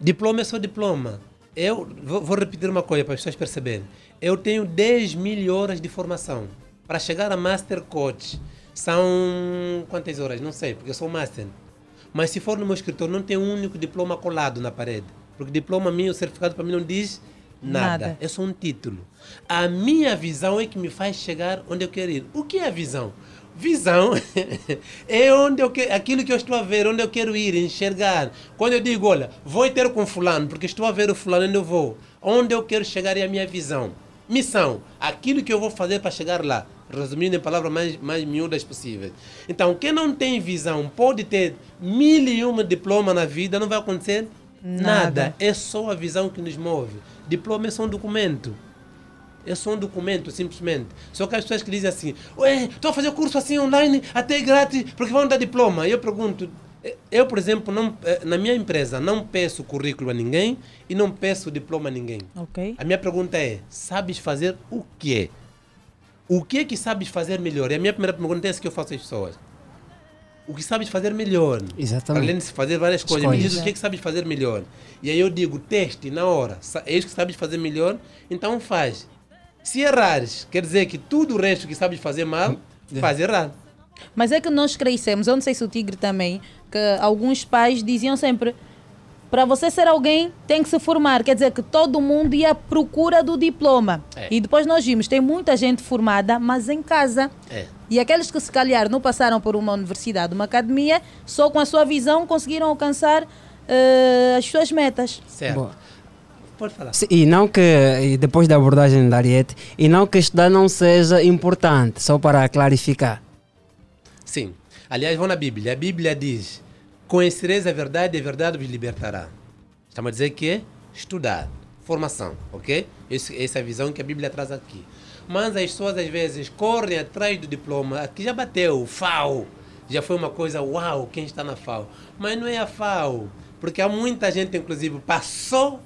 diploma é só diploma. Eu vou, vou repetir uma coisa para as pessoas perceberem. Eu tenho 10 mil horas de formação. Para chegar a Master Coach, são quantas horas? Não sei, porque eu sou Master. Mas se for no meu escritório, não tem um único diploma colado na parede. Porque diploma meu, o certificado para mim não diz nada. Nada. É só um título. A minha visão é que me faz chegar onde eu quero ir. O que é visão? Visão *laughs* é onde eu que, aquilo que eu estou a ver, onde eu quero ir, enxergar. Quando eu digo, olha, vou ter com fulano, porque estou a ver o fulano onde eu vou. Onde eu quero chegar é a minha visão. Missão, aquilo que eu vou fazer para chegar lá. Resumindo em palavras mais, mais miúdas possíveis. Então, quem não tem visão pode ter mil e uma diploma na vida, não vai acontecer nada. Nada. É só a visão que nos move. Diploma é só um documento. É só um documento, simplesmente. Só que as pessoas que dizem assim, ué, estou a fazer curso assim online, até grátis, porque vão dar diploma. E eu pergunto, Eu, por exemplo, não, eh, na minha empresa não peço currículo a ninguém e não peço diploma a ninguém. Ok. A minha pergunta é: sabes fazer o quê? O que é que sabes fazer melhor? E a minha primeira pergunta é essa que eu faço às pessoas. O que sabes fazer melhor? Exatamente. Além de fazer várias coisas, me diz o que é que sabes fazer melhor. E aí eu digo, teste na hora. É isso que sabes fazer melhor, então faz. Se errares, quer dizer que tudo o resto que sabes fazer mal, faz errado. Mas é que nós crescemos, eu não sei se o Tigre também, que alguns pais diziam sempre: para você ser alguém, tem que se formar. Quer dizer que todo mundo ia à procura do diploma. É. E depois nós vimos: tem muita gente formada, mas em casa. É. E aqueles que se calhar não passaram por uma universidade, uma academia, só com a sua visão conseguiram alcançar eh, as suas metas. Certo. Boa. Pode falar. Sim, E não que, depois da abordagem da Ariete, e não que estudar não seja importante, só para clarificar. Sim. Aliás, vão na Bíblia. A Bíblia diz: Conhecereis a verdade e a verdade vos libertará. Estamos a dizer que é estudar, formação, ok? Esse- essa é a visão que a Bíblia traz aqui. Mas as pessoas às vezes correm atrás do diploma, aqui já bateu, FAO. Já foi uma coisa, uau, quem está na FAO. Mas não é a FAO, porque há muita gente, inclusive, passou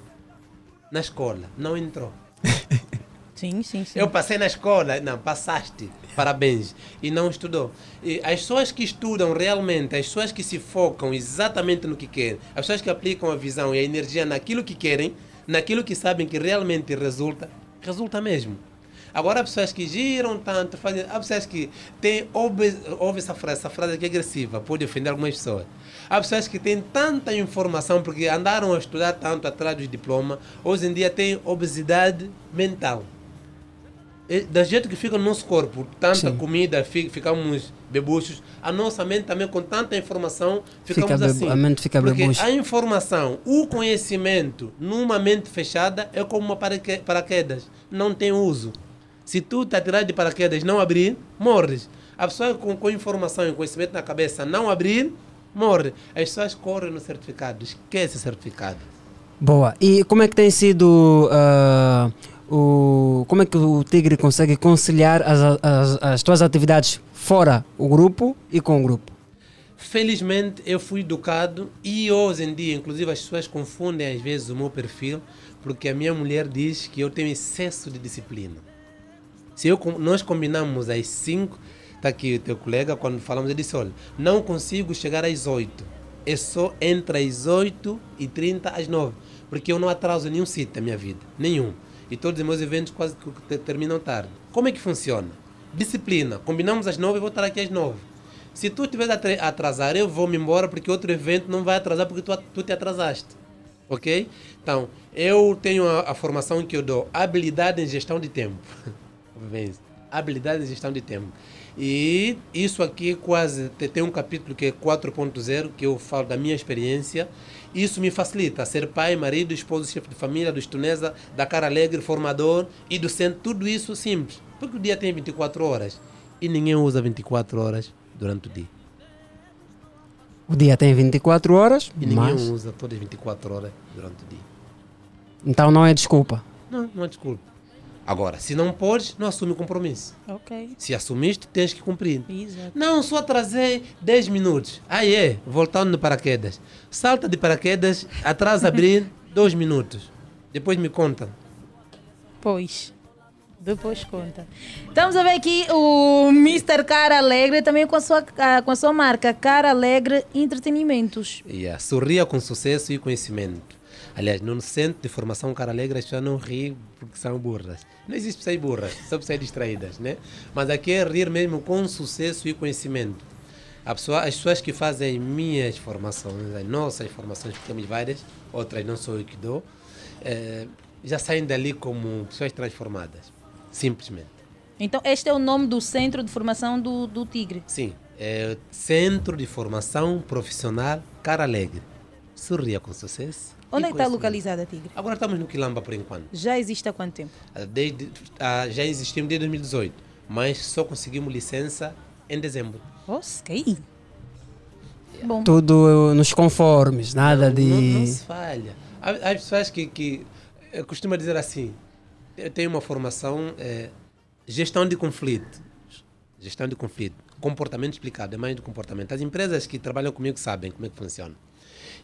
na escola, não entrou. *laughs* Sim, sim, sim. Eu passei na escola, não, passaste, parabéns, e não estudou. E as pessoas que estudam realmente, as pessoas que se focam exatamente no que querem, as pessoas que aplicam a visão e a energia naquilo que querem, naquilo que sabem que realmente resulta, resulta mesmo. Agora, há pessoas que giram tanto, fazem, há pessoas que têm, ouve, ouve essa frase, essa frase que é agressiva, pode ofender algumas pessoas. Há pessoas que têm tanta informação, porque andaram a estudar tanto atrás dos diplomas, hoje em dia têm obesidade mental. E, do jeito que fica no nosso corpo, tanta Sim. comida, fi- ficamos bebuchos, a nossa mente também com tanta informação, ficamos Fica assim. a mente fica Porque bebucha. a informação, o conhecimento numa mente fechada é como uma paraque- paraquedas, não tem uso. Se tu te atirar de paraquedas não abrir, morres. A pessoa com, com informação e conhecimento na cabeça não abrir, morre. As pessoas correm no certificado, esquece o certificado. Boa. E como é que tem sido ah, o como é que o Tigre consegue conciliar as, as, as tuas atividades fora o grupo e com o grupo? Felizmente eu fui educado e hoje em dia, inclusive, as pessoas confundem às vezes o meu perfil porque a minha mulher diz que eu tenho excesso de disciplina. Se eu, nós combinamos às 5, está aqui o teu colega, quando falamos, ele disse: olha, não consigo chegar às 8. É só entre as 8 e 30 às 9. Porque eu não atraso nenhum sítio da minha vida. Nenhum. E todos os meus eventos quase que te- terminam tarde. Como é que funciona? Disciplina. Combinamos às 9 e vou estar aqui às 9. Se tu estiver a atra- a atrasar, eu vou me embora porque outro evento não vai atrasar porque tu, tu te atrasaste. Ok? Então, eu tenho a, a formação que eu dou, habilidade em gestão de tempo. *laughs* Habilidade em gestão de tempo. E isso aqui quase te- tem um capítulo que é 4.0, que eu falo da minha experiência. Isso me facilita ser pai, marido, esposo, chefe de família, do Estunesa, da Cara Alegre, formador e do centro. Tudo isso simples. Porque o dia tem 24 horas e ninguém usa 24 horas durante o dia. O dia tem 24 horas, E ninguém mas usa todas as 24 horas durante o dia. então não é desculpa. Não, não é desculpa. Agora, se não podes, não assume o compromisso. Ok. Se assumiste, tens que cumprir. Exato. Não, só atrasei 10 minutos. Aí é, voltando no paraquedas. Salta de paraquedas, atrasa abrir 2 minutos. Depois me conta. Pois. Depois conta. Estamos a ver aqui o Mr. Cara Alegre também com a sua, ah, com a sua marca Cara Alegre Entretenimentos. Yeah. Sorria com sucesso e conhecimento. Aliás, no centro de formação Cara Alegre as pessoas não riem porque são burras. Não existe pessoas burras, só pessoas distraídas, né? Mas aqui é rir mesmo com sucesso e conhecimento. Pessoa, as pessoas que fazem minhas formações, as nossas formações, porque temos várias, outras não sou eu que dou, eh, já saem dali como pessoas transformadas. Simplesmente. Então, este é o nome do centro de formação do, do Tigre. Sim, é Centro de Formação Profissional Cara Alegre. Sorria com sucesso. Onde é que está localizada, Tigre? Agora estamos no Quilamba por enquanto. Já existe há quanto tempo? Ah, Desde, ah, já existimos desde 2018, mas só conseguimos licença em dezembro. Ok. Bom. Tudo nos conformes, nada de. Não, não se falha. Há, há pessoas que, que eh, costumam dizer assim: eu tenho uma formação eh, gestão de conflito. Gestão de conflito. comportamento explicado, é mais do comportamento. As empresas que trabalham comigo sabem como é que funciona.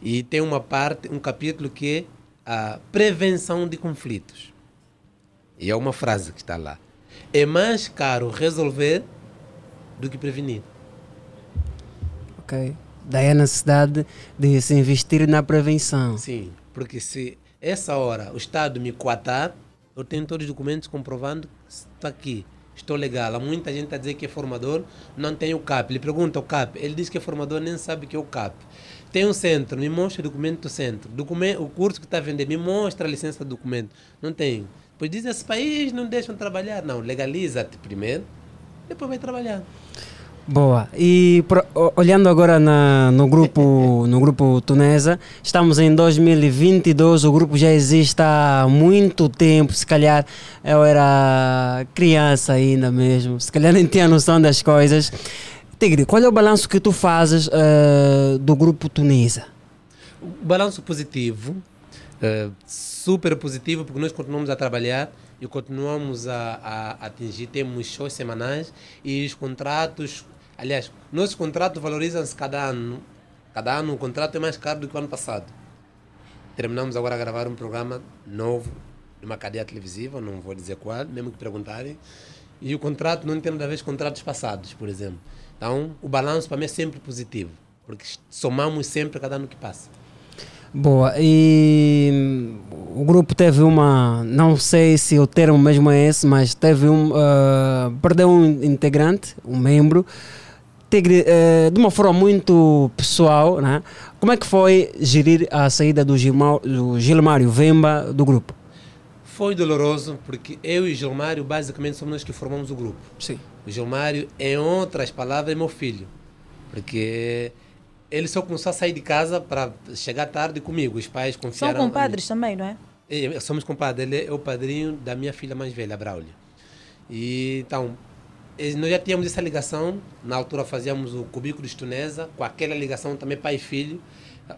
E tem uma parte, um capítulo que é a prevenção de conflitos. E é uma frase que está lá. É mais caro resolver do que prevenir. Ok. Daí a necessidade de se investir na prevenção. Sim, porque se essa hora o Estado me coatar, eu tenho todos os documentos comprovando que está aqui. Estou legal. Há muita gente a dizer que é formador, não tem o CAP. Ele pergunta o CAP. Ele diz que é formador, nem sabe que é o CAP. Tem um centro, me mostra o documento do centro. Documento, o curso que está a vender, me mostra a licença do documento. Não tem. Pois diz, esse país não deixam trabalhar. Não, legaliza-te primeiro, depois vai trabalhar. Boa. E pro- olhando agora na- no grupo *laughs* no grupo Tunesa, estamos em 2022, o grupo já existe há muito tempo, se calhar eu era criança ainda mesmo, se calhar nem tinha noção das coisas. Tigre, qual é o balanço que tu fazes eh, do grupo Tunesa? O balanço positivo, eh, super positivo, porque nós continuamos a trabalhar e continuamos a, a atingir, temos shows semanais e os contratos, aliás, nossos contratos valorizam-se cada ano. Cada ano o contrato é mais caro do que o ano passado. Terminamos agora a gravar um programa novo de uma cadeia televisiva, não vou dizer qual, mesmo que perguntarem. E o contrato não tem nada a ver com contratos passados, por exemplo. Então, o balanço para mim é sempre positivo, porque somamos sempre cada ano que passa. Boa, e hum, o grupo teve uma, não sei se o termo mesmo é esse, mas teve um, ah, perdeu um integrante, um membro, Tigre, eh, de uma forma muito pessoal, né? como é que foi gerir a saída do, Gilmar, do Gilmário Vemba do grupo? Foi doloroso porque eu e Gilmário basicamente somos nós que formamos o grupo. Sim. O Gilmário, em outras palavras, é meu filho. Porque ele só começou a sair de casa para chegar tarde comigo. Os pais São confiaram. mim. compadres também, não é? É, Somos compadres. Ele é o padrinho da minha filha mais velha, Braulio. E, então, nós já tínhamos essa ligação. Na altura fazíamos o Cubículo de Tunesa, com aquela ligação também pai e filho.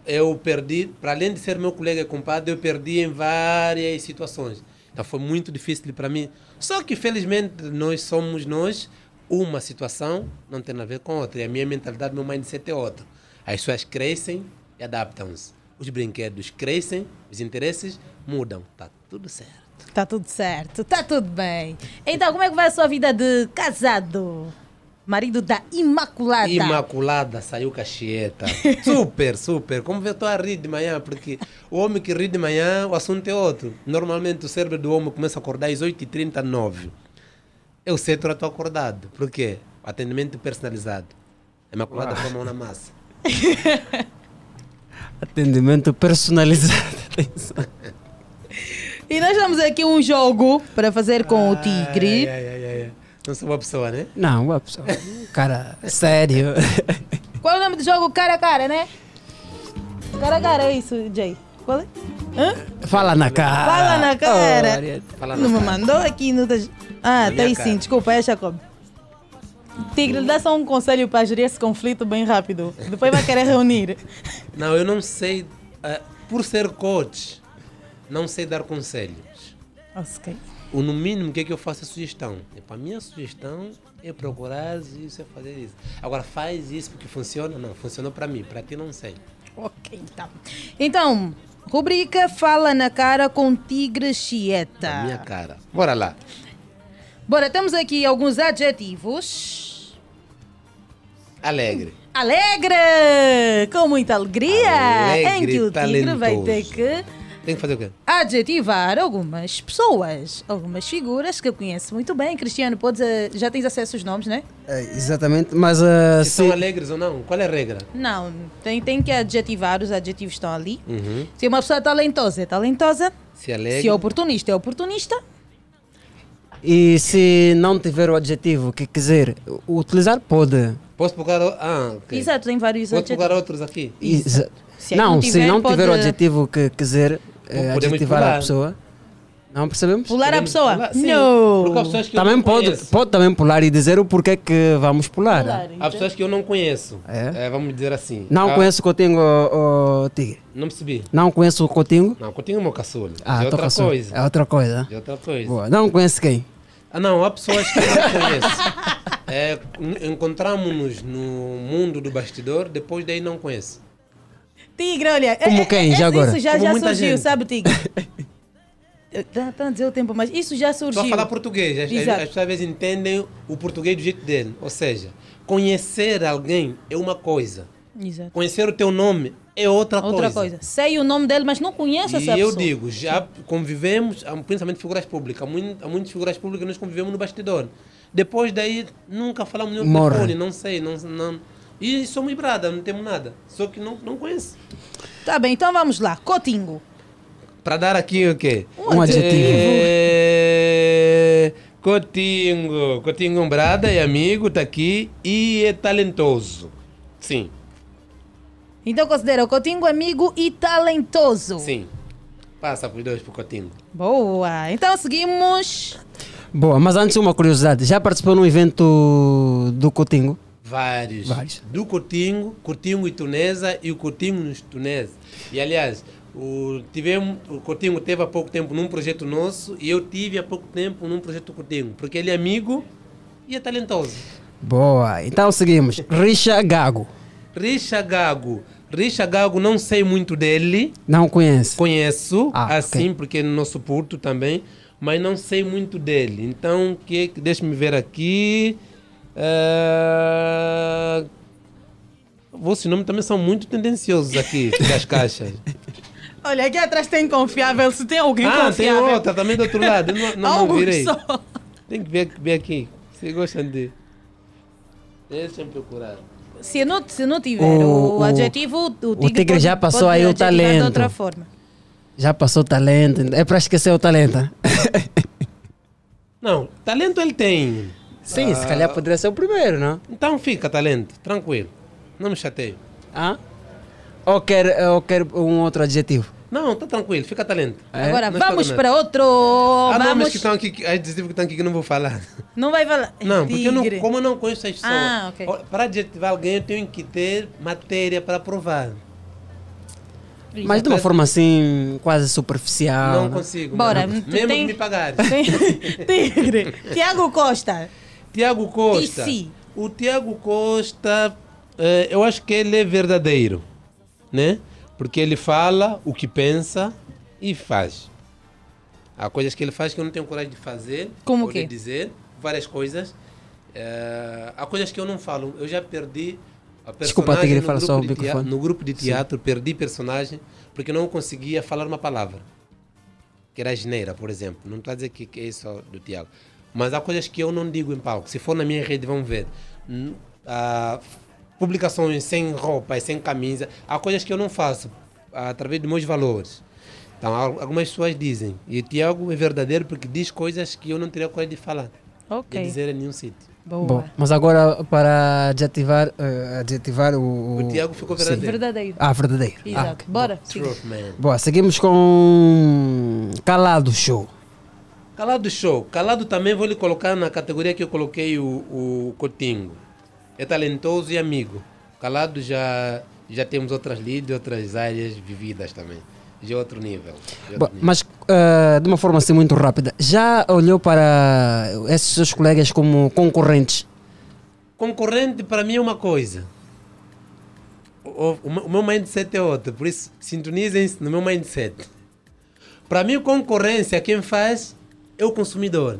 Eu perdi, para além de ser meu colega e compadre, eu perdi em várias situações. Então foi muito difícil para mim. Só que, felizmente, nós somos nós. Uma situação não tem a ver com outra. E a minha mentalidade, meu mindset é outra. As pessoas crescem e adaptam-se. Os brinquedos crescem, os interesses mudam. Tá tudo certo. Tá tudo certo, tá tudo bem. Então, como é que vai a sua vida de casado? Marido da Imaculada. Imaculada saiu cachieta. *laughs* Super, super. Como eu estou a rir de manhã, porque o homem que ri de manhã, o assunto é outro. Normalmente o cérebro do homem começa a acordar às 8h39. Eu sei que eu estou acordado. Por quê? Atendimento personalizado. Imaculada Uau. com a mão na massa. *laughs* Atendimento personalizado. E nós temos aqui um jogo para fazer com o Tigre. Ai, ai, ai, ai. Não sou uma pessoa, né? Não, uma pessoa, cara, sério. Qual é o nome do jogo? Cara a cara, né? Cara a cara, é isso, Jay. Qual é? Hã? Fala na cara. Fala na cara. Oh. Fala não me mandou aqui. Não tá... Ah, Na tá aí cara. sim, desculpa, é Jacob. Tigre, dá só um conselho para gerir esse conflito bem rápido. Depois vai querer reunir. Não, eu não sei. eh, por ser coach, não sei dar conselhos. Ok. O no mínimo, o que é que eu faço? É sugestão. E para minha sugestão é procurar isso, é fazer isso. Agora, faz isso porque funciona? Não, funcionou para mim, para ti não sei. Ok, então. Então, rubrica Fala na Cara com Tigre Chieta. Na minha cara. Bora lá. Bora, temos aqui alguns adjetivos. Alegre. Alegre! Com muita alegria! Alegre, em que o Tigre vai ter talentoso. que Tem que fazer o quê? adjetivar algumas pessoas, algumas figuras que eu conheço muito bem. Cristiano, podes, eh, já tens acesso aos nomes, né? É, exatamente, mas uh, Se se, são alegres ou não? Qual é a regra? Não, tem, tem que adjetivar, os adjetivos estão ali. Uhum. Se uma pessoa é talentosa, é talentosa. Se alegre. Se é oportunista, é oportunista. e se não tiver o adjetivo que quiser utilizar, pode. Posso procurar. o- Ah, ok. Exato, tem vários Posso adjetivos. procurar outros aqui? Exa- Se não, não se tiver, não pode- tiver o adjetivo que quiser eh, Podemos adjetivar a pular. pessoa, não percebemos? Pular a Podemos pessoa? pular, sim. Não. Porque há pessoas que eu Também não pode, conheço. pode também pular e dizer o porquê que vamos pular. Há pessoas que eu não conheço. É, vamos dizer assim. Não Ah, conheço o Coutinho, o, o Tigre. Não percebi. Não conheço o Coutinho? Não, Coutinho é meu caçula. Ah, é outra tô caçula. coisa. É outra coisa. É outra coisa. Boa. Não conhece quem? Ah, não, há pessoas que eu não conheço. *laughs* É, encontramos-nos no mundo do bastidor, depois daí não conhece. Tigre, olha. Como é- quem? é- Já agora? Isso já, Como já surgiu, gente. sabe, Tigre? Está tá a dizer o tempo, mas isso já surgiu. Só falar português. As, as, Exato. as pessoas às vezes entendem o português do jeito dele. Ou seja, conhecer alguém é uma coisa. Exato. Conhecer o teu nome é outra, Outra coisa. Sei o nome dele, mas não conheço essa E eu pessoa. digo, já convivemos, principalmente figuras públicas, há, muitas figuras públicas que nós convivemos no bastidor. Depois daí, nunca falamos Morre. telefone, não sei, não, não. E somos brada, não temos nada. Só que não, não conheço. Tá bem, então vamos lá. Cotingo. Para dar aqui o quê? Um adjetivo. É... Cotingo. Cotingo Brada é amigo, tá aqui e é talentoso. Sim, Então considera o Cotingo amigo e talentoso. sim. Passa por dois pro Cotingo. Boa. Então seguimos. Boa, mas antes uma curiosidade. Já participou num evento do Cotingo? Vários. Vários. Do Cotingo, Cotingo e Tunesa e o Cotingo nos Tunesa. E aliás, o, tivemos, o Cotingo teve há pouco tempo num projeto nosso e eu tive há pouco tempo num projeto do Cotingo. Porque ele é amigo e é talentoso. Boa, então seguimos. Richa Gago. Richa Gago. Richa Gago, não sei muito dele. Não conhece? Conheço, Ah, assim, ok. porque é no nosso Porto também, mas não sei muito dele. Então, que, que- deixa-me ver aqui. Ah, Vossos nomes também são muito tendenciosos aqui, *laughs* das caixas. Olha, aqui atrás tem confiável. Se tem alguém ah, tem confiável. outra também do outro lado. Não, não, não virei. só. Tem que ver, ver aqui. Vocês gostam de. Deixa eu procurar. Se não, se não tiver O- o, o- adjetivo, o tigre, tigre pode- já passou pode aí o talento. De outra forma. Já passou talento. É para esquecer o talento. Não, talento ele tem. Sim, se calhar poderia ser o primeiro, não? Então fica talento, tranquilo. Não me chateio. Ah? Ou quer, ou quer um outro adjetivo? Não, tá tranquilo, fica talento. Agora Não vamos para outro. Ah, não, mas vamos. que estão aqui, adjetivos que estão aqui que eu não vou falar. Não vai falar. Não, porque eu não, como eu não conheço as pessoas, Ah, ok. ó, para adjetivar alguém eu tenho que ter matéria para provar. Mas de uma forma assim, quase superficial. Não né? consigo. Bora, mesmo tem- me pagar. *laughs* Tigre. Tiago Costa. Tiago Costa. O Tiago Costa, eh, eu acho que ele é verdadeiro, né? Porque ele fala o que pensa e faz. Há coisas que ele faz que eu não tenho coragem de fazer. Como ou quê? de dizer, várias coisas. Eh, há coisas que eu não falo. Eu já perdi a Desculpa, personagem Tigre, no grupo de microfone. No grupo de Sim. teatro, perdi personagem porque não conseguia falar uma palavra que era geneira, por exemplo. Não estou a dizer que, que é isso do Tiago. Mas há coisas que eu não digo em palco. Se for na minha rede, vão ver. Ah, publicações sem roupa e sem camisa. Há coisas que eu não faço ah, através dos meus valores. Então, al- algumas pessoas dizem. E o Tiago é verdadeiro porque diz coisas que eu não teria coragem de falar. Ok. De dizer em nenhum sítio. Boa. Bom, mas agora para adjetivar, eh, adjetivar o, O Tiago ficou Sim. verdadeiro. Verdadeiro. Ah, verdadeiro. Ah, Exato. ok. Bora. Truth, man. Boa, seguimos com Calado Show. Calado show. Calado também vou lhe colocar na categoria que eu coloquei o, o Cotingo. É talentoso e amigo. Calado já, já temos outras lides, outras áreas vividas também. De outro nível. De outro Bom, nível. mas eh, de uma forma assim muito rápida, já olhou para esses seus colegas como concorrentes? Concorrente para mim é uma coisa. O, o, meu- o meu mindset é outro, por isso sintonizem-se no meu mindset. Para mim, concorrência, quem faz é o consumidor.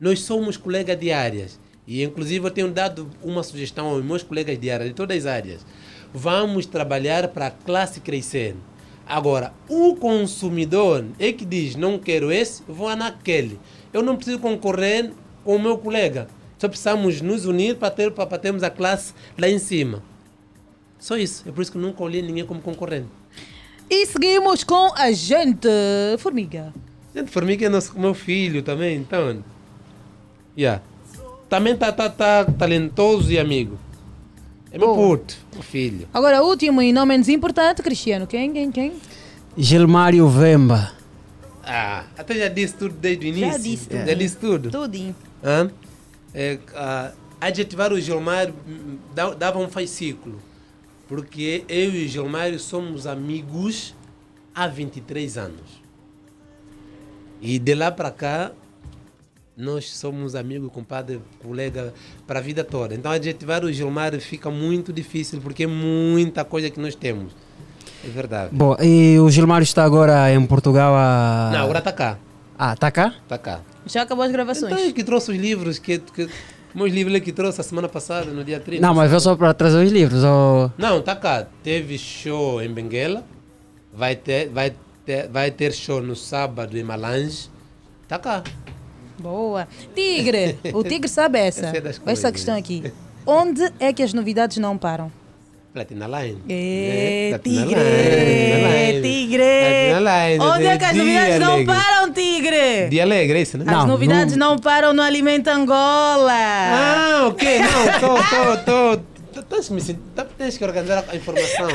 Nós somos colegas de áreas. E, inclusive, eu tenho dado uma sugestão aos meus colegas de área, de todas as áreas. Vamos trabalhar para a classe crescer. Agora, o consumidor é que diz: não quero esse, vou naquele. Eu não preciso concorrer com o meu colega. Só precisamos nos unir para, ter, para, para termos a classe lá em cima. Só isso. É por isso que eu nunca olhei ninguém como concorrente. E seguimos com a gente. Formiga. Gente, Formiga é nosso, meu filho também, então. Yeah. Também tá, tá, tá talentoso e amigo. É meu puto, meu filho. Agora, último e não menos importante, Cristiano. Quem, quem, quem? Gilmário Vemba. Ah, até já disse tudo desde o início. Já disse tudo. Já disse tudo. Tudinho. Hã? É, ah, adjetivar o Gilmário hum, dava um fascículo. Porque eu e o Gilmário somos amigos há 23 anos. E de lá para cá, nós somos amigos, compadre, colega para a vida toda. Então adjetivar o Gilmar fica muito difícil porque é muita coisa que nós temos. É verdade. Bom, e o Gilmário está agora em Portugal a. Não, agora está cá. Ah, está cá? Está cá. Já acabou as gravações? Então, que trouxe os livros que, que meus livros ali que trouxe a semana passada, no dia 30. Não, mas veio só para trazer os livros. Ou... Não, tá cá. Teve show em Benguela. Vai ter, vai ter, vai ter show no sábado em Malange. Tá cá. Boa. Tigre, o Tigre sabe *laughs* essa. Essa é Essa coisas. questão aqui. Onde é que as novidades não param? Platina Line. É, Platina tigre, Line. tigre. Platina Line. Onde é que as novidades não alegre. param, Tigre? Dia alegre, é isso, né? As novidades não... param no Alimento Angola. Ah, ok. Não, tô, tô, tô. Que, me tens que organizar a informação.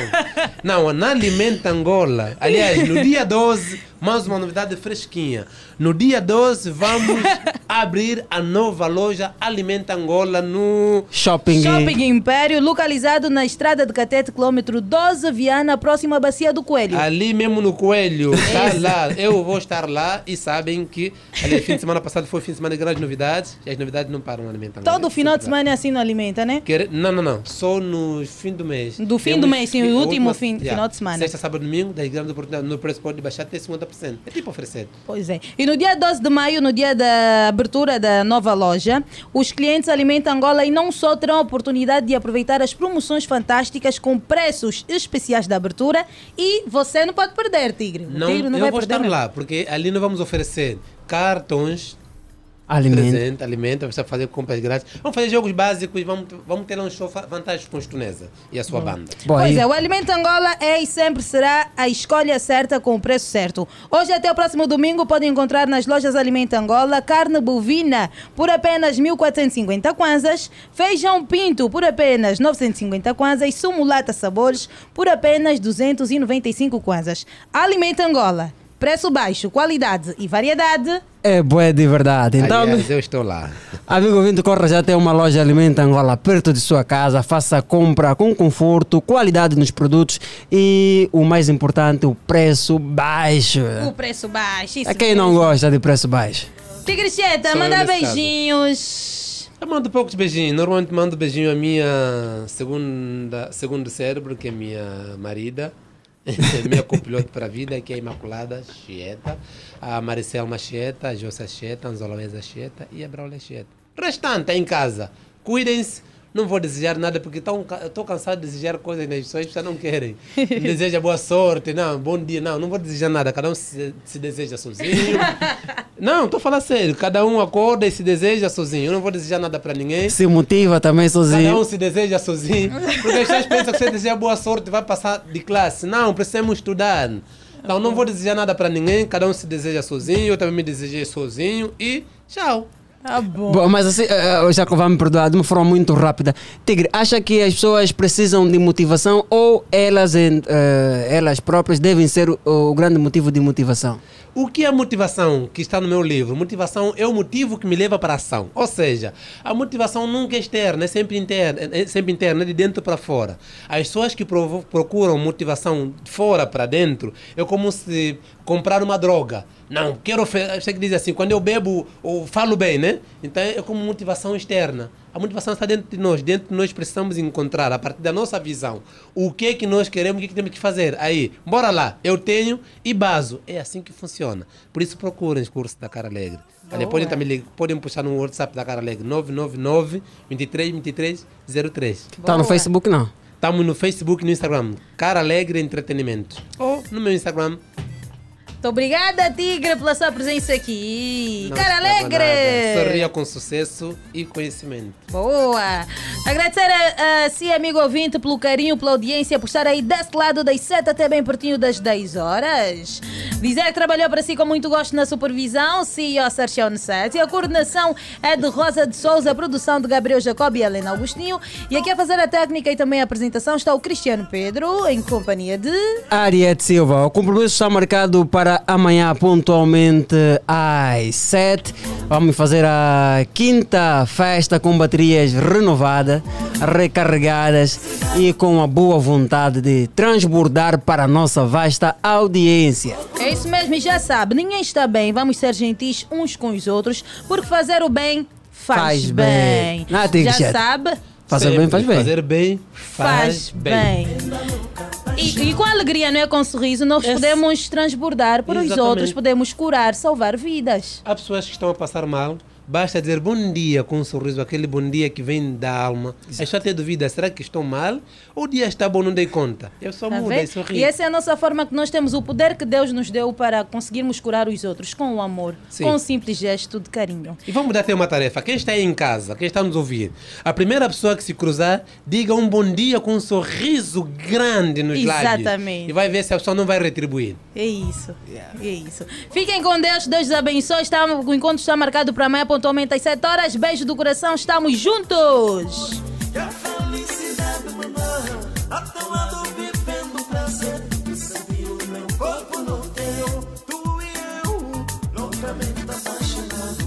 Não, na Alimenta Angola. Aliás, no dia 12, mais uma novidade fresquinha. No dia 12, vamos *laughs* abrir a nova loja Alimenta Angola no Shopping. Shopping Império, localizado na estrada de Catete, quilômetro 12, Viana, próxima à Bacia do Coelho. Ali mesmo no Coelho, tá lá. Eu vou estar lá e sabem que, aliás, fim de semana passado foi fim de semana de grandes novidades e as novidades não param no Alimenta Angola. Todo final de semana é assim no Alimenta, né? Quer- Não, não, não. Só no fim do mês. Do fim do mês, sim, o último fim- final de semana. Sexta, sábado, domingo, das grandes oportunidades. No preço pode baixar até 50%. É tipo oferecer. Pois é. E no dia 12 de maio, no dia da abertura da nova loja, os clientes Alimenta Angola e não só terão a oportunidade de aproveitar as promoções fantásticas com preços especiais da abertura e você não pode perder, Tigre. O Não, Tigre não eu vai vou perder estar mesmo. lá, porque ali nós vamos oferecer cartões, Alimento. presente, alimento, você vai fazer compras grátis. Vamos fazer jogos básicos, vamos, vamos ter um show vantagens com os Tunesa e a sua banda. Pois é, o Alimento Angola é e sempre será a escolha certa com o preço certo. Hoje até o próximo domingo podem encontrar nas lojas Alimento Angola carne bovina por apenas 1.450 kwanzas, feijão pinto por apenas 950 kwanzas, sumo lata sabores por apenas 295 kwanzas. Alimento Angola, preço baixo, qualidade e variedade. É bué de verdade. Então, Aliás, eu estou lá. amigo ouvinte, corra já tem uma loja Alimenta Angola perto de sua casa. Faça compra com conforto, qualidade nos produtos e, o mais importante, o preço baixo. O preço baixo. isso É quem não gosta de preço baixo. Tigre Cheta, Sou eu manda nesse caso. beijinhos. Eu mando poucos beijinhos. Normalmente mando beijinho à minha segunda, segundo cérebro, que é minha marida. Minha copiloto para a vida, que é a Imaculada Chieta, a Maricelma Chieta, a Jossa Chieta, a Anzolaweza Chieta e a Braulha Chieta. Restante é em casa. Cuidem-se. Não vou desejar nada porque estou cansado de desejar coisas nas pessoas que não querem. *laughs* Deseja boa sorte, não, bom dia, não, não vou desejar nada. Cada um se, se deseja sozinho. *laughs* Não, estou falando sério. Cada um acorda e se deseja sozinho. Eu não vou desejar nada para ninguém. Se motiva também Cada um sozinho. se deseja sozinho. Porque as pessoas pensam que você deseja boa sorte vai passar de classe. Não, precisamos estudar. Então não vou desejar nada para ninguém. Cada um se deseja sozinho. Eu também me desejei sozinho. E tchau. Tá bom. Bom, mas assim, o Jacob vai me perdoar de uma forma muito rápida. Tigre, acha que as pessoas precisam de motivação ou elas, eh, elas próprias devem ser o, o grande motivo de motivação? O que é motivação que está no meu livro? Motivação é o motivo que me leva para a ação. Ou seja, a motivação nunca é externa, é sempre interna, é sempre interna, é de dentro para fora. As pessoas que procuram motivação de fora para dentro é como se comprar uma droga. Não, quero. fe- Você que diz assim, quando eu bebo, eu falo bem, né? Então é como motivação externa. A motivação está dentro de nós. Dentro de nós precisamos encontrar, a partir da nossa visão, o que é que nós queremos, o que, é que temos que fazer. Aí, bora lá, eu tenho e baso. É assim que funciona. Por isso procurem os cursos da Cara Alegre. Olha, podem, também, lig- podem puxar no WhatsApp da Cara Alegre 999 23 23 03. Está no Facebook não? Estamos no Facebook e no Instagram. Cara Alegre Entretenimento. Ou no meu Instagram. Muito obrigada, Tigre, pela sua presença aqui. Não Cara Alegre! nada. Sorria com sucesso e conhecimento. Boa! Agradecer a, a si, amigo ouvinte, pelo carinho, pela audiência, por estar aí desse lado das 7 até bem pertinho das 10 horas. Dizer que trabalhou para si com muito gosto na supervisão, CEO Sérgio Nessete. E a coordenação é de Rosa de Souza, a produção de Gabriel Jacob e Helena Augustinho. E aqui a fazer a técnica e também a apresentação está o Cristiano Pedro, em companhia de... Ariete Silva, o compromisso está marcado para amanhã pontualmente às 7. Vamos fazer a quinta festa com baterias renovadas, recarregadas e com a boa vontade de transbordar para a nossa vasta audiência. É isso mesmo, e já sabe, ninguém está bem. Vamos ser gentis uns com os outros, porque fazer o bem faz, Faz bem. bem. Já sabe, Fazer bem faz bem. Fazer bem faz bem. E, e com alegria, não é com sorriso, nós podemos transbordar para os Exatamente. outros, podemos curar, salvar vidas. Há pessoas que estão a passar mal. Basta dizer bom dia com um sorriso, aquele bom dia que vem da alma. É só ter dúvida, será que estou mal? Ou o dia está bom, não dei conta? Eu só Tá mudo e sorri. E essa é a nossa forma que nós temos, o poder que Deus nos deu para conseguirmos curar os outros com o amor, Sim. com um simples gesto de carinho. E vamos dar até uma tarefa. Quem está aí em casa, quem está a nos ouvir, a primeira pessoa que se cruzar, diga um bom dia com um sorriso grande nos lábios. Exatamente. E vai ver se a pessoa não vai retribuir. É isso. É isso. Fiquem com Deus, Deus os abençoe. Está, o encontro está marcado para amanhã, pontualmente às 7 horas. Beijo do coração, estamos juntos! Felicidade, mamãe, a teu lado vivendo prazer sentir o meu corpo no teu, tu e eu, apaixonados.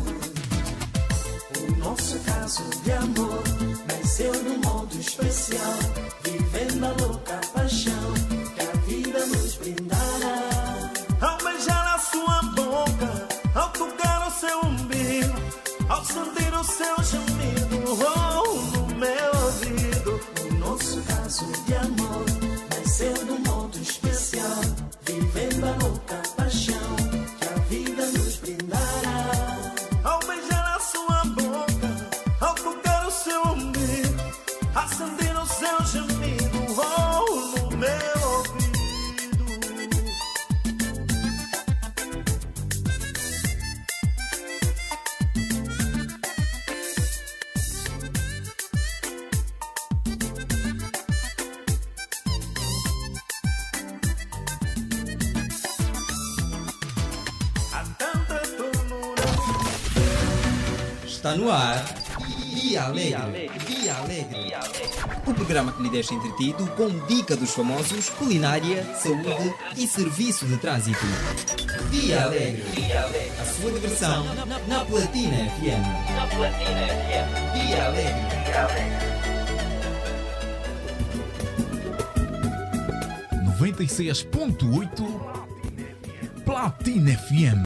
O nosso caso de amor nasceu num modo especial, ao sentir o seu gemido, oh, no meu ouvido. O nosso caso Está no ar. Dia Alegre. Dia Alegre. O programa que lhe deixa entretido com dica dos famosos, culinária, saúde e serviço de trânsito. Dia Alegre. A sua diversão na Platina FM. Na Platina FM. Dia Alegre. Dia Alegre. 96.8 Platina FM.